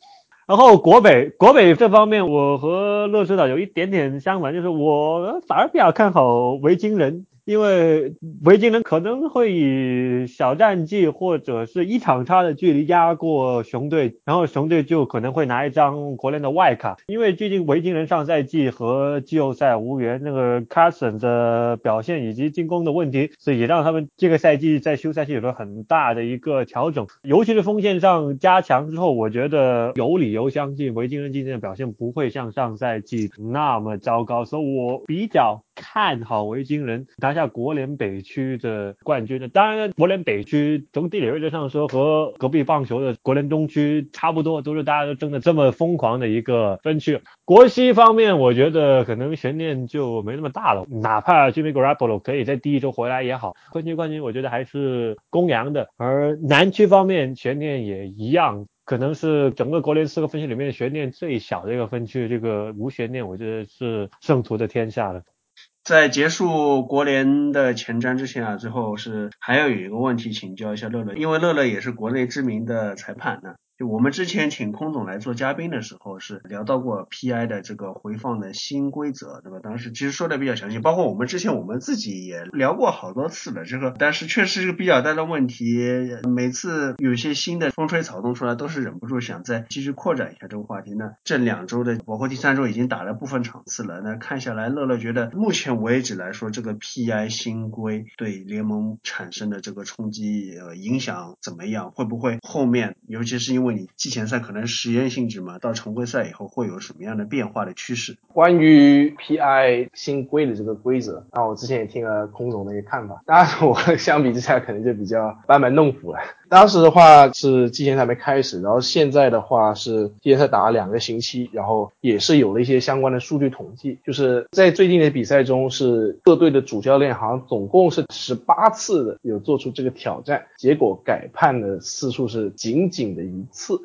Speaker 6: 然后国北国北这方面，我和乐视岛有一点点相反，就是我反而比较看好维京人。因为维京人可能会以小战绩或者是一场差的距离压过熊队，然后熊队就可能会拿一张国联的外卡。因为最近维京人上赛季和季后赛无缘，那个 Carson 的表现以及进攻的问题，所以也让他们这个赛季在休赛期有了很大的一个调整。尤其是锋线上加强之后，我觉得有理由相信维京人今天的表现不会像上赛季那么糟糕，所以我比较。看好维京人拿下国联北区的冠军的。当然，国联北区从地理位置上说和隔壁棒球的国联东区差不多，都是大家都争的这么疯狂的一个分区。国西方面，我觉得可能悬念就没那么大了。哪怕 Jimmy Garoppolo 可以在第一周回来也好，分区冠军我觉得还是公羊的。而南区方面，悬念也一样。可能是整个国联四个分区里面悬念最小的一个分区，这个无悬念，我觉得是圣徒的天下了。
Speaker 1: 在结束国联的前瞻之前啊，最后是还要有一个问题请教一下乐乐，因为乐乐也是国内知名的裁判呢。我们之前请空总来做嘉宾的时候，是聊到过 PI 的这个回放的新规则，对吧？当时其实说的比较详细，包括我们之前我们自己也聊过好多次了。这个，但是确实是个比较大的问题。每次有些新的风吹草动出来，都是忍不住想再继续扩展一下这个话题。那这两周的，包括第三周已经打了部分场次了。那看下来，乐乐觉得目前为止来说，这个 PI 新规对联盟产生的这个冲击呃影响怎么样？会不会后面，尤其是因为你季前赛可能实验性质嘛，到常规赛以后会有什么样的变化的趋势？
Speaker 2: 关于 PI 新规的这个规则，那我之前也听了空总的一个看法，当然我相比之下可能就比较班门弄斧了。当时的话是季前赛没开始，然后现在的话是季前赛打了两个星期，然后也是有了一些相关的数据统计，就是在最近的比赛中是各队的主教练好像总共是十八次的有做出这个挑战，结果改判的次数是仅仅的一次。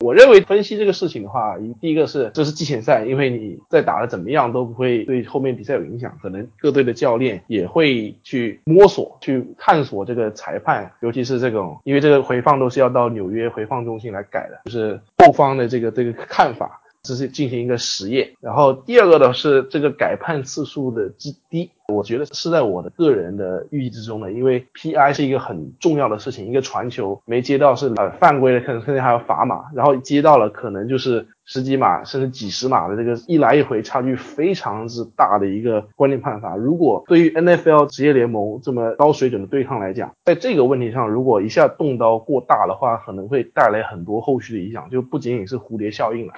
Speaker 2: 我认为分析这个事情的话，第一个是这是季前赛，因为你在打的怎么样都不会对后面比赛有影响，可能各队的教练也会去摸索、去探索这个裁判，尤其是这种，因为这个回放都是要到纽约回放中心来改的，就是后方的这个这个看法。这是进行一个实验，然后第二个呢是这个改判次数的之低，我觉得是在我的个人的预计之中的，因为 PI 是一个很重要的事情，一个传球没接到是呃犯规的，可能甚至还要罚码，然后接到了可能就是十几码甚至几十码的这个一来一回差距非常之大的一个关键判罚。如果对于 NFL 职业联盟这么高水准的对抗来讲，在这个问题上如果一下动刀过大的话，可能会带来很多后续的影响，就不仅仅是蝴蝶效应了。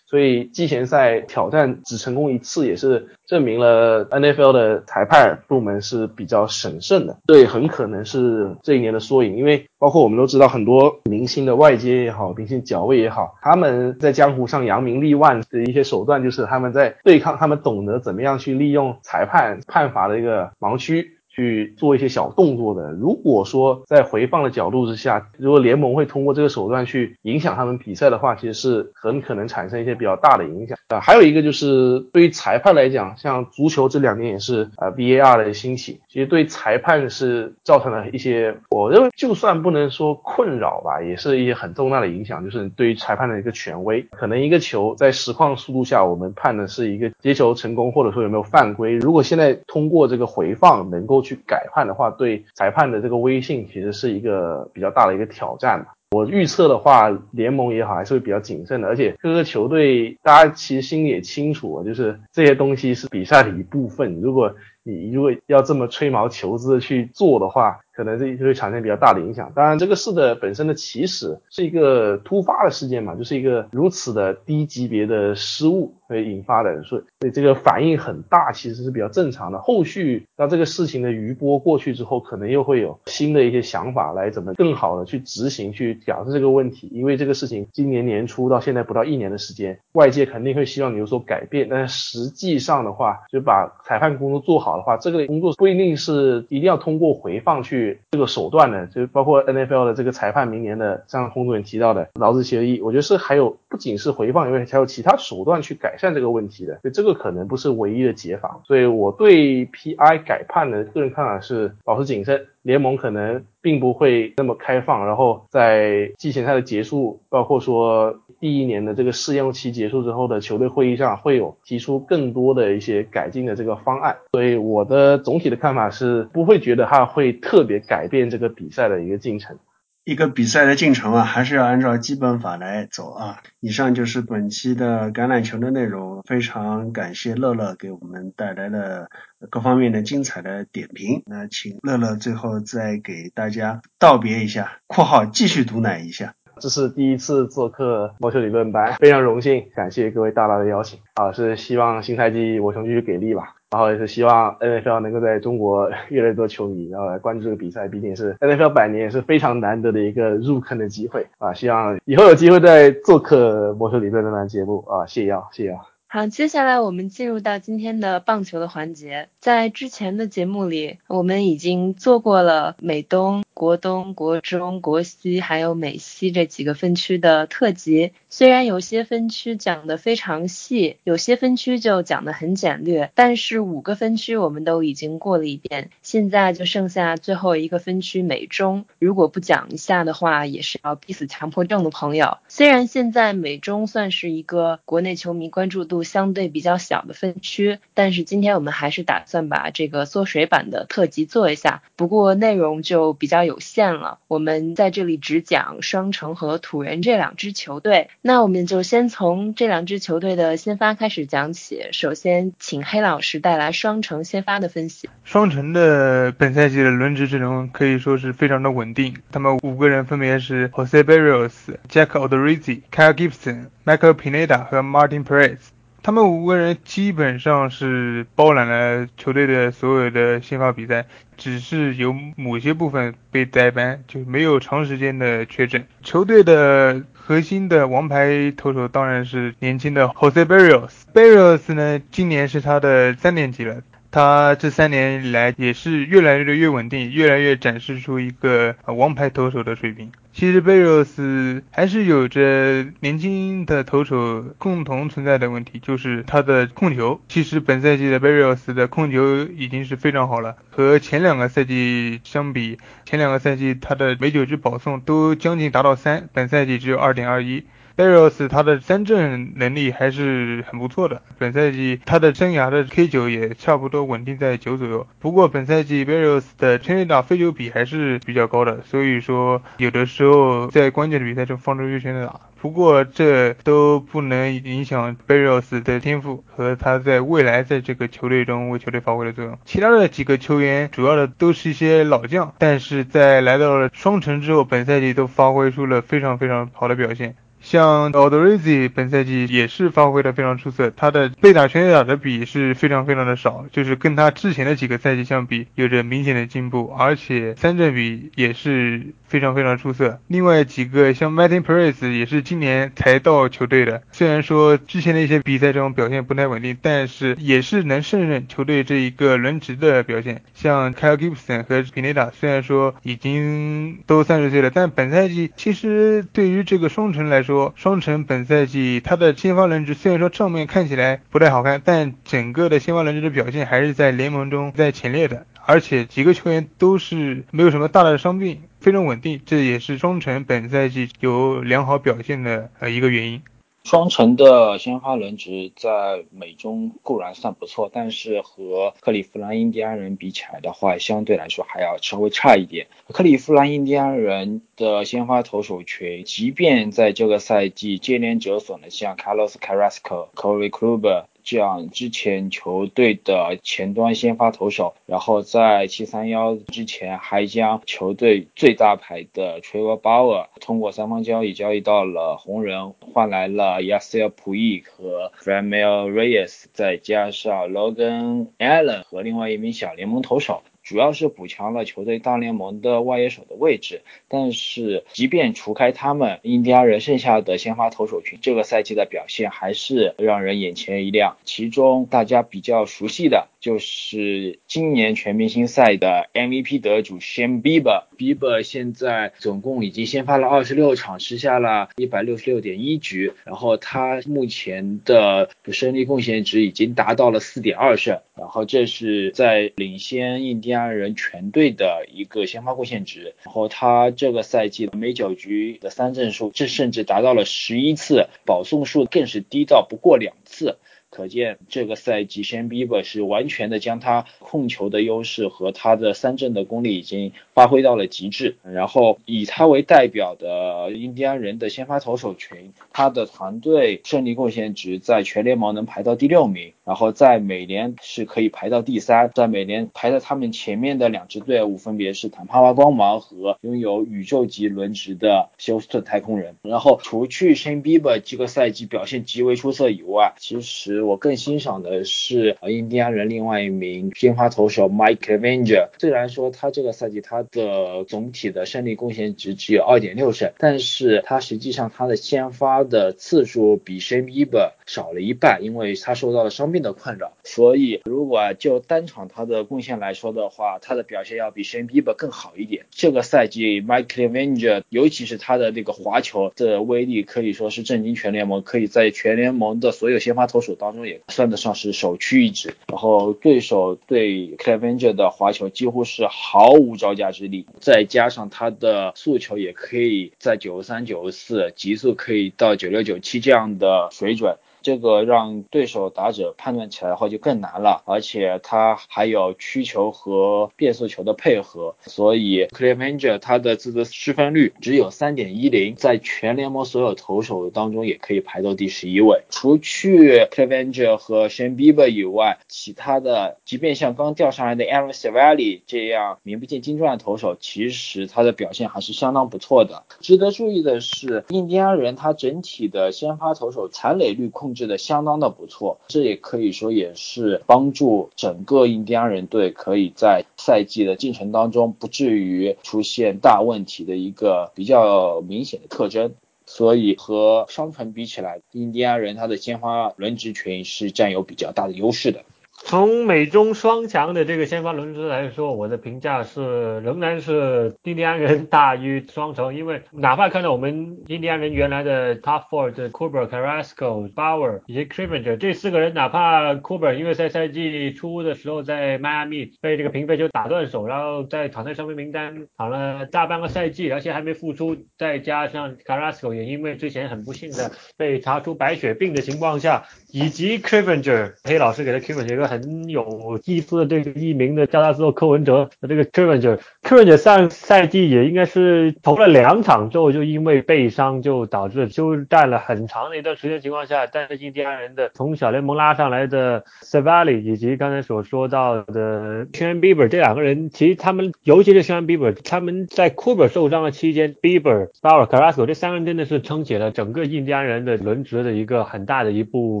Speaker 2: 所以季前赛挑战只成功一次，也是证明了 NFL 的裁判部门是比较审慎的。这也很可能是这一年的缩影，因为包括我们都知道，很多明星的外接也好，明星脚位也好，他们在江湖上扬名立万的一些手段，就是他们在对抗，他们懂得怎么样去利用裁判判罚的一个盲区。去做一些小动作的。如果说在回放的角度之下，如果联盟会通过这个手段去影响他们比赛的话，其实是很可能产生一些比较大的影响啊。还有一个就是对于裁判来讲，像足球这两年也是啊 VAR 的兴起，其实对裁判是造成了一些，我认为就算不能说困扰吧，也是一些很重大的影响，就是对于裁判的一个权威。可能一个球在实况速度下，我们判的是一个接球成功，或者说有没有犯规。如果现在通过这个回放能够去改判的话，对裁判的这个威信其实是一个比较大的一个挑战。我预测的话，联盟也好，还是会比较谨慎的。而且各个球队，大家其实心里也清楚，就是这些东西是比赛的一部分。如果你如果要这么吹毛求疵的去做的话，可能这就会产生比较大的影响。当然，这个事的本身的起始是一个突发的事件嘛，就是一个如此的低级别的失误会引发的，所以所以这个反应很大，其实是比较正常的。后续当这个事情的余波过去之后，可能又会有新的一些想法来怎么更好的去执行、去调整这个问题。因为这个事情今年年初到现在不到一年的时间，外界肯定会希望你有所改变，但实际上的话，就把裁判工作做好的话，这个工作不一定是一定要通过回放去。<laughs> 这个手段呢，就包括 NFL 的这个裁判明年的，像洪主任提到的劳资协议，我觉得是还有不仅是回放，因为还有其他手段去改善这个问题的，所以这个可能不是唯一的解法。所以我对 PI 改判的个人看法是保持谨慎。联盟可能并不会那么开放，然后在季前赛的结束，包括说第一年的这个试用期结束之后的球队会议上，会有提出更多的一些改进的这个方案。所以我的总体的看法是，不会觉得它会特别改变这个比赛的一个进程。
Speaker 1: 一个比赛的进程啊，还是要按照基本法来走啊。以上就是本期的橄榄球的内容，非常感谢乐乐给我们带来了各方面的精彩的点评。那请乐乐最后再给大家道别一下（括号继续毒奶一下）。
Speaker 2: 这是第一次做客魔球理论班，非常荣幸，感谢各位大大的邀请啊！是希望新赛季我雄继续给力吧。然后也是希望 NFL 能够在中国越来越多球迷然后来关注这个比赛，毕竟是 NFL 百年也是非常难得的一个入坑的机会啊！希望以后有机会再做客魔兽理论那档节目啊！谢谢啊谢谢啊。
Speaker 3: 好，接下来我们进入到今天的棒球的环节。在之前的节目里，我们已经做过了美东、国东、国中、国西，还有美西这几个分区的特辑。虽然有些分区讲的非常细，有些分区就讲的很简略，但是五个分区我们都已经过了一遍。现在就剩下最后一个分区美中，如果不讲一下的话，也是要逼死强迫症的朋友。虽然现在美中算是一个国内球迷关注度相对比较小的分区，但是今天我们还是打。算把这个缩水版的特辑做一下，不过内容就比较有限了。我们在这里只讲双城和土人这两支球队。那我们就先从这两支球队的先发开始讲起。首先，请黑老师带来双城先发的分析。
Speaker 5: 双城的本赛季的轮值阵容可以说是非常的稳定，他们五个人分别是 Jose Barrios、Jack Odorizzi、Kyle Gibson、Michael Pineda 和 Martin Perez。他们五个人基本上是包揽了球队的所有的先发比赛，只是有某些部分被代班，就没有长时间的缺阵。球队的核心的王牌投手当然是年轻的 Jose Barrios。Barrios 呢，今年是他的三年级了。他这三年来也是越来越越稳定，越来越展示出一个王牌投手的水平。其实贝罗斯还是有着年轻的投手共同存在的问题，就是他的控球。其实本赛季的贝罗斯的控球已经是非常好了，和前两个赛季相比，前两个赛季他的每九局保送都将近达到三，本赛季只有二点二一。贝罗斯他的三振能力还是很不错的，本赛季他的生涯的 K 九也差不多稳定在九左右。不过本赛季贝罗斯的全垒打飞球比还是比较高的，所以说有的时候在关键的比赛中放出一全垒打。不过这都不能影响贝罗斯的天赋和他在未来在这个球队中为球队发挥的作用。其他的几个球员主要的都是一些老将，但是在来到了双城之后，本赛季都发挥出了非常非常好的表现。像 o d o r i z i 本赛季也是发挥的非常出色，他的被打全垒打的比是非常非常的少，就是跟他之前的几个赛季相比有着明显的进步，而且三振比也是非常非常出色。另外几个像 Martin Perez 也是今年才到球队的，虽然说之前的一些比赛中表现不太稳定，但是也是能胜任球队这一个轮值的表现。像 Kyle Gibson 和 Pineda 虽然说已经都三十岁了，但本赛季其实对于这个双城来说，双城本赛季他的先发轮值虽然说账面看起来不太好看，但整个的先发轮值的表现还是在联盟中在前列的，而且几个球员都是没有什么大的伤病，非常稳定，这也是双城本赛季有良好表现的呃一个原因。
Speaker 4: 双城的先发轮值在美中固然算不错，但是和克利夫兰印第安人比起来的话，相对来说还要稍微差一点。克利夫兰印第安人的先发投手群，即便在这个赛季接连折损的像 Carlos Carrasco、Corey Kluber。这样之前球队的前端先发投手，然后在七三幺之前还将球队最大牌的 Trevor Bauer 通过三方交易交易到了红人，换来了 Yasiel Puig 和 Framil Reyes，再加上 Logan Allen 和另外一名小联盟投手。主要是补强了球队大联盟的外野手的位置，但是即便除开他们，印第安人剩下的先发投手群这个赛季的表现还是让人眼前一亮。其中大家比较熟悉的就是今年全明星赛的 MVP 得主 Shane Bieber，Bieber 现在总共已经先发了二十六场，吃下了一百六十六点一局，然后他目前的胜利贡献值已经达到了四点二胜，然后这是在领先印第。安人全队的一个先发贡献值，然后他这个赛季每九局的三振数，这甚至达到了十一次，保送数更是低到不过两次。可见这个赛季 s h a n Bieber 是完全的将他控球的优势和他的三振的功力已经发挥到了极致。然后以他为代表的印第安人的先发投手群，他的团队胜利贡献值在全联盟能排到第六名，然后在美联是可以排到第三，在美联排在他们前面的两支队伍分别是坦帕湾光芒和拥有宇宙级轮值的休斯顿太空人。然后除去 Shane Bieber 这个赛季表现极为出色以外，其实我更欣赏的是印第安人另外一名先发投手 Mike Avenger。虽然说他这个赛季他的总体的胜利贡献值只有二点六胜，但是它实际上它的先发的次数比 Shane Bieber 少了一半，因为他受到了伤病的困扰。所以如果就单场他的贡献来说的话，他的表现要比 shan Bieber 更好一点。这个赛季 Mike Avenger，尤其是他的那个滑球的威力可以说是震惊全联盟，可以在全联盟的所有先发投手当中也算得上是首屈一指。然后对手对 Avenger 的滑球几乎是毫无招架之力，再加上他的速球也可以在九三九四，极速可以到九六九七这样的水准。这个让对手打者判断起来的话就更难了，而且他还有曲球和变速球的配合，所以 Clevenger 他的自责失分率只有三点一零，在全联盟所有投手当中也可以排到第十一位。除去 Clevenger 和 Shane Bieber 以外，其他的即便像刚调上来的 Aaron Savali 这样名不见经传的投手，其实他的表现还是相当不错的。值得注意的是，印第安人他整体的先发投手残垒率控。控制的相当的不错，这也可以说也是帮助整个印第安人队可以在赛季的进程当中不至于出现大问题的一个比较明显的特征。所以和双城比起来，印第安人他的鲜花轮值群是占有比较大的优势的。
Speaker 6: 从美中双强的这个先发轮值来说，我的评价是仍然是印第安人大于双城，因为哪怕看到我们印第安人原来的 Top Four 的 Cooper、Carrasco、Bauer 以及 c r i m i n g e r 这四个人，哪怕 Cooper 因为在赛季初的时候在迈阿密被这个平飞球打断手，然后在躺在伤病名单躺了大半个赛季，而且还没复出，再加上 Carrasco 也因为之前很不幸的被查出白血病的情况下，以及 Crivinger 黑老师给的 Crivinger 一个。很有意思的这个艺名的加拉斯和柯文哲的这个 k e r v i n g e r k e r v i n g e r 上赛季也应该是投了两场之后就因为背伤就导致休战了很长的一段时间情况下，但是印第安人的从小联盟拉上来的 Savali 以及刚才所说到的 Sean Bieber 这两个人，其实他们尤其是 Sean Bieber，他们在 Cooper 受伤的期间，Bieber、Bauer、Carrasco 这三个人真的是撑起了整个印第安人的轮值的一个很大的一部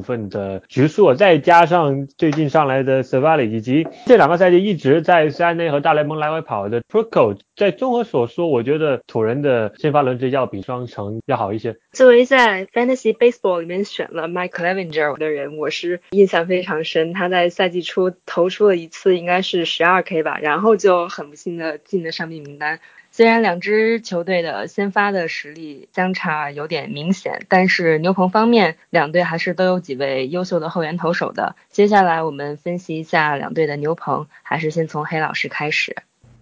Speaker 6: 分的局数，再加上最近上。来的 Savali 以及这两个赛季一直在三内和大联盟来回跑的 Proco，在综合所说，我觉得土人的先发轮值要比双城要好一些。
Speaker 3: 作为在 Fantasy Baseball 里面选了 Mike Clevenger 的人，我是印象非常深。他在赛季初投出了一次，应该是十二 K 吧，然后就很不幸的进了伤病名单。虽然两支球队的先发的实力相差有点明显，但是牛棚方面，两队还是都有几位优秀的后援投手的。接下来我们分析一下两队的牛棚，还是先从黑老师开始。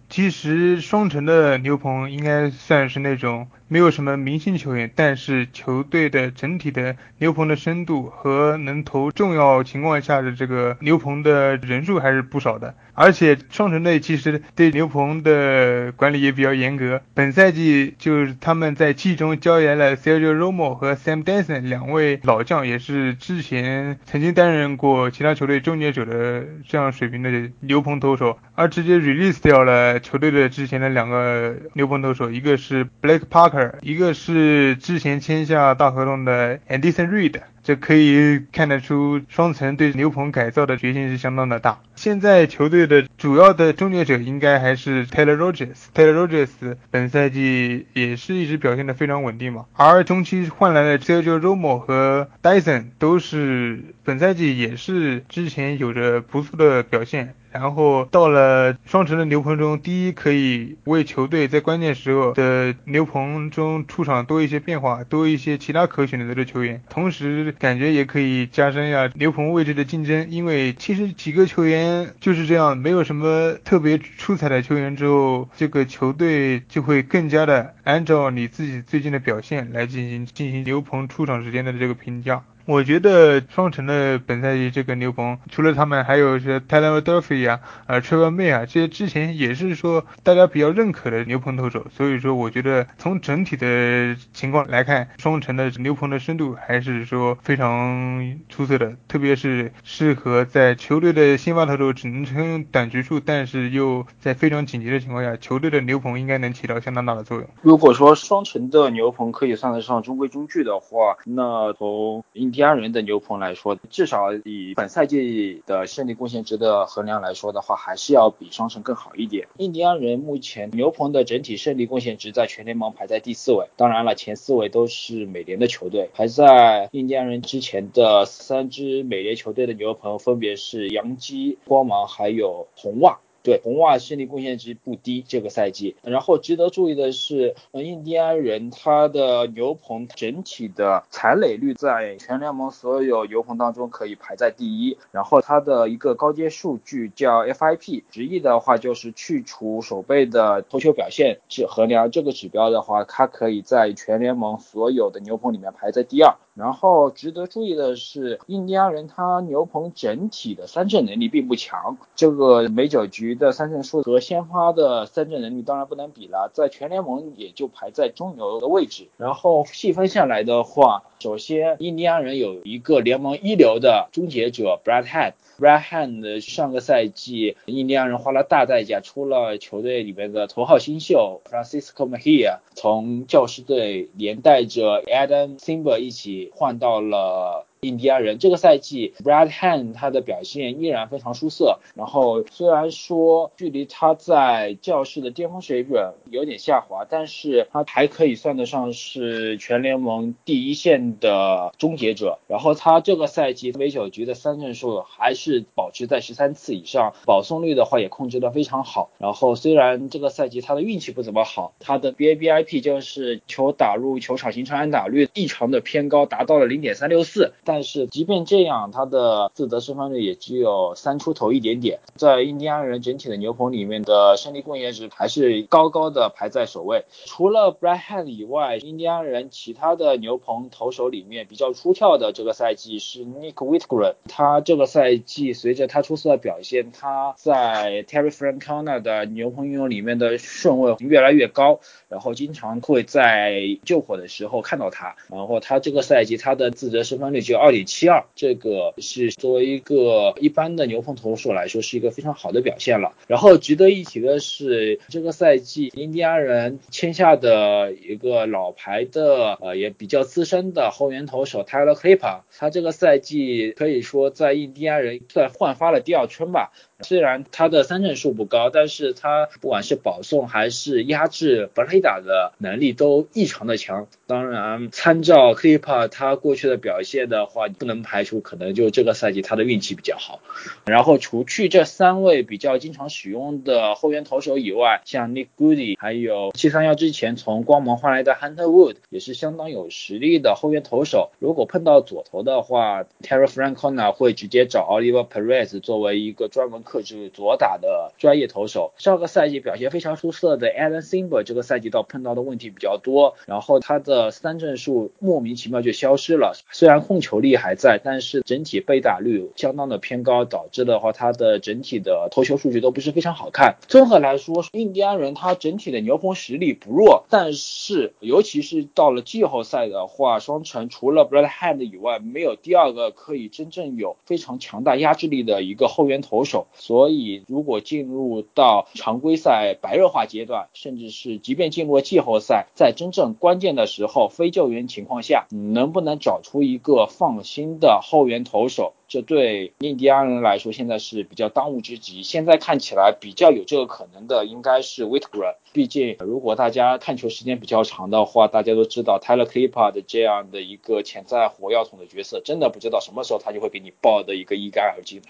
Speaker 5: 其实双城的牛棚应该算是那种。没有什么明星球员，但是球队的整体的牛棚的深度和能投重要情况下的这个牛棚的人数还是不少的。而且双城队其实对牛棚的管理也比较严格。本赛季就是他们在季中交易了 Sergio Romo 和 Sam Danson 两位老将，也是之前曾经担任过其他球队终结者的这样水平的牛棚投手，而直接 release 掉了球队的之前的两个牛棚投手，一个是 Blake Parker。一个是之前签下大合同的 Anderson Reed，这可以看得出双层对牛棚改造的决心是相当的大。现在球队的主要的终结者应该还是 Taylor Rogers。Taylor Rogers 本赛季也是一直表现的非常稳定嘛。而中期换来的 Sergio Romo 和 Dyson 都是本赛季也是之前有着不错的表现。然后到了双城的牛棚中，第一可以为球队在关键时候的牛棚中出场多一些变化，多一些其他可选择的球员，同时感觉也可以加深一下牛棚位置的竞争。因为其实几个球员就是这样，没有什么特别出彩的球员之后，这个球队就会更加的按照你自己最近的表现来进行进行牛棚出场时间的这个评价。我觉得双城的本赛季这个牛棚，除了他们，还有是 Taylor Duffy 啊，呃 Trevor May 啊，这些之前也是说大家比较认可的牛棚投手。所以说，我觉得从整体的情况来看，双城的牛棚的深度还是说非常出色的，特别是适合在球队的先发投手只能撑短局数，但是又在非常紧急的情况下，球队的牛棚应该能起到相当大的作用。
Speaker 4: 如果说双城的牛棚可以算得上中规中矩的话，那从印第安人的牛棚来说，至少以本赛季的胜利贡献值的衡量来说的话，还是要比双城更好一点。印第安人目前牛棚的整体胜利贡献值在全联盟排在第四位，当然了，前四位都是美联的球队，排在印第安人之前的三支美联球队的牛棚分别是洋基、光芒还有红袜。对，红袜心理贡献值不低，这个赛季。然后值得注意的是，印第安人他的牛棚整体的残垒率在全联盟所有牛棚当中可以排在第一。然后它的一个高阶数据叫 FIP，直译的话就是去除守备的投球表现，是衡量这个指标的话，它可以在全联盟所有的牛棚里面排在第二。然后值得注意的是，印第安人他牛棚整体的三振能力并不强，这个美九局的三振数和鲜花的三振能力当然不能比了，在全联盟也就排在中游的位置。然后细分下来的话，首先印第安人有一个联盟一流的终结者 Brad Head。Brad Hand 上个赛季印第安人花了大代价出了球队里面的头号新秀 Francisco Mejia，从教师队连带着 Adam Simba 一起换到了。印第安人这个赛季，Brad Hand 他的表现依然非常出色。然后虽然说距离他在教室的巅峰水准有点下滑，但是他还可以算得上是全联盟第一线的终结者。然后他这个赛季每九局的三振数还是保持在十三次以上，保送率的话也控制得非常好。然后虽然这个赛季他的运气不怎么好，他的 BABIP 就是球打入球场形成安打率异常的偏高，达到了零点三六四。但是即便这样，他的自责失分率也只有三出头一点点，在印第安人整体的牛棚里面的胜利贡献值还是高高的排在首位。除了 Brad Hand 以外，印第安人其他的牛棚投手里面比较出跳的这个赛季是 Nick w i t g r e n 他这个赛季随着他出色的表现，他在 Terry Francona 的牛棚运用里面的顺位越来越高，然后经常会在救火的时候看到他，然后他这个赛季他的自责失分率就要。二点七二，这个是作为一个一般的牛棚投手来说，是一个非常好的表现了。然后值得一提的是，这个赛季印第安人签下的一个老牌的呃也比较资深的后援投手 Tyler Clipper，他这个赛季可以说在印第安人算焕发了第二春吧。虽然他的三振数不高，但是他不管是保送还是压制本垒打的能力都异常的强。当然，参照 Clipper 他过去的表现的话，不能排除可能就这个赛季他的运气比较好。然后除去这三位比较经常使用的后援投手以外，像 Nick Goody，还有七三幺之前从光芒换来的 Hunter Wood，也是相当有实力的后援投手。如果碰到左投的话，Terry Francona 会直接找 Oliver Perez 作为一个专门。克制左打的专业投手，上个赛季表现非常出色的 Alan Simber，这个赛季倒碰到的问题比较多，然后他的三振数莫名其妙就消失了。虽然控球力还在，但是整体被打率相当的偏高，导致的话他的整体的投球数据都不是非常好看。综合来说，印第安人他整体的牛棚实力不弱，但是尤其是到了季后赛的话，双城除了 Brad Hand 以外，没有第二个可以真正有非常强大压制力的一个后援投手。所以，如果进入到常规赛白热化阶段，甚至是即便进入了季后赛，在真正关键的时候非救援情况下，能不能找出一个放心的后援投手，这对印第安人来说现在是比较当务之急。现在看起来比较有这个可能的应该是 Whitgren，毕竟如果大家看球时间比较长的话，大家都知道 Tyler Clippard 的这样的一个潜在火药桶的角色，真的不知道什么时候他就会给你爆的一个一干二净。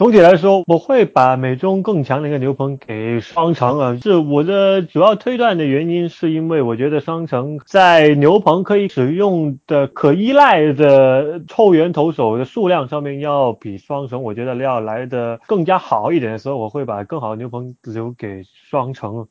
Speaker 6: 总体来说，我会把美中更强的一个牛棚给双城啊。是我的主要推断的原因，是因为我觉得双城在牛棚可以使用的、可依赖的后援投手的数量上面，要比双城我觉得要来的更加好一点所以，我会把更好的牛棚留给双城。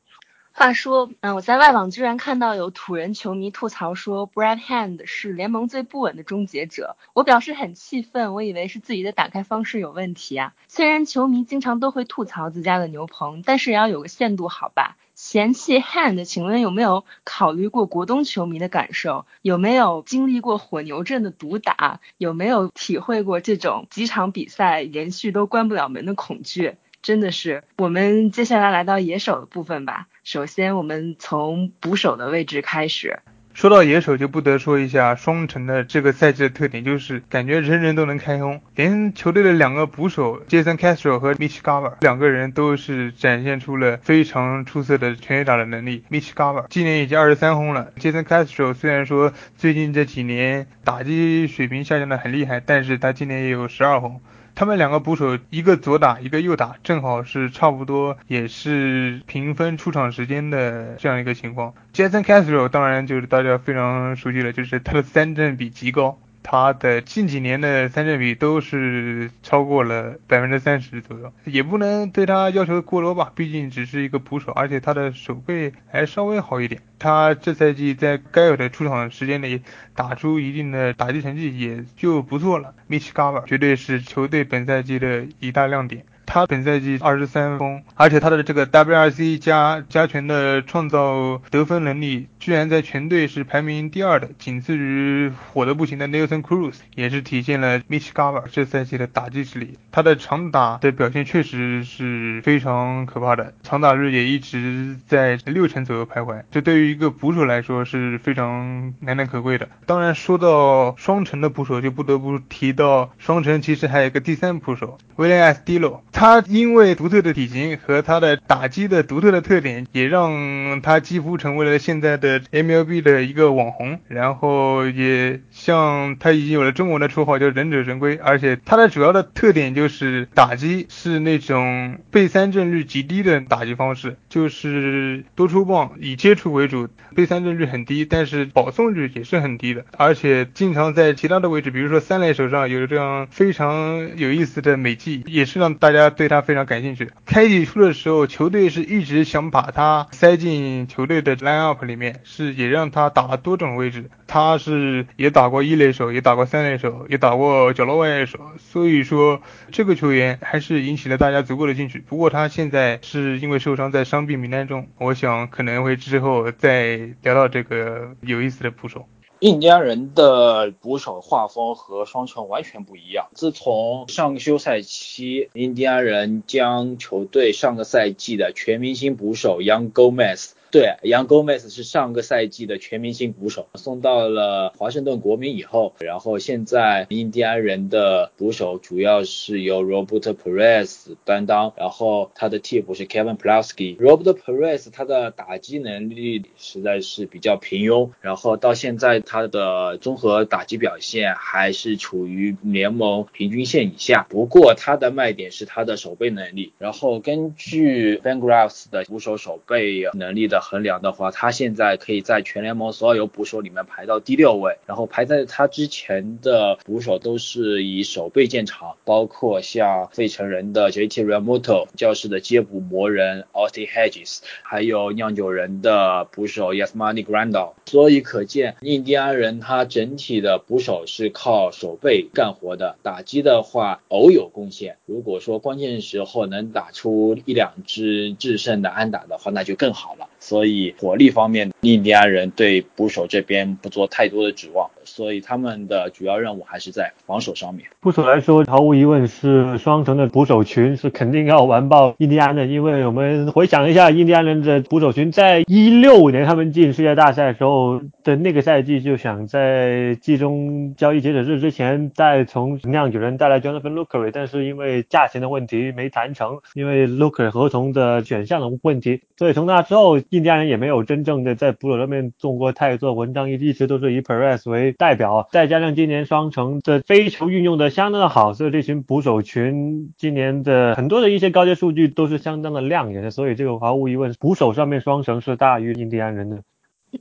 Speaker 3: 话说，嗯，我在外网居然看到有土人球迷吐槽说，Brad Hand 是联盟最不稳的终结者。我表示很气愤，我以为是自己的打开方式有问题啊。虽然球迷经常都会吐槽自家的牛棚，但是也要有个限度，好吧？嫌弃 Hand，请问有没有考虑过国东球迷的感受？有没有经历过火牛阵的毒打？有没有体会过这种几场比赛连续都关不了门的恐惧？真的是，我们接下来来到野手的部分吧。首先，我们从捕手的位置开始。
Speaker 5: 说到野手，就不得说一下双城的这个赛季的特点，就是感觉人人都能开轰。连球队的两个捕手，Jason Castro 和 Mitch Gava，两个人都是展现出了非常出色的全垒打的能力。Mitch Gava，今年已经二十三轰了，Jason Castro 虽然说最近这几年打击水平下降的很厉害，但是他今年也有十二轰。他们两个捕手，一个左打，一个右打，正好是差不多，也是平分出场时间的这样一个情况。Jason Castro 当然就是大家非常熟悉了，就是他的三振比极高。他的近几年的三振比都是超过了百分之三十左右，也不能对他要求过多吧，毕竟只是一个捕手，而且他的手背还稍微好一点。他这赛季在该有的出场时间里打出一定的打击成绩也就不错了。Mitch Garver 绝对是球队本赛季的一大亮点。他本赛季二十三分，而且他的这个 WRC 加加权的创造得分能力，居然在全队是排名第二的，仅次于火的不行的 Nelson Cruz，也是体现了 Mitch Garver 这赛季的打击实力。他的长打的表现确实是非常可怕的，长打率也一直在六成左右徘徊，这对于一个捕手来说是非常难能可贵的。当然，说到双城的捕手，就不得不提到双城其实还有一个第三捕手 William Astilo。他因为独特的体型和他的打击的独特的特点，也让他几乎成为了现在的 MLB 的一个网红。然后也像他已经有了中文的绰号叫忍者神龟，而且他的主要的特点就是打击是那种被三振率极低的打击方式，就是多出棒以接触为主，被三振率很低，但是保送率也是很低的，而且经常在其他的位置，比如说三垒手上有这样非常有意思的美技，也是让大家。对他非常感兴趣。开季初的时候，球队是一直想把他塞进球队的 line up 里面，是也让他打了多种位置。他是也打过一垒手，也打过三垒手，也打过角落外手。所以说，这个球员还是引起了大家足够的兴趣。不过他现在是因为受伤在伤病名单中，我想可能会之后再聊到这个有意思的捕手。
Speaker 4: 印第安人的捕手画风和双城完全不一样。自从上个休赛期，印第安人将球队上个赛季的全明星捕手 Young Gomez。对，杨 Gomez 是上个赛季的全明星捕手，送到了华盛顿国民以后，然后现在印第安人的捕手主要是由 Robert Perez 担当，然后他的替补是 Kevin Plowski。Robert Perez 他的打击能力实在是比较平庸，然后到现在他的综合打击表现还是处于联盟平均线以下。不过他的卖点是他的守备能力，然后根据 FanGraphs 的捕手守备能力的。衡量的话，他现在可以在全联盟所有捕手里面排到第六位，然后排在他之前的捕手都是以手背见长，包括像费城人的 JT Realmuto、教室的接捕魔人 Austin Hedges，还有酿酒人的捕手 Yasmani Grandal。所以可见，印第安人他整体的捕手是靠手背干活的，打击的话偶有贡献。如果说关键时候能打出一两支制胜的安打的话，那就更好了。所以火力方面，印第安人对捕手这边不做太多的指望，所以他们的主要任务还是在防守上面。
Speaker 6: 捕手来说，毫无疑问是双城的捕手群是肯定要完爆印第安的，因为我们回想一下，印第安人的捕手群在一六年他们进世界大赛的时候的那个赛季，就想在季中交易截止日之前再从酿酒人带来 Jonathan Lucroy，但是因为价钱的问题没谈成，因为 Lucroy 合同的选项的问题，所以从那之后。印第安人也没有真正的在捕手上面做过太多文章，一一直都是以 Perez 为代表，再加上今年双城的飞球运用的相当的好，所以这群捕手群今年的很多的一些高阶数据都是相当的亮眼的，所以这个毫无疑问，捕手上面双城是大于印第安人的。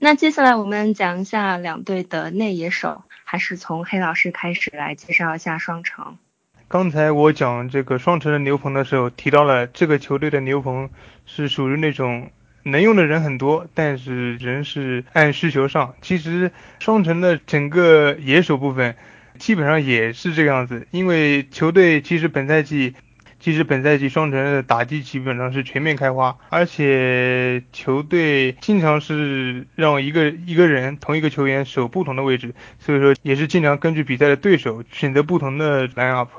Speaker 3: 那接下来我们讲一下两队的内野手，还是从黑老师开始来介绍一下双城。
Speaker 5: 刚才我讲这个双城的牛棚的时候，提到了这个球队的牛棚是属于那种。能用的人很多，但是人是按需求上。其实双城的整个野手部分基本上也是这个样子，因为球队其实本赛季。其实本赛季双城的打击基本上是全面开花，而且球队经常是让一个一个人同一个球员守不同的位置，所以说也是经常根据比赛的对手选择不同的 line up。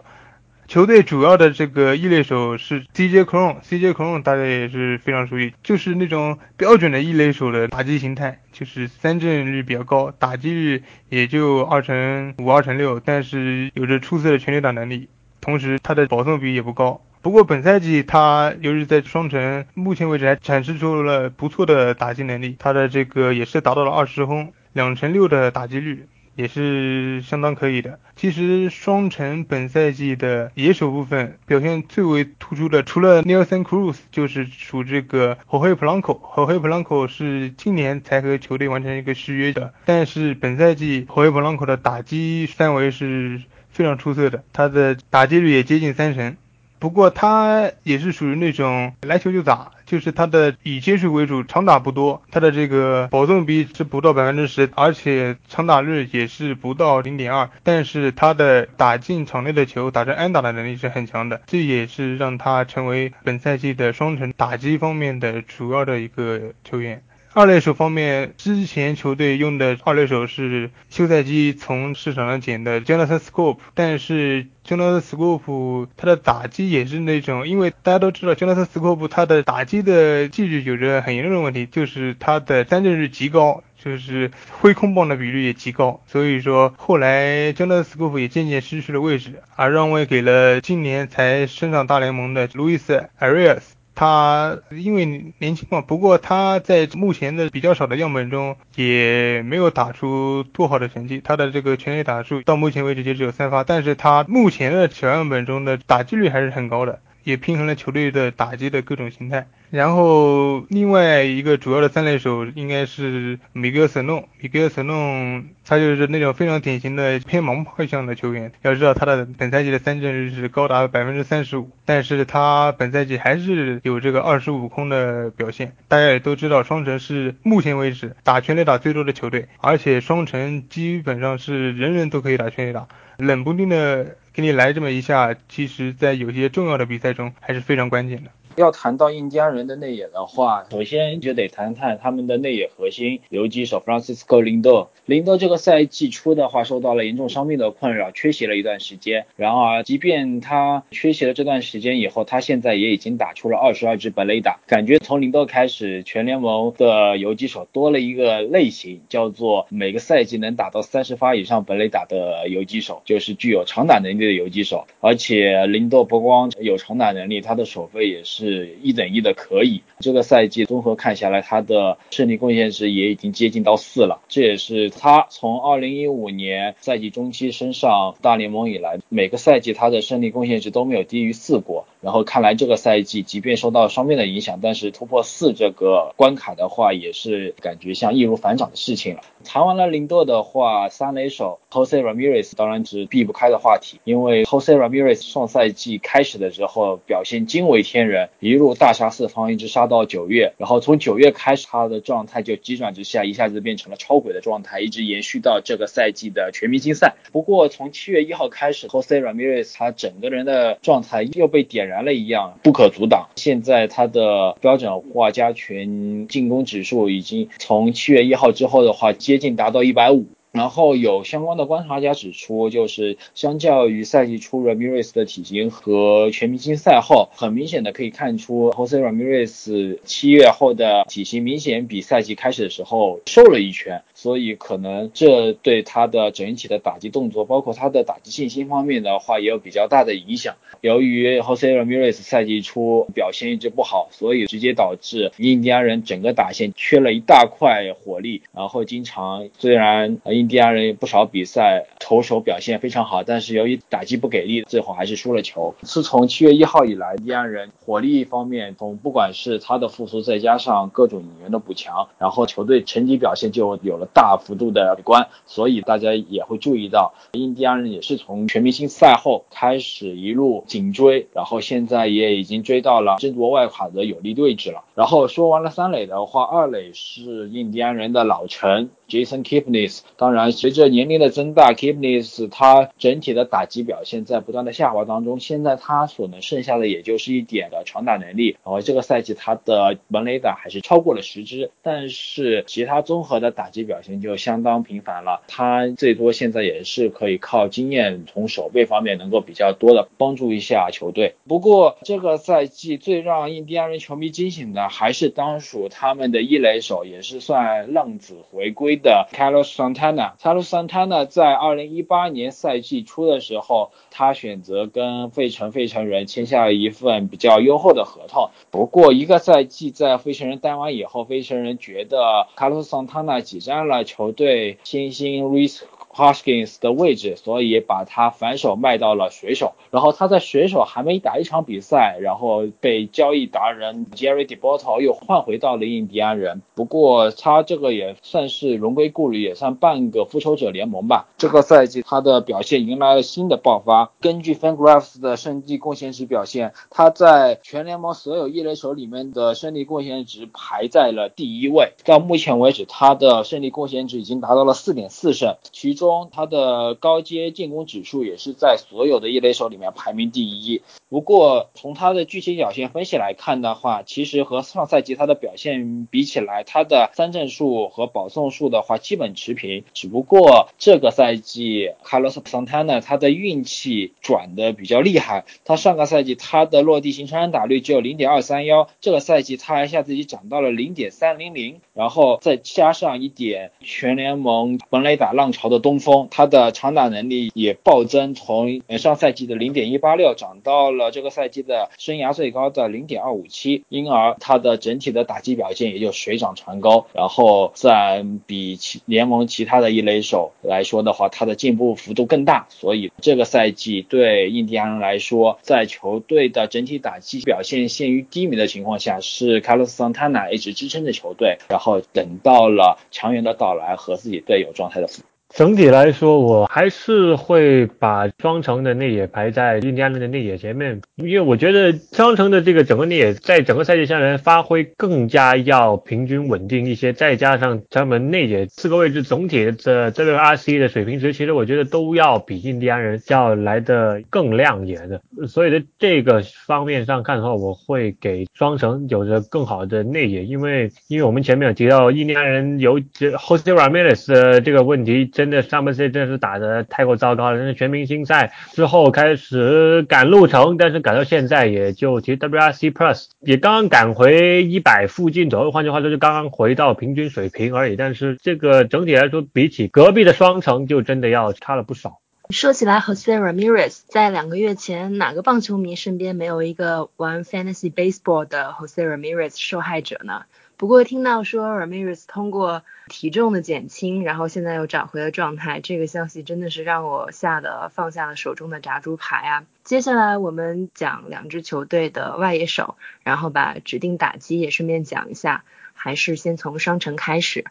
Speaker 5: 球队主要的这个一类手是 CJ Cron，CJ Cron 大家也是非常熟悉，就是那种标准的一类手的打击形态，就是三振率比较高，打击率也就二成五、二成六，但是有着出色的全垒打能力。同时，他的保送比也不高。不过本赛季他由于在双城，目前为止还展示出了不错的打击能力。他的这个也是达到了二十轰，两成六的打击率，也是相当可以的。其实双城本赛季的野手部分表现最为突出的，除了 Nelson Cruz，就是属这个 Jorge Polanco。Jorge Polanco 是今年才和球队完成一个续约的，但是本赛季 Jorge Polanco 的打击三围是。非常出色的，他的打击率也接近三成。不过他也是属于那种来球就打，就是他的以接触为主，长打不多。他的这个保送比是不到百分之十，而且长打率也是不到零点二。但是他的打进场内的球，打成安打的能力是很强的，这也是让他成为本赛季的双城打击方面的主要的一个球员。二垒手方面，之前球队用的二垒手是休赛期从市场上捡的 Jonathan Scope，但是 Jonathan Scope 他的打击也是那种，因为大家都知道 Jonathan Scope 他的打击的纪律有着很严重的问题，就是他的三振率极高，就是挥空棒的比率也极高，所以说后来 Jonathan Scope 也渐渐失去了位置，而让位给了今年才升上大联盟的 Luis Arias。他因为年轻嘛，不过他在目前的比较少的样本中也没有打出多好的成绩。他的这个全垒打数到目前为止就只有三发，但是他目前的小样本中的打击率还是很高的，也平衡了球队的打击的各种形态。然后另外一个主要的三垒手应该是米格森诺，米格森诺他就是那种非常典型的偏盲派向的球员。要知道他的本赛季的三振率是高达百分之三十五，但是他本赛季还是有这个二十五空的表现。大家也都知道，双城是目前为止打全垒打最多的球队，而且双城基本上是人人都可以打全垒打，冷不丁的给你来这么一下，其实在有些重要的比赛中还是非常关键的。
Speaker 4: 要谈到印第安人的内野的话，首先就得谈谈他们的内野核心游击手 Francisco Lindor。林德这个赛季初的话，受到了严重伤病的困扰，缺席了一段时间。然而，即便他缺席了这段时间以后，他现在也已经打出了二十二支本垒打。感觉从林德开始，全联盟的游击手多了一个类型，叫做每个赛季能打到三十发以上本垒打的游击手，就是具有长打能力的游击手。而且，林德不光有长打能力，他的手背也是是一等一的，可以。这个赛季综合看下来，他的胜利贡献值也已经接近到四了，这也是。他从二零一五年赛季中期升上大联盟以来，每个赛季他的胜利贡献值都没有低于四过。然后看来这个赛季，即便受到双面的影响，但是突破四这个关卡的话，也是感觉像易如反掌的事情了。谈完了林多的话，三垒手 Jose Ramirez 当然是避不开的话题，因为 Jose Ramirez 上赛季开始的时候表现惊为天人，一路大杀四方，一直杀到九月，然后从九月开始，他的状态就急转直下，一下子变成了超鬼的状态，一直延续到这个赛季的全明星赛。不过从七月一号开始，Jose Ramirez 他整个人的状态又被点。燃了一样不可阻挡。现在他的标准化加权进攻指数已经从七月一号之后的话，接近达到一百五。然后有相关的观察家指出，就是相较于赛季初 Ramirez 的体型和全明星赛后，很明显的可以看出 Jose Ramirez 七月后的体型明显比赛季开始的时候瘦了一圈，所以可能这对他的整体的打击动作，包括他的打击信心方面的话，也有比较大的影响。由于 Jose Ramirez 赛季初表现一直不好，所以直接导致印第安人整个打线缺了一大块火力，然后经常虽然印第安人有不少比赛投手表现非常好，但是由于打击不给力，最后还是输了球。自从七月一号以来，印第安人火力方面，从不管是他的复苏，再加上各种引援的补强，然后球队成绩表现就有了大幅度的关。所以大家也会注意到，印第安人也是从全明星赛后开始一路紧追，然后现在也已经追到了争夺外卡的有利位置了。然后说完了三垒的话，二垒是印第安人的老臣。Jason Kipnis，当然，随着年龄的增大，Kipnis 他整体的打击表现在不断的下滑当中。现在他所能剩下的也就是一点的长打能力。然后这个赛季他的本垒打还是超过了十支，但是其他综合的打击表现就相当平凡了。他最多现在也是可以靠经验从守备方面能够比较多的帮助一下球队。不过这个赛季最让印第安人球迷惊醒的还是当属他们的一垒手，也是算浪子回归。的 Carlos Santana，Carlos Santana 在二零一八年赛季初的时候，他选择跟费城费城人签下了一份比较优厚的合同。不过一个赛季在费城人待完以后，费城人觉得 Carlos Santana 挤占了球队新星 Reese。Hoskins 的位置，所以把他反手卖到了水手。然后他在水手还没打一场比赛，然后被交易达人 Jerry d e b o t o 又换回到了印第安人。不过他这个也算是荣归故里，也算半个复仇者联盟吧。这个赛季他的表现迎来了新的爆发。根据 FanGraphs 的胜利贡献值表现，他在全联盟所有一垒手里面的胜利贡献值排在了第一位。到目前为止，他的胜利贡献值已经达到了四点四胜，其中。他的高阶进攻指数也是在所有的一垒手里面排名第一。不过从他的具体表现分析来看的话，其实和上赛季他的表现比起来，他的三振数和保送数的话基本持平。只不过这个赛季 Carlos Santana 他的运气转的比较厉害。他上个赛季他的落地形成安打率只有零点二三幺，这个赛季他一下子就涨到了零点三零零，然后再加上一点全联盟本垒打浪潮的多东。锋，他的长打能力也暴增，从上赛季的零点一八六涨到了这个赛季的生涯最高的零点二五七，因而他的整体的打击表现也就水涨船高。然后在比其联盟其他的一垒手来说的话，他的进步幅度更大。所以这个赛季对印第安人来说，在球队的整体打击表现陷于低迷的情况下，是卡洛斯桑塔纳一直支撑着球队。然后等到了强援的到来和自己队友状态的复。
Speaker 6: 整体来说，我还是会把双城的内野排在印第安人的内野前面，因为我觉得双城的这个整个内野在整个赛季下来发挥更加要平均稳定一些，再加上他们内野四个位置总体的这个 RC 的水平值，其实我觉得都要比印第安人要来的更亮眼的。所以在这个方面上看的话，我会给双城有着更好的内野，因为因为我们前面有提到印第安人有 Jose Ramirez 的这个问题。真的上半赛真的是打的太过糟糕了。但是全明星赛之后开始赶路程，但是赶到现在也就其实 WRC Plus 也刚刚赶回一百附近左右，换句话说就刚刚回到平均水平而已。但是这个整体来说，比起隔壁的双城就真的要差了不少。
Speaker 3: 说起来，Jose Ramirez 在两个月前，哪个棒球迷身边没有一个玩 Fantasy Baseball 的 Jose Ramirez 受害者呢？不过听到说 Ramirez 通过体重的减轻，然后现在又找回了状态，这个消息真的是让我吓得放下了手中的炸猪排啊！接下来我们讲两支球队的外野手，然后把指定打击也顺便讲一下，还是先从双城开始。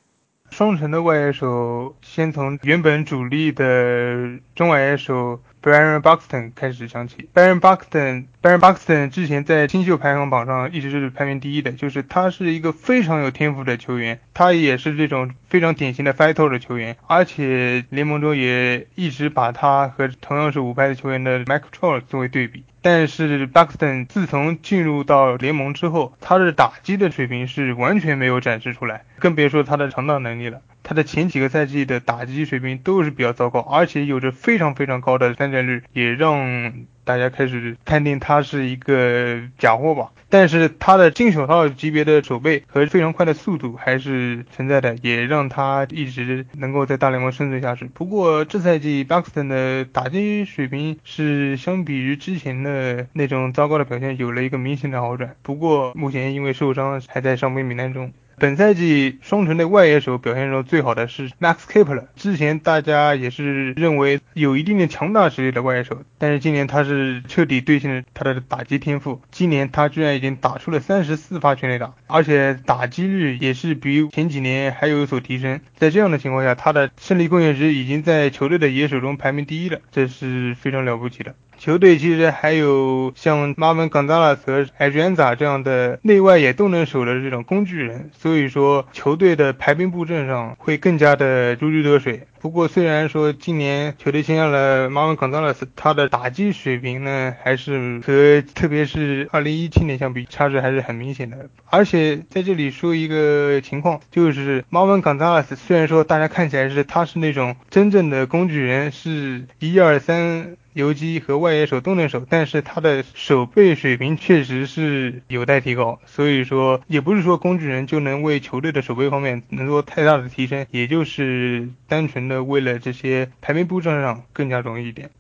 Speaker 5: 双城的外野手，先从原本主力的中外野手。Baron Buxton 开始讲起。Baron Buxton，Baron Buxton 之前在新秀排行榜上一直是排名第一的，就是他是一个非常有天赋的球员，他也是这种非常典型的 fighter 的球员，而且联盟中也一直把他和同样是五排的球员的 Mike Trout 作为对比。但是 Buxton 自从进入到联盟之后，他的打击的水平是完全没有展示出来，更别说他的长打能力了。他的前几个赛季的打击水平都是比较糟糕，而且有着非常非常高的三振率，也让大家开始判定他是一个假货吧。但是他的金手套级别的手背和非常快的速度还是存在的，也让他一直能够在大联盟生存下去。不过这赛季 Buxton 的打击水平是相比于之前的那种糟糕的表现有了一个明显的好转。不过目前因为受伤还在伤病名单中。本赛季双城的外野手表现中最好的是 Max Kepler，之前大家也是认为有一定的强大实力的外野手，但是今年他是彻底兑现了他的打击天赋，今年他居然已经打出了三十四发全垒打，而且打击率也是比前几年还有所提升，在这样的情况下，他的胜利贡献值已经在球队的野手中排名第一了，这是非常了不起的。球队其实还有像 Marvin Gonzalez 和 Adrianza 这样的内外也都能守的这种工具人，所以说球队的排兵布阵上会更加的如鱼得水。不过虽然说今年球队签下了 Marvin Gonzalez，他的打击水平呢还是和特别是2017年相比差距还是很明显的。而且在这里说一个情况，就是 Marvin Gonzalez 虽然说大家看起来是他是那种真正的工具人，是一二三。游击和外野手都能守，但是他的守备水平确实是有待提高。所以说，也不是说工具人就能为球队的守备方面能做太大的提升，也就是单纯的为了这些排名布阵上更加容易一点。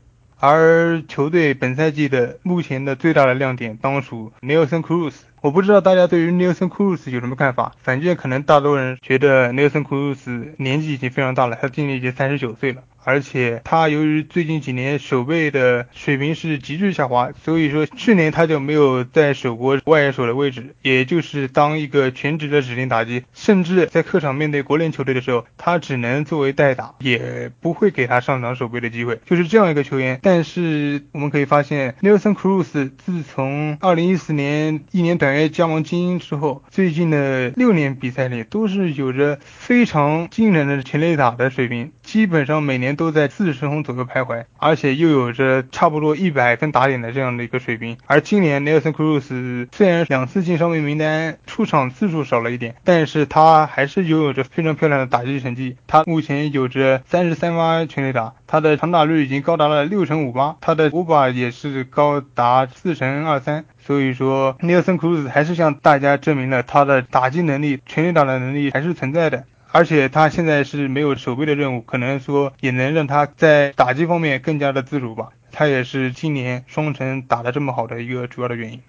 Speaker 5: 而球队本赛季的目前的最大的亮点当属 Nelson Cruz。我不知道大家对于 Nelson Cruz 有什么看法，反正可能大多人觉得 Nelson Cruz 年纪已经非常大了，他今年已经三十九岁了。而且他由于最近几年守备的水平是急剧下滑，所以说去年他就没有在守过外野手的位置，也就是当一个全职的指定打击，甚至在客场面对国联球队的时候，他只能作为代打，也不会给他上场守备的机会，就是这样一个球员。但是我们可以发现，Nelson Cruz 自从2014年一年短约加盟精英之后，最近的六年比赛里都是有着非常惊人的全垒打的水平，基本上每年。都在四十分左右徘徊，而且又有着差不多一百分打点的这样的一个水平。而今年 Nelson Cruz 虽然两次进伤病名单，出场次数少了一点，但是他还是拥有着非常漂亮的打击成绩。他目前有着三十三发全垒打，他的长打率已经高达了六成五八，他的五把也是高达四成二三。所以说，Nelson Cruz 还是向大家证明了他的打击能力、全垒打的能力还是存在的。而且他现在是没有守备的任务，可能说也能让他在打击方面更加的自如吧。他也是今年双城打得这么好的一个主要的原因。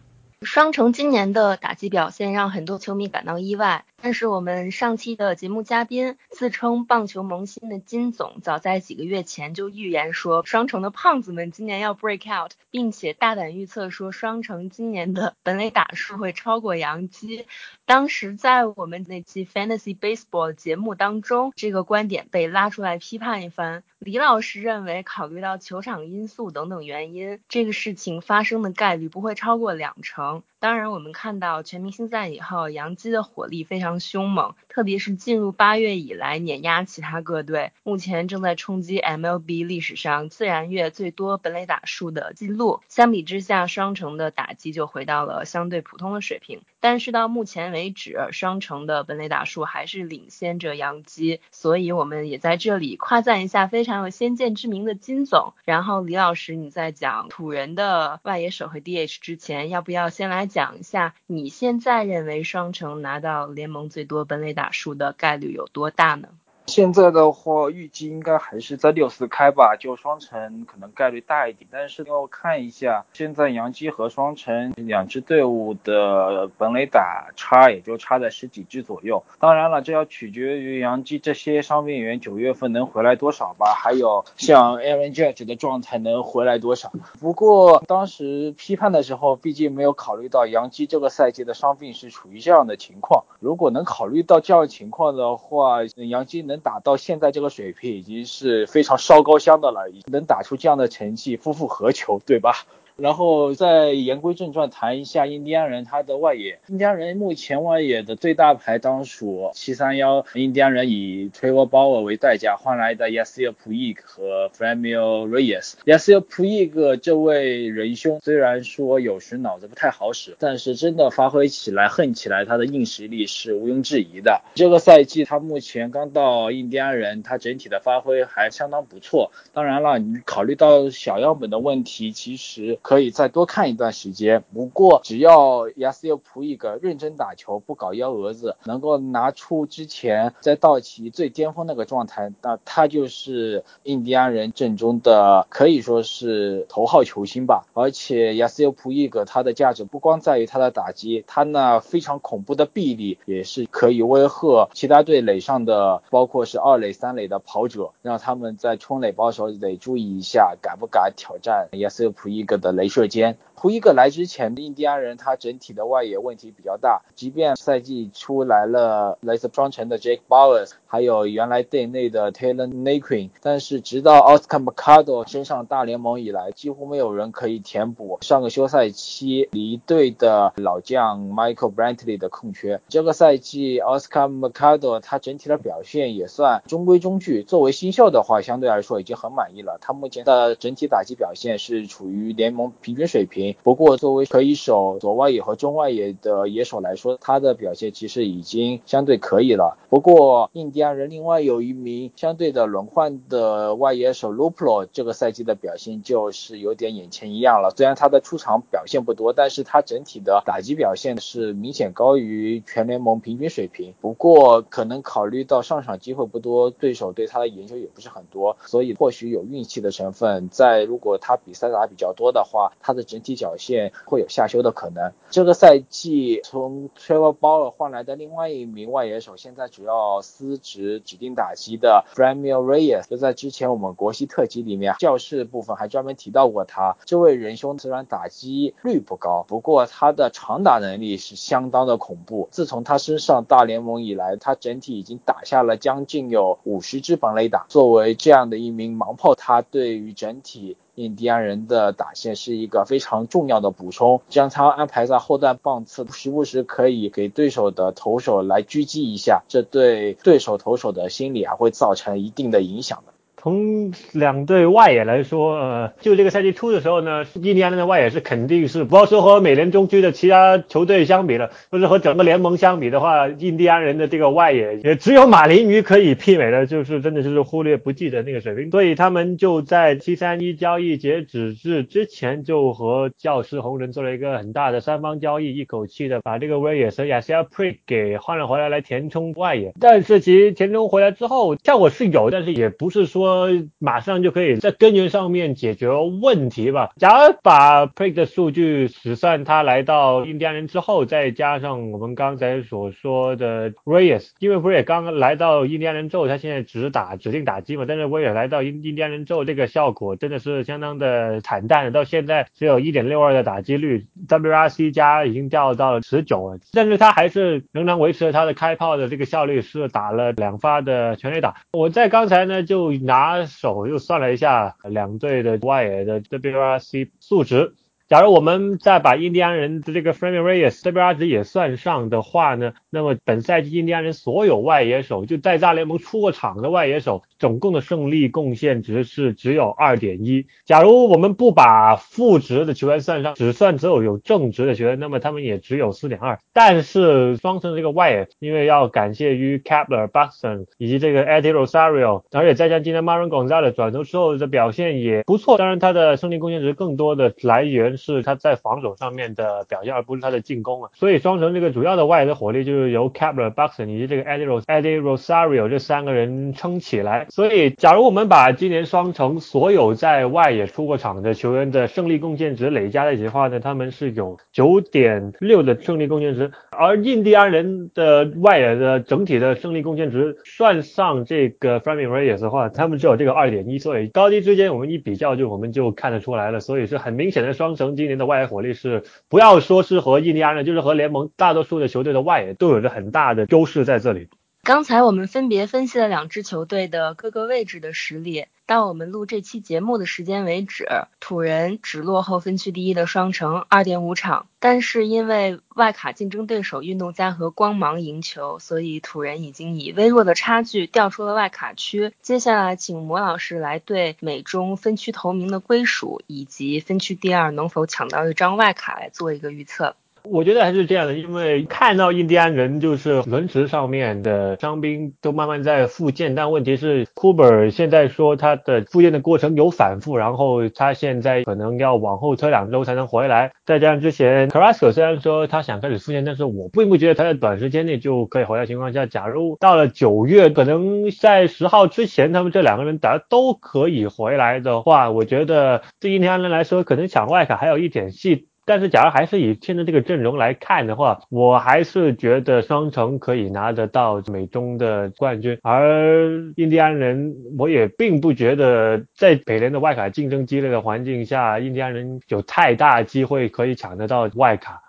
Speaker 3: 双城今年的打击表现让很多球迷感到意外。但是我们上期的节目嘉宾，自称棒球萌新的金总，早在几个月前就预言说，双城的胖子们今年要 break out，并且大胆预测说，双城今年的本垒打数会超过洋基。当时在我们那期 Fantasy Baseball 节目当中，这个观点被拉出来批判一番。李老师认为，考虑到球场因素等等原因，这个事情发生的概率不会超过两成。当然，我们看到全明星赛以后，洋基的火力非常。凶猛，特别是进入八月以来碾压其他各队，目前正在冲击 MLB 历史上自然月最多本垒打数的记录。相比之下，双城的打击就回到了相对普通的水平。但是到目前为止，双城的本垒打数还是领先着洋基，所以我们也在这里夸赞一下非常有先见之明的金总。然后李老师，你在讲土人的外野手和 DH 之前，要不要先来讲一下你现在认为双城拿到联盟？最多本垒打数的概率有多大呢？
Speaker 4: 现在的话，预计应该还是在六四开吧，就双城可能概率大一点。但是要看一下，现在杨基和双城两支队伍的本垒打差也就差在十几支左右。当然了，这要取决于杨基这些伤病员九月份能回来多少吧，还有像 Aaron Judge 的状态能回来多少。不过当时批判的时候，毕竟没有考虑到杨基这个赛季的伤病是处于这样的情况。如果能考虑到这样情况的话，杨基能。打到现在这个水平已经是非常烧高香的了，能打出这样的成绩，夫复何求，对吧？然后再言归正传，谈一下印第安人他的外野。印第安人目前外野的最大牌当属七三幺，印第安人以 Trevor Bauer 为代价换来的 Yasir Puig 和 Framil Reyes。Yasir Puig 这位仁兄虽然说有时脑子不太好使，但是真的发挥起来、恨起来，他的硬实力是毋庸置疑的。这个赛季他目前刚到印第安人，他整体的发挥还相当不错。当然了，你考虑到小样本的问题，其实。可以再多看一段时间。不过只要亚斯尤普伊格认真打球，不搞幺蛾子，能够拿出之前在道奇最巅峰那个状态，那他就是印第安人阵中的可以说是头号球星吧。而且亚斯尤普伊格他的价值不光在于他的打击，他那非常恐怖的臂力也是可以威吓其他队垒上的，包括是二垒、三垒的跑者，让他们在冲垒包的时候得注意一下，敢不敢挑战亚斯尤普伊格的一瞬间图一个来之前，印第安人他整体的外野问题比较大，即便赛季出来了来自双城的 Jake Bowers，还有原来队内的 Taylor Naquin，但是直到 Oscar Mercado 升上大联盟以来，几乎没有人可以填补上个休赛期离队的老将 Michael Brantley 的空缺。这个赛季 Oscar Mercado 他整体的表现也算中规中矩，作为新秀的话，相对来说已经很满意了。他目前的整体打击表现是处于联盟平均水平。不过，作为可以守左外野和中外野的野手来说，他的表现其实已经相对可以了。不过，印第安人另外有一名相对的轮换的外野手 Luplo，这个赛季的表现就是有点眼前一亮了。虽然他的出场表现不多，但是他整体的打击表现是明显高于全联盟平均水平。不过，可能考虑到上场机会不多，对手对他的研究也不是很多，所以或许有运气的成分在。如果他比赛打比较多的话，他的整体表现会有下修的可能。这个赛季从 Trevor Bauer 换来的另外一名外野手，现在主要司职指定打击的 Framil Reyes，就在之前我们国西特辑里面教室部分还专门提到过他。这位仁兄虽然打击率不高，不过他的长打能力是相当的恐怖。自从他身上大联盟以来，他整体已经打下了将近有五十支本垒打。作为这样的一名盲炮，他对于整体。印第安人的打线是一个非常重要的补充，将他安排在后段棒次，时不时可以给对手的投手来狙击一下，这对对手投手的心理还会造成一定的影响的。
Speaker 6: 从两队外野来说，呃，就这个赛季初的时候呢，印第安人的外野是肯定是不要说和美联中区的其他球队相比了，就是和整个联盟相比的话，印第安人的这个外野也只有马林鱼可以媲美的，就是真的就是忽略不计的那个水平。所以他们就在七三一交易截止日之前，就和教师红人做了一个很大的三方交易，一口气的把这个威尔森亚西亚 Pre 给换了回来，来填充外野。但是其实填充回来之后，效果是有，但是也不是说。呃马上就可以在根源上面解决问题吧。假如把 Prick 的数据只算他来到印第安人之后，再加上我们刚才所说的 Reyes，因为 Prick 刚刚来到印第安人之后，他现在只打指定打击嘛，但是 Reyes 来到印印第安人之后，这个效果真的是相当的惨淡，到现在只有一点六二的打击率，WRC 加已经掉到了十九了，但是他还是仍然维持了他的开炮的这个效率，是打了两发的全垒打。我在刚才呢就拿。拿手又算了一下两队的外野的 WRC 数值。假如我们再把印第安人的这个 Framing Reyes WR 值也算上的话呢，那么本赛季印第安人所有外野手就在大联盟出过场的外野手，总共的胜利贡献值是只有二点一。假如我们不把负值的球员算上，只算只有有正值的球员，那么他们也只有四点二。但是双城这个外野，因为要感谢于 Kepler、Buxton 以及这个 Eddie Rosario，而且再加上今天 Marin Gonzalez 转头之后的表现也不错，当然他的胜利贡献值更多的来源。是他在防守上面的表现，而不是他的进攻啊。所以双城这个主要的外的火力就是由 Kepler、Buxton 以及这个 Eddie Eddie Rosario 这三个人撑起来。所以，假如我们把今年双城所有在外野出过场的球员的胜利贡献值累加在一起的话呢，他们是有九点六的胜利贡献值。而印第安人的外野的整体的胜利贡献值算上这个 Framing Reyes 的话，他们只有这个二点一。所以高低之间我们一比较，就我们就看得出来了。所以是很明显的双城。今年的外援火力是，不要说是和印第安人，就是和联盟大多数的球队的外援都有着很大的优势在这里。
Speaker 3: 刚才我们分别分析了两支球队的各个位置的实力。到我们录这期节目的时间为止，土人只落后分区第一的双城二点五场，但是因为外卡竞争对手运动家和光芒赢球，所以土人已经以微弱的差距掉出了外卡区。接下来，请魔老师来对美中分区头名的归属以及分区第二能否抢到一张外卡来做一个预测。
Speaker 6: 我觉得还是这样的，因为看到印第安人就是轮值上面的伤兵都慢慢在复健，但问题是库珀现在说他的复健的过程有反复，然后他现在可能要往后推两周才能回来。再加上之前 Carrasco 虽然说他想开始复健，但是我并不觉得他在短时间内就可以回来情况下，假如到了九月，可能在十号之前，他们这两个人打都可以回来的话，我觉得对印第安人来说，可能抢外卡还有一点戏。但是，假如还是以现在这个阵容来看的话，我还是觉得双城可以拿得到美中的冠军。而印第安人，我也并不觉得在北联的外卡竞争激烈的环境下，印第安人有太大机会可以抢得到外卡。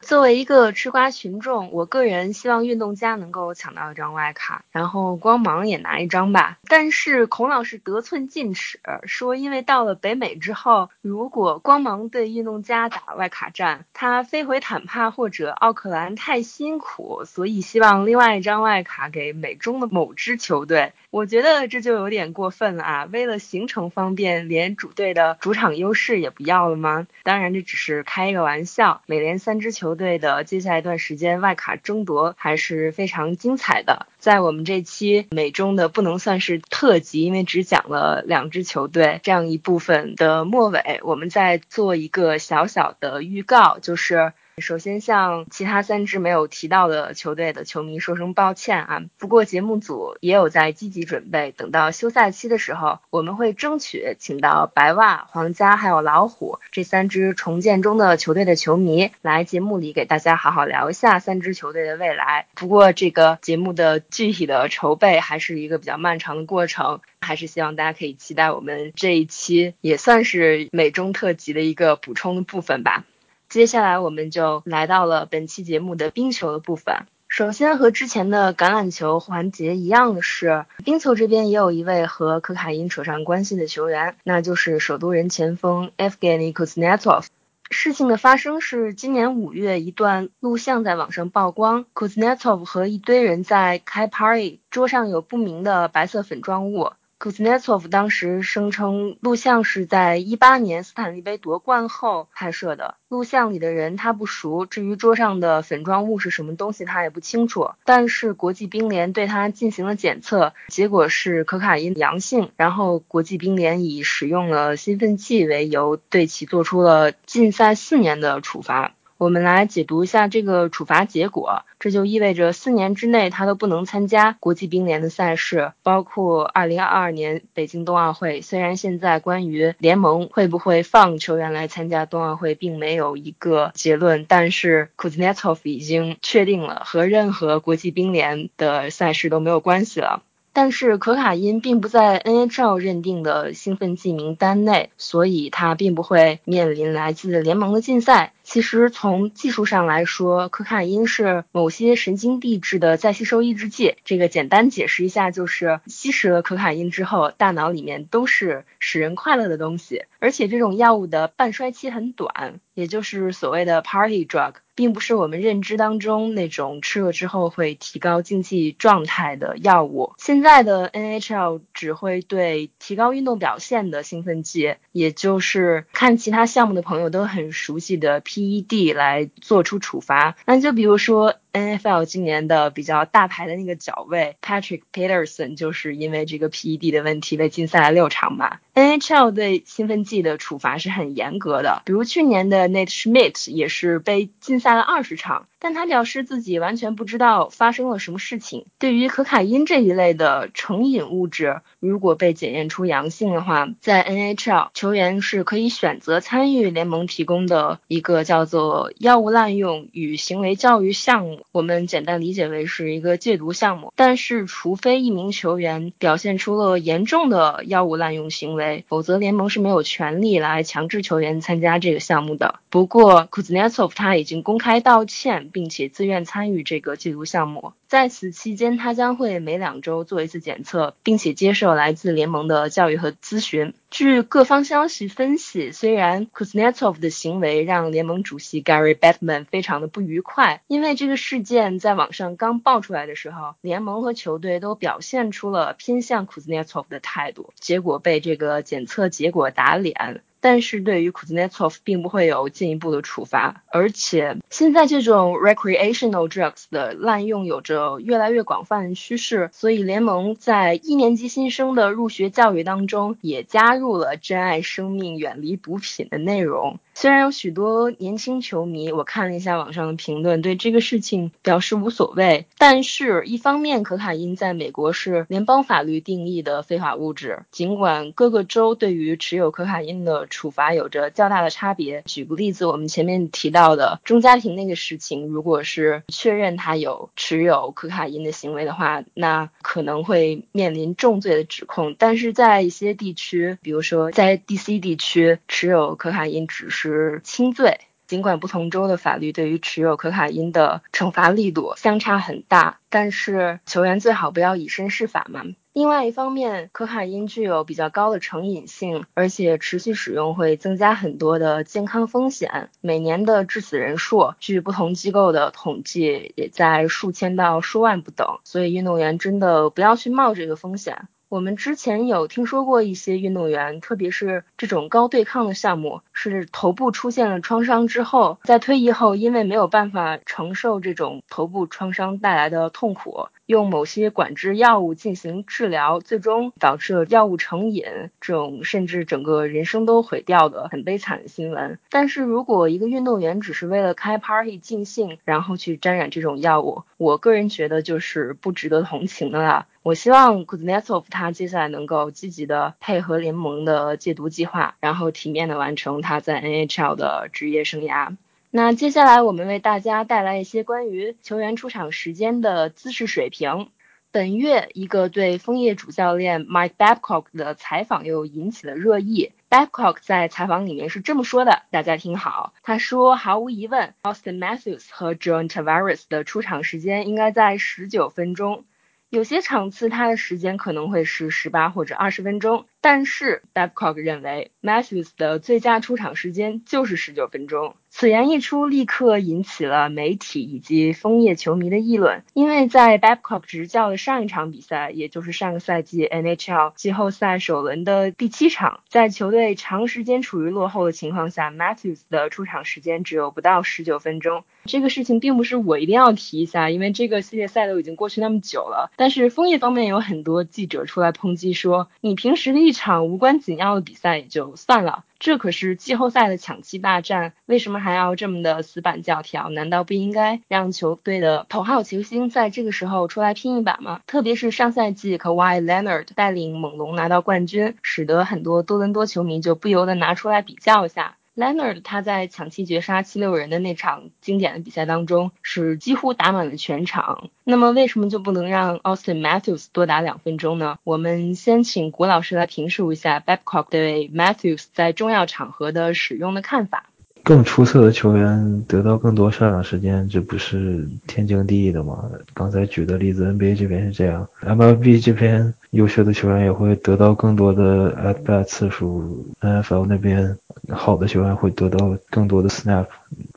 Speaker 3: 作为一个吃瓜群众，我个人希望运动家能够抢到一张外卡，然后光芒也拿一张吧。但是孔老师得寸进尺，说因为到了北美之后，如果光芒对运动家打外卡战，他飞回坦帕或者奥克兰太辛苦，所以希望另外一张外卡给美中的某支球队。我觉得这就有点过分了啊！为了行程方便，连主队的主场优势也不要了吗？当然，这只是开一个玩笑。美联三支球队的接下来一段时间外卡争夺还是非常精彩的。在我们这期美中的不能算是特辑，因为只讲了两支球队这样一部分的末尾，我们再做一个小小的预告，就是。首先，向其他三支没有提到的球队的球迷说声抱歉啊。不过节目组也有在积极准备，等到休赛期的时候，我们会争取请到白袜、皇家还有老虎这三支重建中的球队的球迷来节目里给大家好好聊一下三支球队的未来。不过这个节目的具体的筹备还是一个比较漫长的过程，还是希望大家可以期待我们这一期也算是美中特辑的一个补充的部分吧。接下来我们就来到了本期节目的冰球的部分。首先和之前的橄榄球环节一样的是，冰球这边也有一位和可卡因扯上关系的球员，那就是首都人前锋 Evgeny Kuznetsov。事情的发生是今年五月，一段录像在网上曝光，Kuznetsov 和一堆人在开 party，桌上有不明的白色粉状物。Kuznetsov 当时声称，录像是在一八年斯坦利杯夺冠后拍摄的。录像里的人他不熟，至于桌上的粉状物是什么东西，他也不清楚。但是国际冰联对他进行了检测，结果是可卡因阳性。然后国际冰联以使用了兴奋剂为由，对其做出了禁赛四年的处罚。我们来解读一下这个处罚结果，这就意味着四年之内他都不能参加国际冰联的赛事，包括二零二二年北京冬奥会。虽然现在关于联盟会不会放球员来参加冬奥会并没有一个结论，但是 Kuznetsov 已经确定了和任何国际冰联的赛事都没有关系了。但是可卡因并不在 NHL 认定的兴奋剂名单内，所以他并不会面临来自联盟的禁赛。其实从技术上来说，可卡因是某些神经递质的再吸收抑制剂。这个简单解释一下，就是吸食了可卡因之后，大脑里面都是使人快乐的东西，而且这种药物的半衰期很短，也就是所谓的 party drug。并不是我们认知当中那种吃了之后会提高竞技状态的药物。现在的 NHL 只会对提高运动表现的兴奋剂，也就是看其他项目的朋友都很熟悉的 PED 来做出处罚。那就比如说。N.F.L 今年的比较大牌的那个脚位 Patrick Peterson 就是因为这个 P.E.D 的问题被禁赛了六场嘛。N.H.L 对兴奋剂的处罚是很严格的，比如去年的 Nate Schmidt 也是被禁赛了二十场。但他表示自己完全不知道发生了什么事情。对于可卡因这一类的成瘾物质，如果被检验出阳性的话，在 NHL 球员是可以选择参与联盟提供的一个叫做药物滥用与行为教育项目我们简单理解为是一个戒毒项目。但是，除非一名球员表现出了严重的药物滥用行为，否则联盟是没有权利来强制球员参加这个项目的。不过，Kuznetsov 他已经公开道歉。并且自愿参与这个戒毒项目，在此期间，他将会每两周做一次检测，并且接受来自联盟的教育和咨询。据各方消息分析，虽然 Kuznetsov 的行为让联盟主席 Gary Bettman 非常的不愉快，因为这个事件在网上刚爆出来的时候，联盟和球队都表现出了偏向 Kuznetsov 的态度，结果被这个检测结果打脸。但是对于 Kuznetsov 并不会有进一步的处罚。而且现在这种 recreational drugs 的滥用有着越来越广泛的趋势，所以联盟在一年级新生的入学教育当中也加入了珍爱生命、远离毒品的内容。虽然有许多年轻球迷，我看了一下网上的评论，对这个事情表示无所谓。但是，一方面，可卡因在美国是联邦法律定义的非法物质，尽管各个州对于持有可卡因的处罚有着较大的差别。举个例子，我们前面提到的钟家庭那个事情，如果是确认他有持有可卡因的行为的话，那可能会面临重罪的指控。但是在一些地区，比如说在 DC 地区，持有可卡因只是是轻罪，尽管不同州的法律对于持有可卡因的惩罚力度相差很大，但是球员最好不要以身试法嘛。另外一方面，可卡因具有比较高的成瘾性，而且持续使用会增加很多的健康风险。每年的致死人数，据不同机构的统计，也在数千到数万不等。所以运动员真的不要去冒这个风险。我们之前有听说过一些运动员，特别是这种高对抗的项目，是头部出现了创伤之后，在退役后，因为没有办法承受这种头部创伤带来的痛苦。用某些管制药物进行治疗，最终导致了药物成瘾，这种甚至整个人生都毁掉的很悲惨的新闻。但是如果一个运动员只是为了开 party 尽兴，然后去沾染这种药物，我个人觉得就是不值得同情的啦。我希望 Kuznetsov 他接下来能够积极的配合联盟的戒毒计划，然后体面的完成他在 NHL 的职业生涯。那接下来我们为大家带来一些关于球员出场时间的姿势水平。本月一个对枫叶主教练 Mike Babcock 的采访又引起了热议。Babcock 在采访里面是这么说的，大家听好，他说：“毫无疑问，Austin Matthews 和 John Tavares 的出场时间应该在十九分钟，有些场次它的时间可能会是十八或者二十分钟。”但是 Babcock 认为 Matthews 的最佳出场时间就是十九分钟。此言一出，立刻引起了媒体以及枫叶球迷的议论。因为在 Babcock 执教的上一场比赛，也就是上个赛季 NHL 季后赛首轮的第七场，在球队长时间处于落后的情况下，Matthews 的出场时间只有不到十九分钟。这个事情并不是我一定要提一下，因为这个系列赛都已经过去那么久了。但是枫叶方面有很多记者出来抨击说，你平时的。一场无关紧要的比赛也就算了，这可是季后赛的抢七大战，为什么还要这么的死板教条？难道不应该让球队的头号球星在这个时候出来拼一把吗？特别是上赛季 Kawhi Leonard 带领猛龙拿到冠军，使得很多多伦多球迷就不由得拿出来比较一下。Leonard 他在抢七绝杀七六人的那场经典的比赛当中，是几乎打满了全场。那么为什么就不能让 Austin Matthews 多打两分钟呢？我们先请古老师来评述一下 Babcock 对 Matthews 在重要场合的使用的看法。
Speaker 7: 更出色的球员得到更多上场时间，这不是天经地义的吗？刚才举的例子，NBA 这边是这样，MLB 这边优秀的球员也会得到更多的 at bat 次数，NFL 那边好的球员会得到更多的 snap。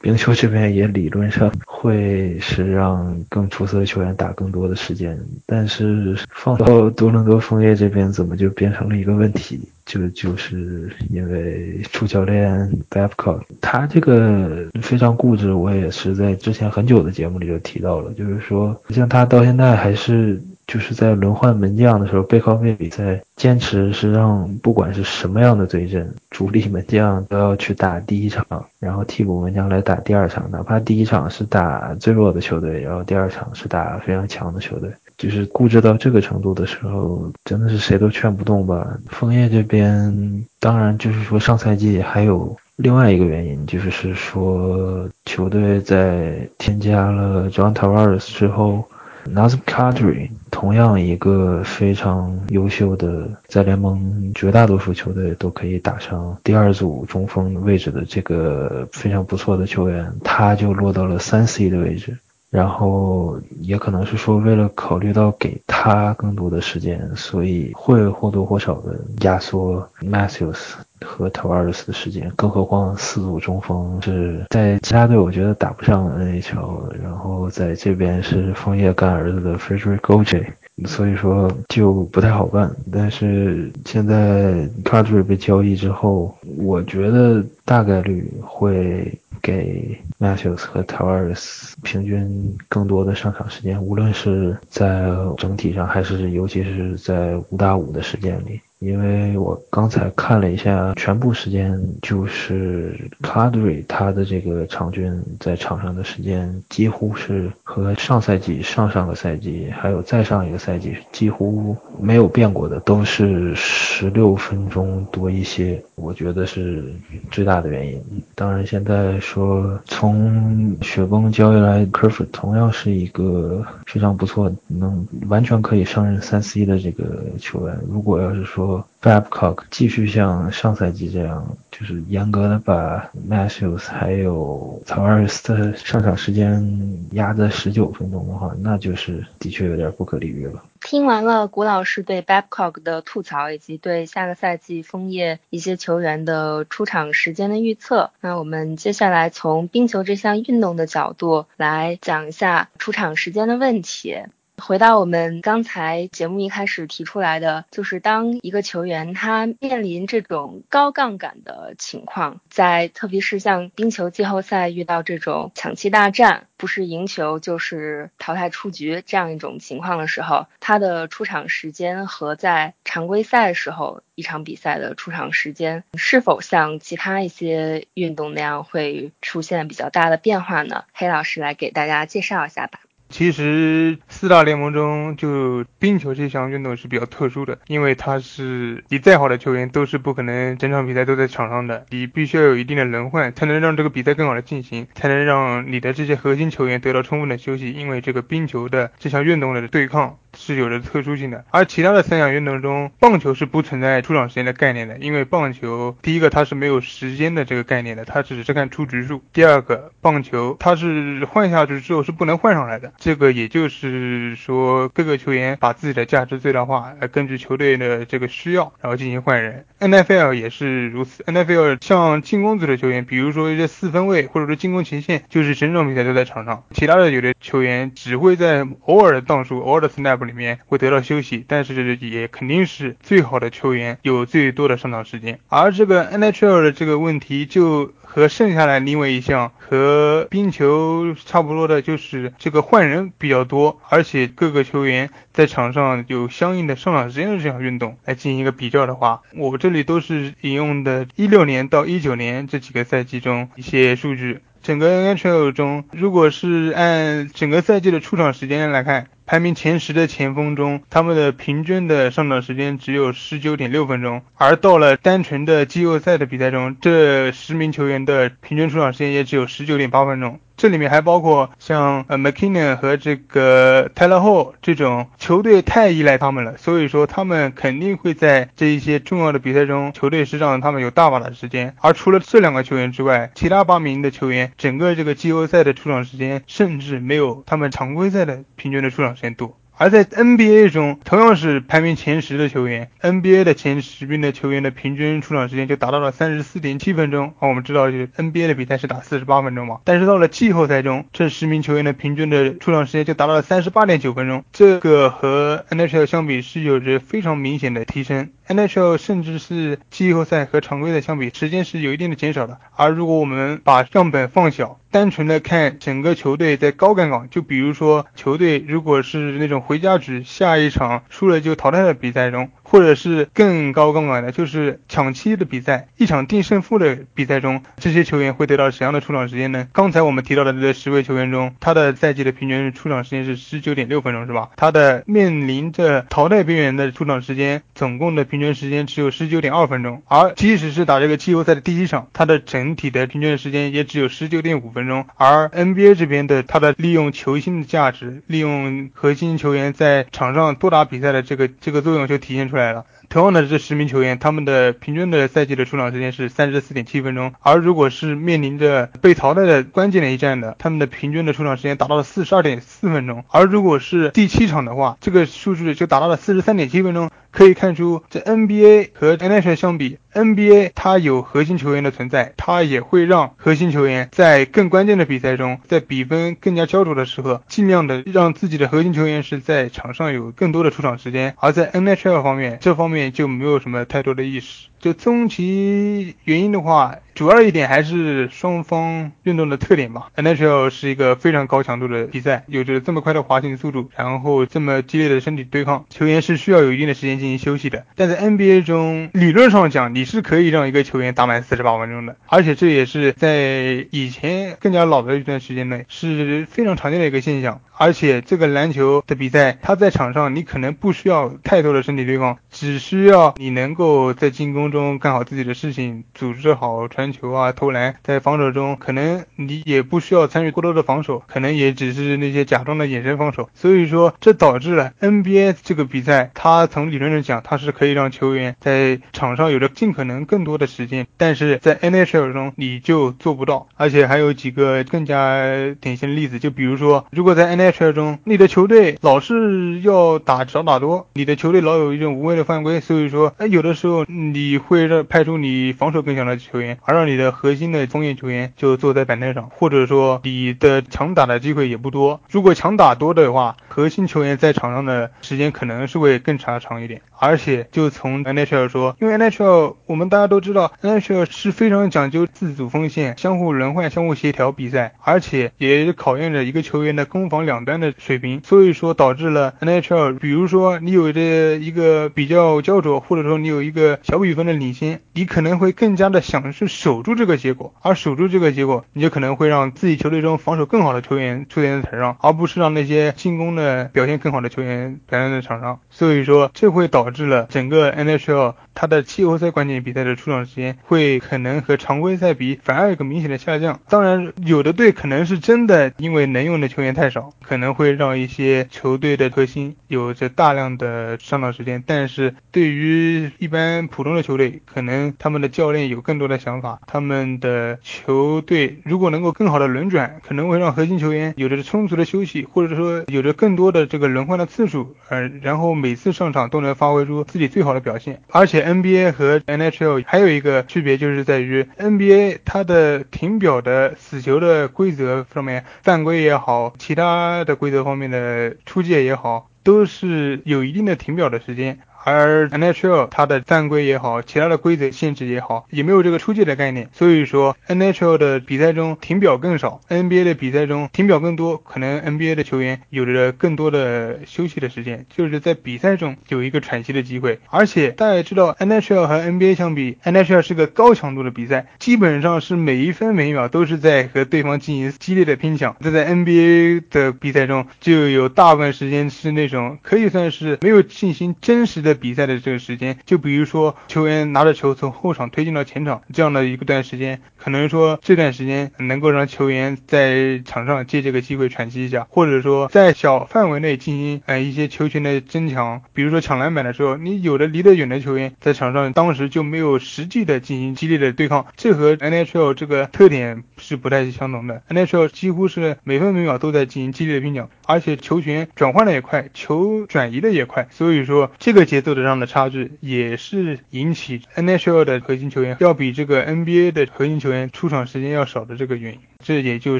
Speaker 7: 冰球这边也理论上会是让更出色的球员打更多的时间，但是放到多伦多枫叶这边，怎么就变成了一个问题？就就是因为主教练 Babcock 他这个非常固执，我也是在之前很久的节目里就提到了，就是说像他到现在还是。就是在轮换门将的时候，背靠背比赛，坚持是让不管是什么样的对阵，主力门将都要去打第一场，然后替补门将来打第二场，哪怕第一场是打最弱的球队，然后第二场是打非常强的球队，就是固执到这个程度的时候，真的是谁都劝不动吧。枫叶这边，当然就是说上赛季还有另外一个原因，就是说球队在添加了 John Tavares 之后。Nazem Kadri 同样一个非常优秀的，在联盟绝大多数球队都可以打上第二组中锋位置的这个非常不错的球员，他就落到了三 C 的位置。然后也可能是说，为了考虑到给他更多的时间，所以会或多或少的压缩 Matthews 和 Tavares 的时间。更何况四组中锋是在其他队，我觉得打不上 NHL，然后在这边是枫叶干儿子的 Frederick o j 所以说就不太好办，但是现在 c a r d r y 被交易之后，我觉得大概率会给 Matthews 和 Tavares 平均更多的上场时间，无论是在整体上，还是尤其是在五打五的时间里。因为我刚才看了一下全部时间，就是 c a d r y 他的这个场均在场上的时间，几乎是和上赛季、上上个赛季还有再上一个赛季几乎没有变过的，都是十六分钟多一些。我觉得是最大的原因。当然，现在说从雪崩交易来 c u r f 同样是一个非常不错，能完全可以胜任三 C 的这个球员。如果要是说 Babcock 继续像上赛季这样，就是严格的把 Matthews 还有 t a v a r s 的上场时间压在十九分钟的话，那就是的确有点不可理喻了。
Speaker 3: 听完了谷老师对 Babcock 的吐槽，以及对下个赛季枫叶一些球员的出场时间的预测，那我们接下来从冰球这项运动的角度来讲一下出场时间的问题。回到我们刚才节目一开始提出来的，就是当一个球员他面临这种高杠杆的情况，在特别是像冰球季后赛遇到这种抢七大战，不是赢球就是淘汰出局这样一种情况的时候，他的出场时间和在常规赛的时候一场比赛的出场时间，是否像其他一些运动那样会出现比较大的变化呢？黑老师来给大家介绍一下吧。
Speaker 5: 其实四大联盟中，就冰球这项运动是比较特殊的，因为它是你再好的球员都是不可能整场比赛都在场上的，你必须要有一定的轮换，才能让这个比赛更好的进行，才能让你的这些核心球员得到充分的休息。因为这个冰球的这项运动的对抗。是有着特殊性的，而其他的三项运动中，棒球是不存在出场时间的概念的，因为棒球第一个它是没有时间的这个概念的，它只是看出局数。第二个，棒球它是换下去之后是不能换上来的，这个也就是说各个球员把自己的价值最大化，来根据球队的这个需要，然后进行换人。NFL 也是如此，NFL 像进攻组的球员，比如说一些四分卫或者说进攻前线，就是整场比赛都在场上，其他的有的球员只会在偶尔的档数、偶尔的 snap。里面会得到休息，但是也肯定是最好的球员有最多的上场时间。而这个 NHL 的这个问题就和剩下来另外一项和冰球差不多的，就是这个换人比较多，而且各个球员在场上有相应的上场时间的这项运动来进行一个比较的话，我这里都是引用的16年到19年这几个赛季中一些数据。整个 NHL 中，如果是按整个赛季的出场时间来看。排名前十的前锋中，他们的平均的上场时间只有十九点六分钟，而到了单纯的季后赛的比赛中，这十名球员的平均出场时间也只有十九点八分钟。这里面还包括像呃 McKinnon 和这个 Taylor Hall 这种球队太依赖他们了，所以说他们肯定会在这一些重要的比赛中，球队是让他们有大把的时间。而除了这两个球员之外，其他八名的球员整个这个季后赛的出场时间，甚至没有他们常规赛的平均的出场时间多。而在 NBA 中，同样是排名前十的球员，NBA 的前十名的球员的平均出场时间就达到了三十四点七分钟。啊，我们知道，就是 NBA 的比赛是打四十八分钟嘛，但是到了季后赛中，这十名球员的平均的出场时间就达到了三十八点九分钟，这个和 NHL 相比是有着非常明显的提升。NHL 甚至是季后赛和常规赛相比，时间是有一定的减少的。而如果我们把样本放小，单纯的看整个球队在高杠杆，就比如说球队如果是那种回家局，下一场输了就淘汰的比赛中。或者是更高杠杆的，就是抢七的比赛，一场定胜负的比赛中，这些球员会得到怎样的出场时间呢？刚才我们提到的这十位球员中，他的赛季的平均出场时间是十九点六分钟，是吧？他的面临着淘汰边缘的出场时间，总共的平均时间只有十九点二分钟。而即使是打这个季后赛的第一场，他的整体的平均时间也只有十九点五分钟。而 NBA 这边的他的利用球星的价值，利用核心球员在场上多打比赛的这个这个作用就体现出来。来了。同样的这十名球员，他们的平均的赛季的出场时间是三十四点七分钟，而如果是面临着被淘汰的关键的一战的，他们的平均的出场时间达到了四十二点四分钟，而如果是第七场的话，这个数据就达到了四十三点七分钟。可以看出，在 NBA 和 NHL 相比，NBA 它有核心球员的存在，它也会让核心球员在更关键的比赛中，在比分更加焦灼的时候，尽量的让自己的核心球员是在场上有更多的出场时间。而在 NHL 方面，这方面就没有什么太多的意识。就综其原因的话，主要一点还是双方运动的特点吧。NHL 是一个非常高强度的比赛，有着这么快的滑行速度，然后这么激烈的身体对抗，球员是需要有一定的时间进行休息的。但在 NBA 中，理论上讲，你是可以让一个球员打满四十八分钟的，而且这也是在以前更加老的一段时间内是非常常见的一个现象。而且这个篮球的比赛，他在场上你可能不需要太多的身体对抗，只需要你能够在进攻中干好自己的事情，组织好传球啊、投篮，在防守中可能你也不需要参与过多的防守，可能也只是那些假装的眼神防守。所以说，这导致了 NBA 这个比赛，它从理论上讲，它是可以让球员在场上有着尽可能更多的时间，但是在 NHL 中你就做不到。而且还有几个更加典型的例子，就比如说，如果在 NHL 中，你的球队老是要打少打多，你的球队老有一种无谓的犯规，所以说，哎，有的时候你会让派出你防守更强的球员，而让你的核心的锋线球员就坐在板凳上，或者说你的强打的机会也不多。如果强打多的话，核心球员在场上的时间可能是会更长长一点。而且就从 NHL 说，因为 NHL 我们大家都知道，NHL 是非常讲究自主锋线、相互轮换、相互协调比赛，而且也考验着一个球员的攻防两端的水平。所以说导致了 NHL，比如说你有着一个比较焦灼，或者说你有一个小比分的领先，你可能会更加的想去守住这个结果，而守住这个结果，你就可能会让自己球队中防守更好的球员出现在场上，而不是让那些进攻的表现更好的球员表现在场上。所以说这会导导致了整个 NHL 它的季后赛关键比赛的出场时间会可能和常规赛比反而有个明显的下降。当然，有的队可能是真的因为能用的球员太少，可能会让一些球队的核心有着大量的上场时间。但是对于一般普通的球队，可能他们的教练有更多的想法，他们的球队如果能够更好的轮转，可能会让核心球员有着充足的休息，或者说有着更多的这个轮换的次数，呃，然后每次上场都能发挥出自己最好的表现。而且 NBA 和 NHL 还有一个区别就是在于 NBA 它的停表的死球的规则上面，犯规也好，其他的规则方面的出界也好，都是有一定的停表的时间。而 NHL 它的犯规也好，其他的规则限制也好，也没有这个出界的概念。所以说 NHL 的比赛中停表更少，NBA 的比赛中停表更多。可能 NBA 的球员有着更多的休息的时间，就是在比赛中有一个喘息的机会。而且大家知道，NHL 和 NBA 相比，NHL 是个高强度的比赛，基本上是每一分每秒都是在和对方进行激烈的拼抢。这在 NBA 的比赛中，就有大部分时间是那种可以算是没有进行真实的。比赛的这个时间，就比如说球员拿着球从后场推进到前场这样的一个段时间，可能说这段时间能够让球员在场上借这个机会喘息一下，或者说在小范围内进行呃一些球权的增强，比如说抢篮板的时候，你有的离得远的球员在场上当时就没有实际的进行激烈的对抗，这和 NHL 这个特点是不太相同的。NHL 几乎是每分每秒都在进行激烈的拼抢，而且球权转换的也快，球转移的也快，所以说这个节节奏的上的差距也是引起 NHL 的核心球员要比这个 NBA 的核心球员出场时间要少的这个原因。这也就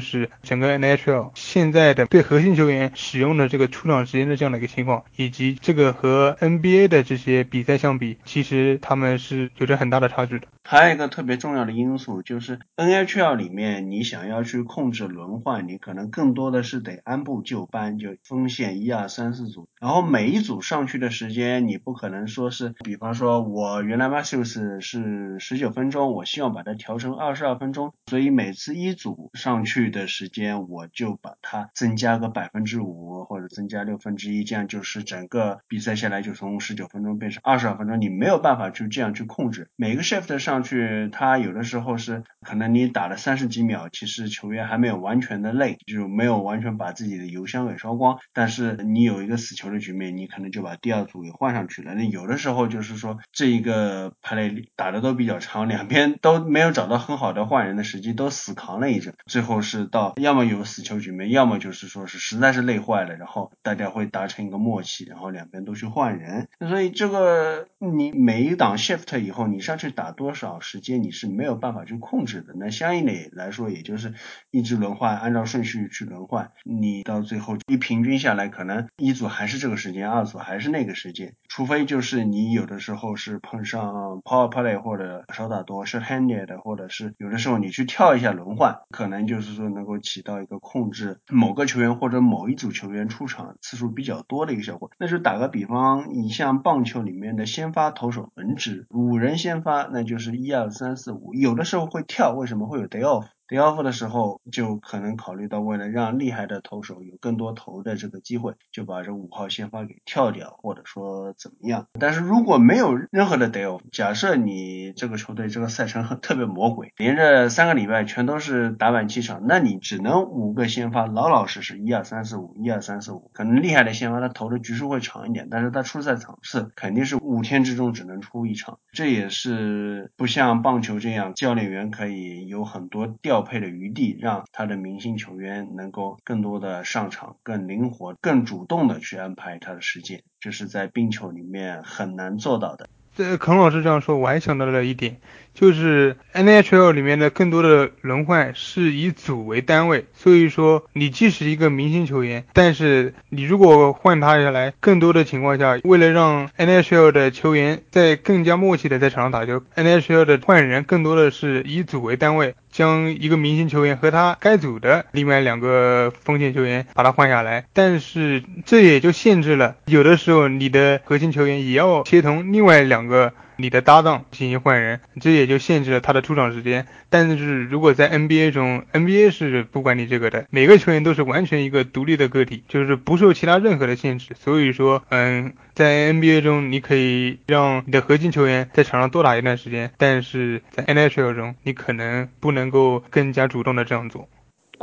Speaker 5: 是整个 NHL 现在的对核心球员使用的这个出场时间的这样的一个情况，以及这个和 NBA 的这些比赛相比，其实他们是有着很大的差距的。
Speaker 1: 还有一个特别重要的因素就是 NHL 里面，你想要去控制轮换，你可能更多的是得按部就班，就锋线一二三四组，然后每一组上去的时间，你不可能说是，比方说我原来 Matthews 是十九分钟，我希望把它调成二十二分钟，所以每次一组。上去的时间，我就把它增加个百分之五，或者增加六分之一，这样就是整个比赛下来就从十九分钟变成二十二分钟。你没有办法去这样去控制每个 shift 上去，它有的时候是可能你打了三十几秒，其实球员还没有完全的累，就没有完全把自己的油箱给烧光，但是你有一个死球的局面，你可能就把第二组给换上去了。那有的时候就是说这一个 play 打的都比较长，两边都没有找到很好的换人的时机，都死扛了一阵。最后是到要么有死球局面，要么就是说是实在是累坏了，然后大家会达成一个默契，然后两边都去换人。所以这个你每一档 shift 以后，你上去打多少时间，你是没有办法去控制的。那相应的来说，也就是一直轮换，按照顺序去轮换，你到最后一平均下来，可能一组还是这个时间，二组还是那个时间，除非就是你有的时候是碰上 power play 或者少打多 short handed，或者是有的时候你去跳一下轮换，可能就是说能够起到一个控制某个球员或者某一组球员出场次数比较多的一个效果。那就打个比方，你像棒球里面的先发投手轮值，五人先发，那就是一二三四五，有的时候会跳，为什么会有 day off？Off？day off 的时候，就可能考虑到为了让厉害的投手有更多投的这个机会，就把这五号先发给跳掉，或者说怎么样。但是如果没有任何的 day off，假设你这个球队这个赛程很特别魔鬼，连着三个礼拜全都是打满七场，那你只能五个先发，老老实实一二三四五，一二三四五。可能厉害的先发他投的局数会长一点，但是他出赛场次肯定是五天之中只能出一场。这也是不像棒球这样，教练员可以有很多调。配的余地，让他的明星球员能够更多的上场，更灵活、更主动的去安排他的时间，这是在冰球里面很难做到的。
Speaker 5: 这孔老师这样说，我还想到了一点，就是 NHL 里面的更多的轮换是以组为单位，所以说你既是一个明星球员，但是你如果换他下来，更多的情况下，为了让 NHL 的球员在更加默契的在场上打球，NHL 的换人更多的是以组为单位。将一个明星球员和他该组的另外两个锋线球员把他换下来，但是这也就限制了有的时候你的核心球员也要协同另外两个。你的搭档进行换人，这也就限制了他的出场时间。但是如果在 NBA 中，NBA 是不管你这个的，每个球员都是完全一个独立的个体，就是不受其他任何的限制。所以说，嗯，在 NBA 中，你可以让你的核心球员在场上多打一段时间，但是在 NHL 中，你可能不能够更加主动的这样做。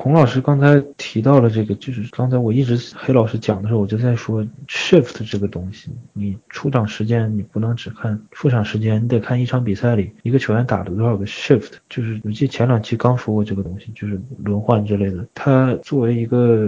Speaker 7: 孔老师刚才提到了这个，就是刚才我一直黑老师讲的时候，我就在说 shift 这个东西，你出场时间你不能只看出场时间，你得看一场比赛里一个球员打了多少个 shift。就是我记得前两期刚说过这个东西，就是轮换之类的。他作为一个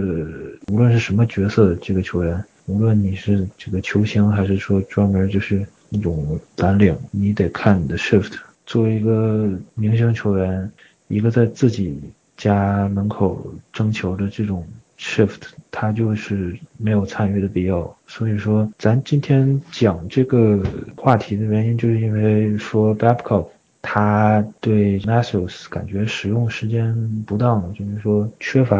Speaker 7: 无论是什么角色的这个球员，无论你是这个球星还是说专门就是那种蓝领，你得看你的 shift。作为一个明星球员，一个在自己。家门口征求的这种 shift，他就是没有参与的必要。所以说，咱今天讲这个话题的原因，就是因为说 Babcock。他对 Matthews 感觉使用时间不当，就是说缺乏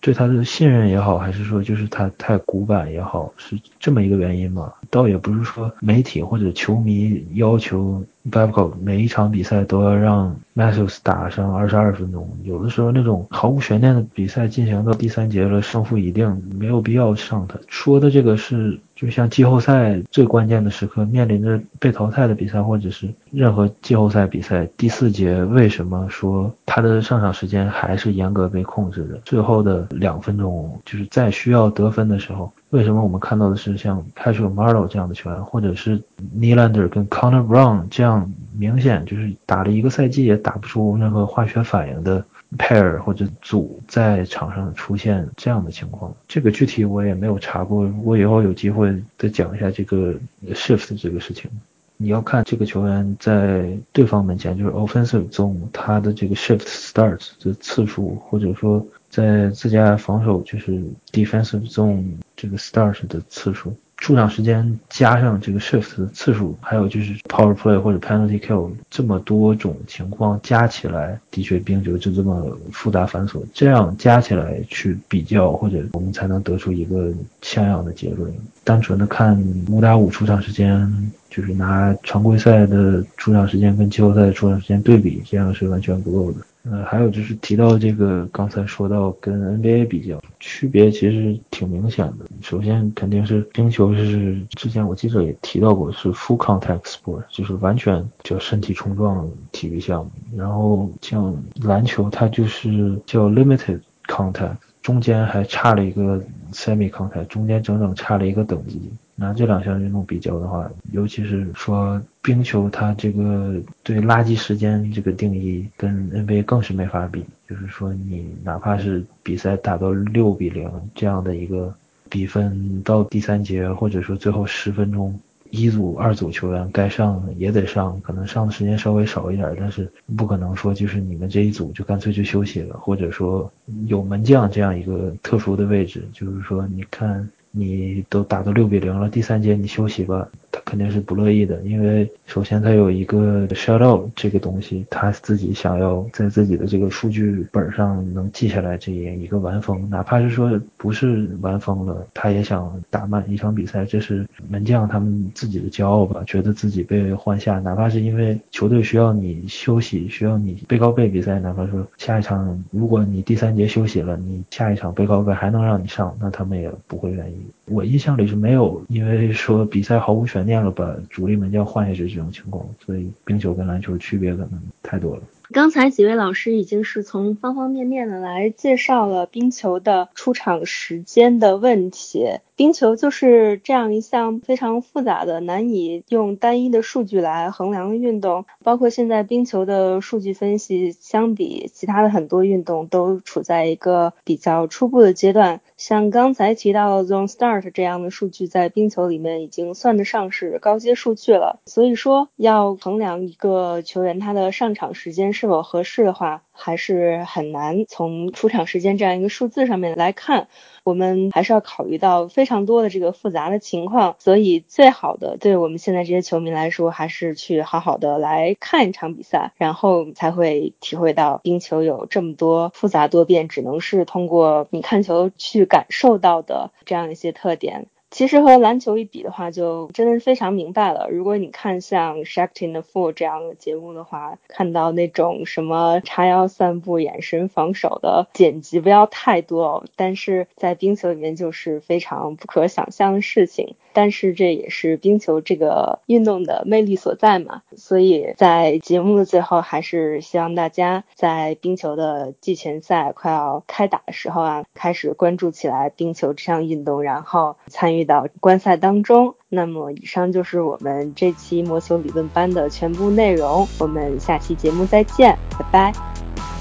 Speaker 7: 对他的信任也好，还是说就是他太古板也好，是这么一个原因嘛？倒也不是说媒体或者球迷要求 Babcock 每一场比赛都要让 Matthews 打上二十二分钟，有的时候那种毫无悬念的比赛进行到第三节了，胜负已定，没有必要上他。说的这个是。就像季后赛最关键的时刻，面临着被淘汰的比赛，或者是任何季后赛比赛第四节，为什么说他的上场时间还是严格被控制的？最后的两分钟，就是在需要得分的时候，为什么我们看到的是像 Patrick Marlowe 这样的球员，或者是 Nylander 跟 Connor Brown 这样明显就是打了一个赛季也打不出任何化学反应的？pair 或者组在场上出现这样的情况，这个具体我也没有查过。如果以后有机会再讲一下这个 shift 这个事情，你要看这个球员在对方门前，就是 offensive zone，他的这个 shift starts 的次数，或者说在自家防守就是 defensive zone 这个 start 的次数。出场时间加上这个 shift 的次数，还有就是 power play 或者 penalty kill 这么多种情况加起来，的确冰球就这么复杂繁琐。这样加起来去比较，或者我们才能得出一个像样的结论。单纯的看五打五出场时间，就是拿常规赛的出场时间跟季后赛的出场时间对比，这样是完全不够的。呃，还有就是提到这个，刚才说到跟 NBA 比较，区别其实挺明显的。首先肯定是冰球是之前我记者也提到过，是 full contact sport，就是完全叫身体冲撞体育项目。然后像篮球，它就是叫 limited contact，中间还差了一个 semi contact，中间整整差了一个等级。拿这两项运动比较的话，尤其是说冰球，它这个对垃圾时间这个定义跟 NBA 更是没法比。就是说，你哪怕是比赛打到六比零这样的一个比分，到第三节或者说最后十分钟，一组、二组球员该上也得上，可能上的时间稍微少一点，但是不可能说就是你们这一组就干脆就休息了，或者说有门将这样一个特殊的位置，就是说你看。你都打到六比零了，第三节你休息吧，他肯定是不乐意的，因为首先他有一个 shutout 这个东西，他自己想要在自己的这个数据本上能记下来这一个完封，哪怕是说不是完封了，他也想打满一场比赛，这是门将他们自己的骄傲吧，觉得自己被换下，哪怕是因为球队需要你休息，需要你背靠背比赛，哪怕说下一场如果你第三节休息了，你下一场背靠背还能让你上，那他们也不会愿意。我印象里是没有，因为说比赛毫无悬念了，把主力门将换下去这种情况，所以冰球跟篮球区别可能太多了。
Speaker 3: 刚才几位老师已经是从方方面面的来介绍了冰球的出场时间的问题。冰球就是这样一项非常复杂的、难以用单一的数据来衡量的运动。包括现在冰球的数据分析，相比其他的很多运动，都处在一个比较初步的阶段。像刚才提到的 Zone Start 这样的数据，在冰球里面已经算得上是高阶数据了。所以说，要衡量一个球员他的上场时间是否合适的话，还是很难从出场时间这样一个数字上面来看。我们还是要考虑到非常多的这个复杂的情况，所以最好的对我们现在这些球迷来说，还是去好好的来看一场比赛，然后才会体会到冰球有这么多复杂多变，只能是通过你看球去感受到的这样一些特点。其实和篮球一比的话，就真的是非常明白了。如果你看像《Shakti in the Fool》这样的节目的话，看到那种什么叉腰散步、眼神防守的剪辑不要太多哦，但是在冰球里面就是非常不可想象的事情。但是这也是冰球这个运动的魅力所在嘛，所以在节目的最后，还是希望大家在冰球的季前赛快要开打的时候啊，开始关注起来冰球这项运动，然后参与到观赛当中。那么以上就是我们这期魔球理论班的全部内容，我们下期节目再见，拜拜。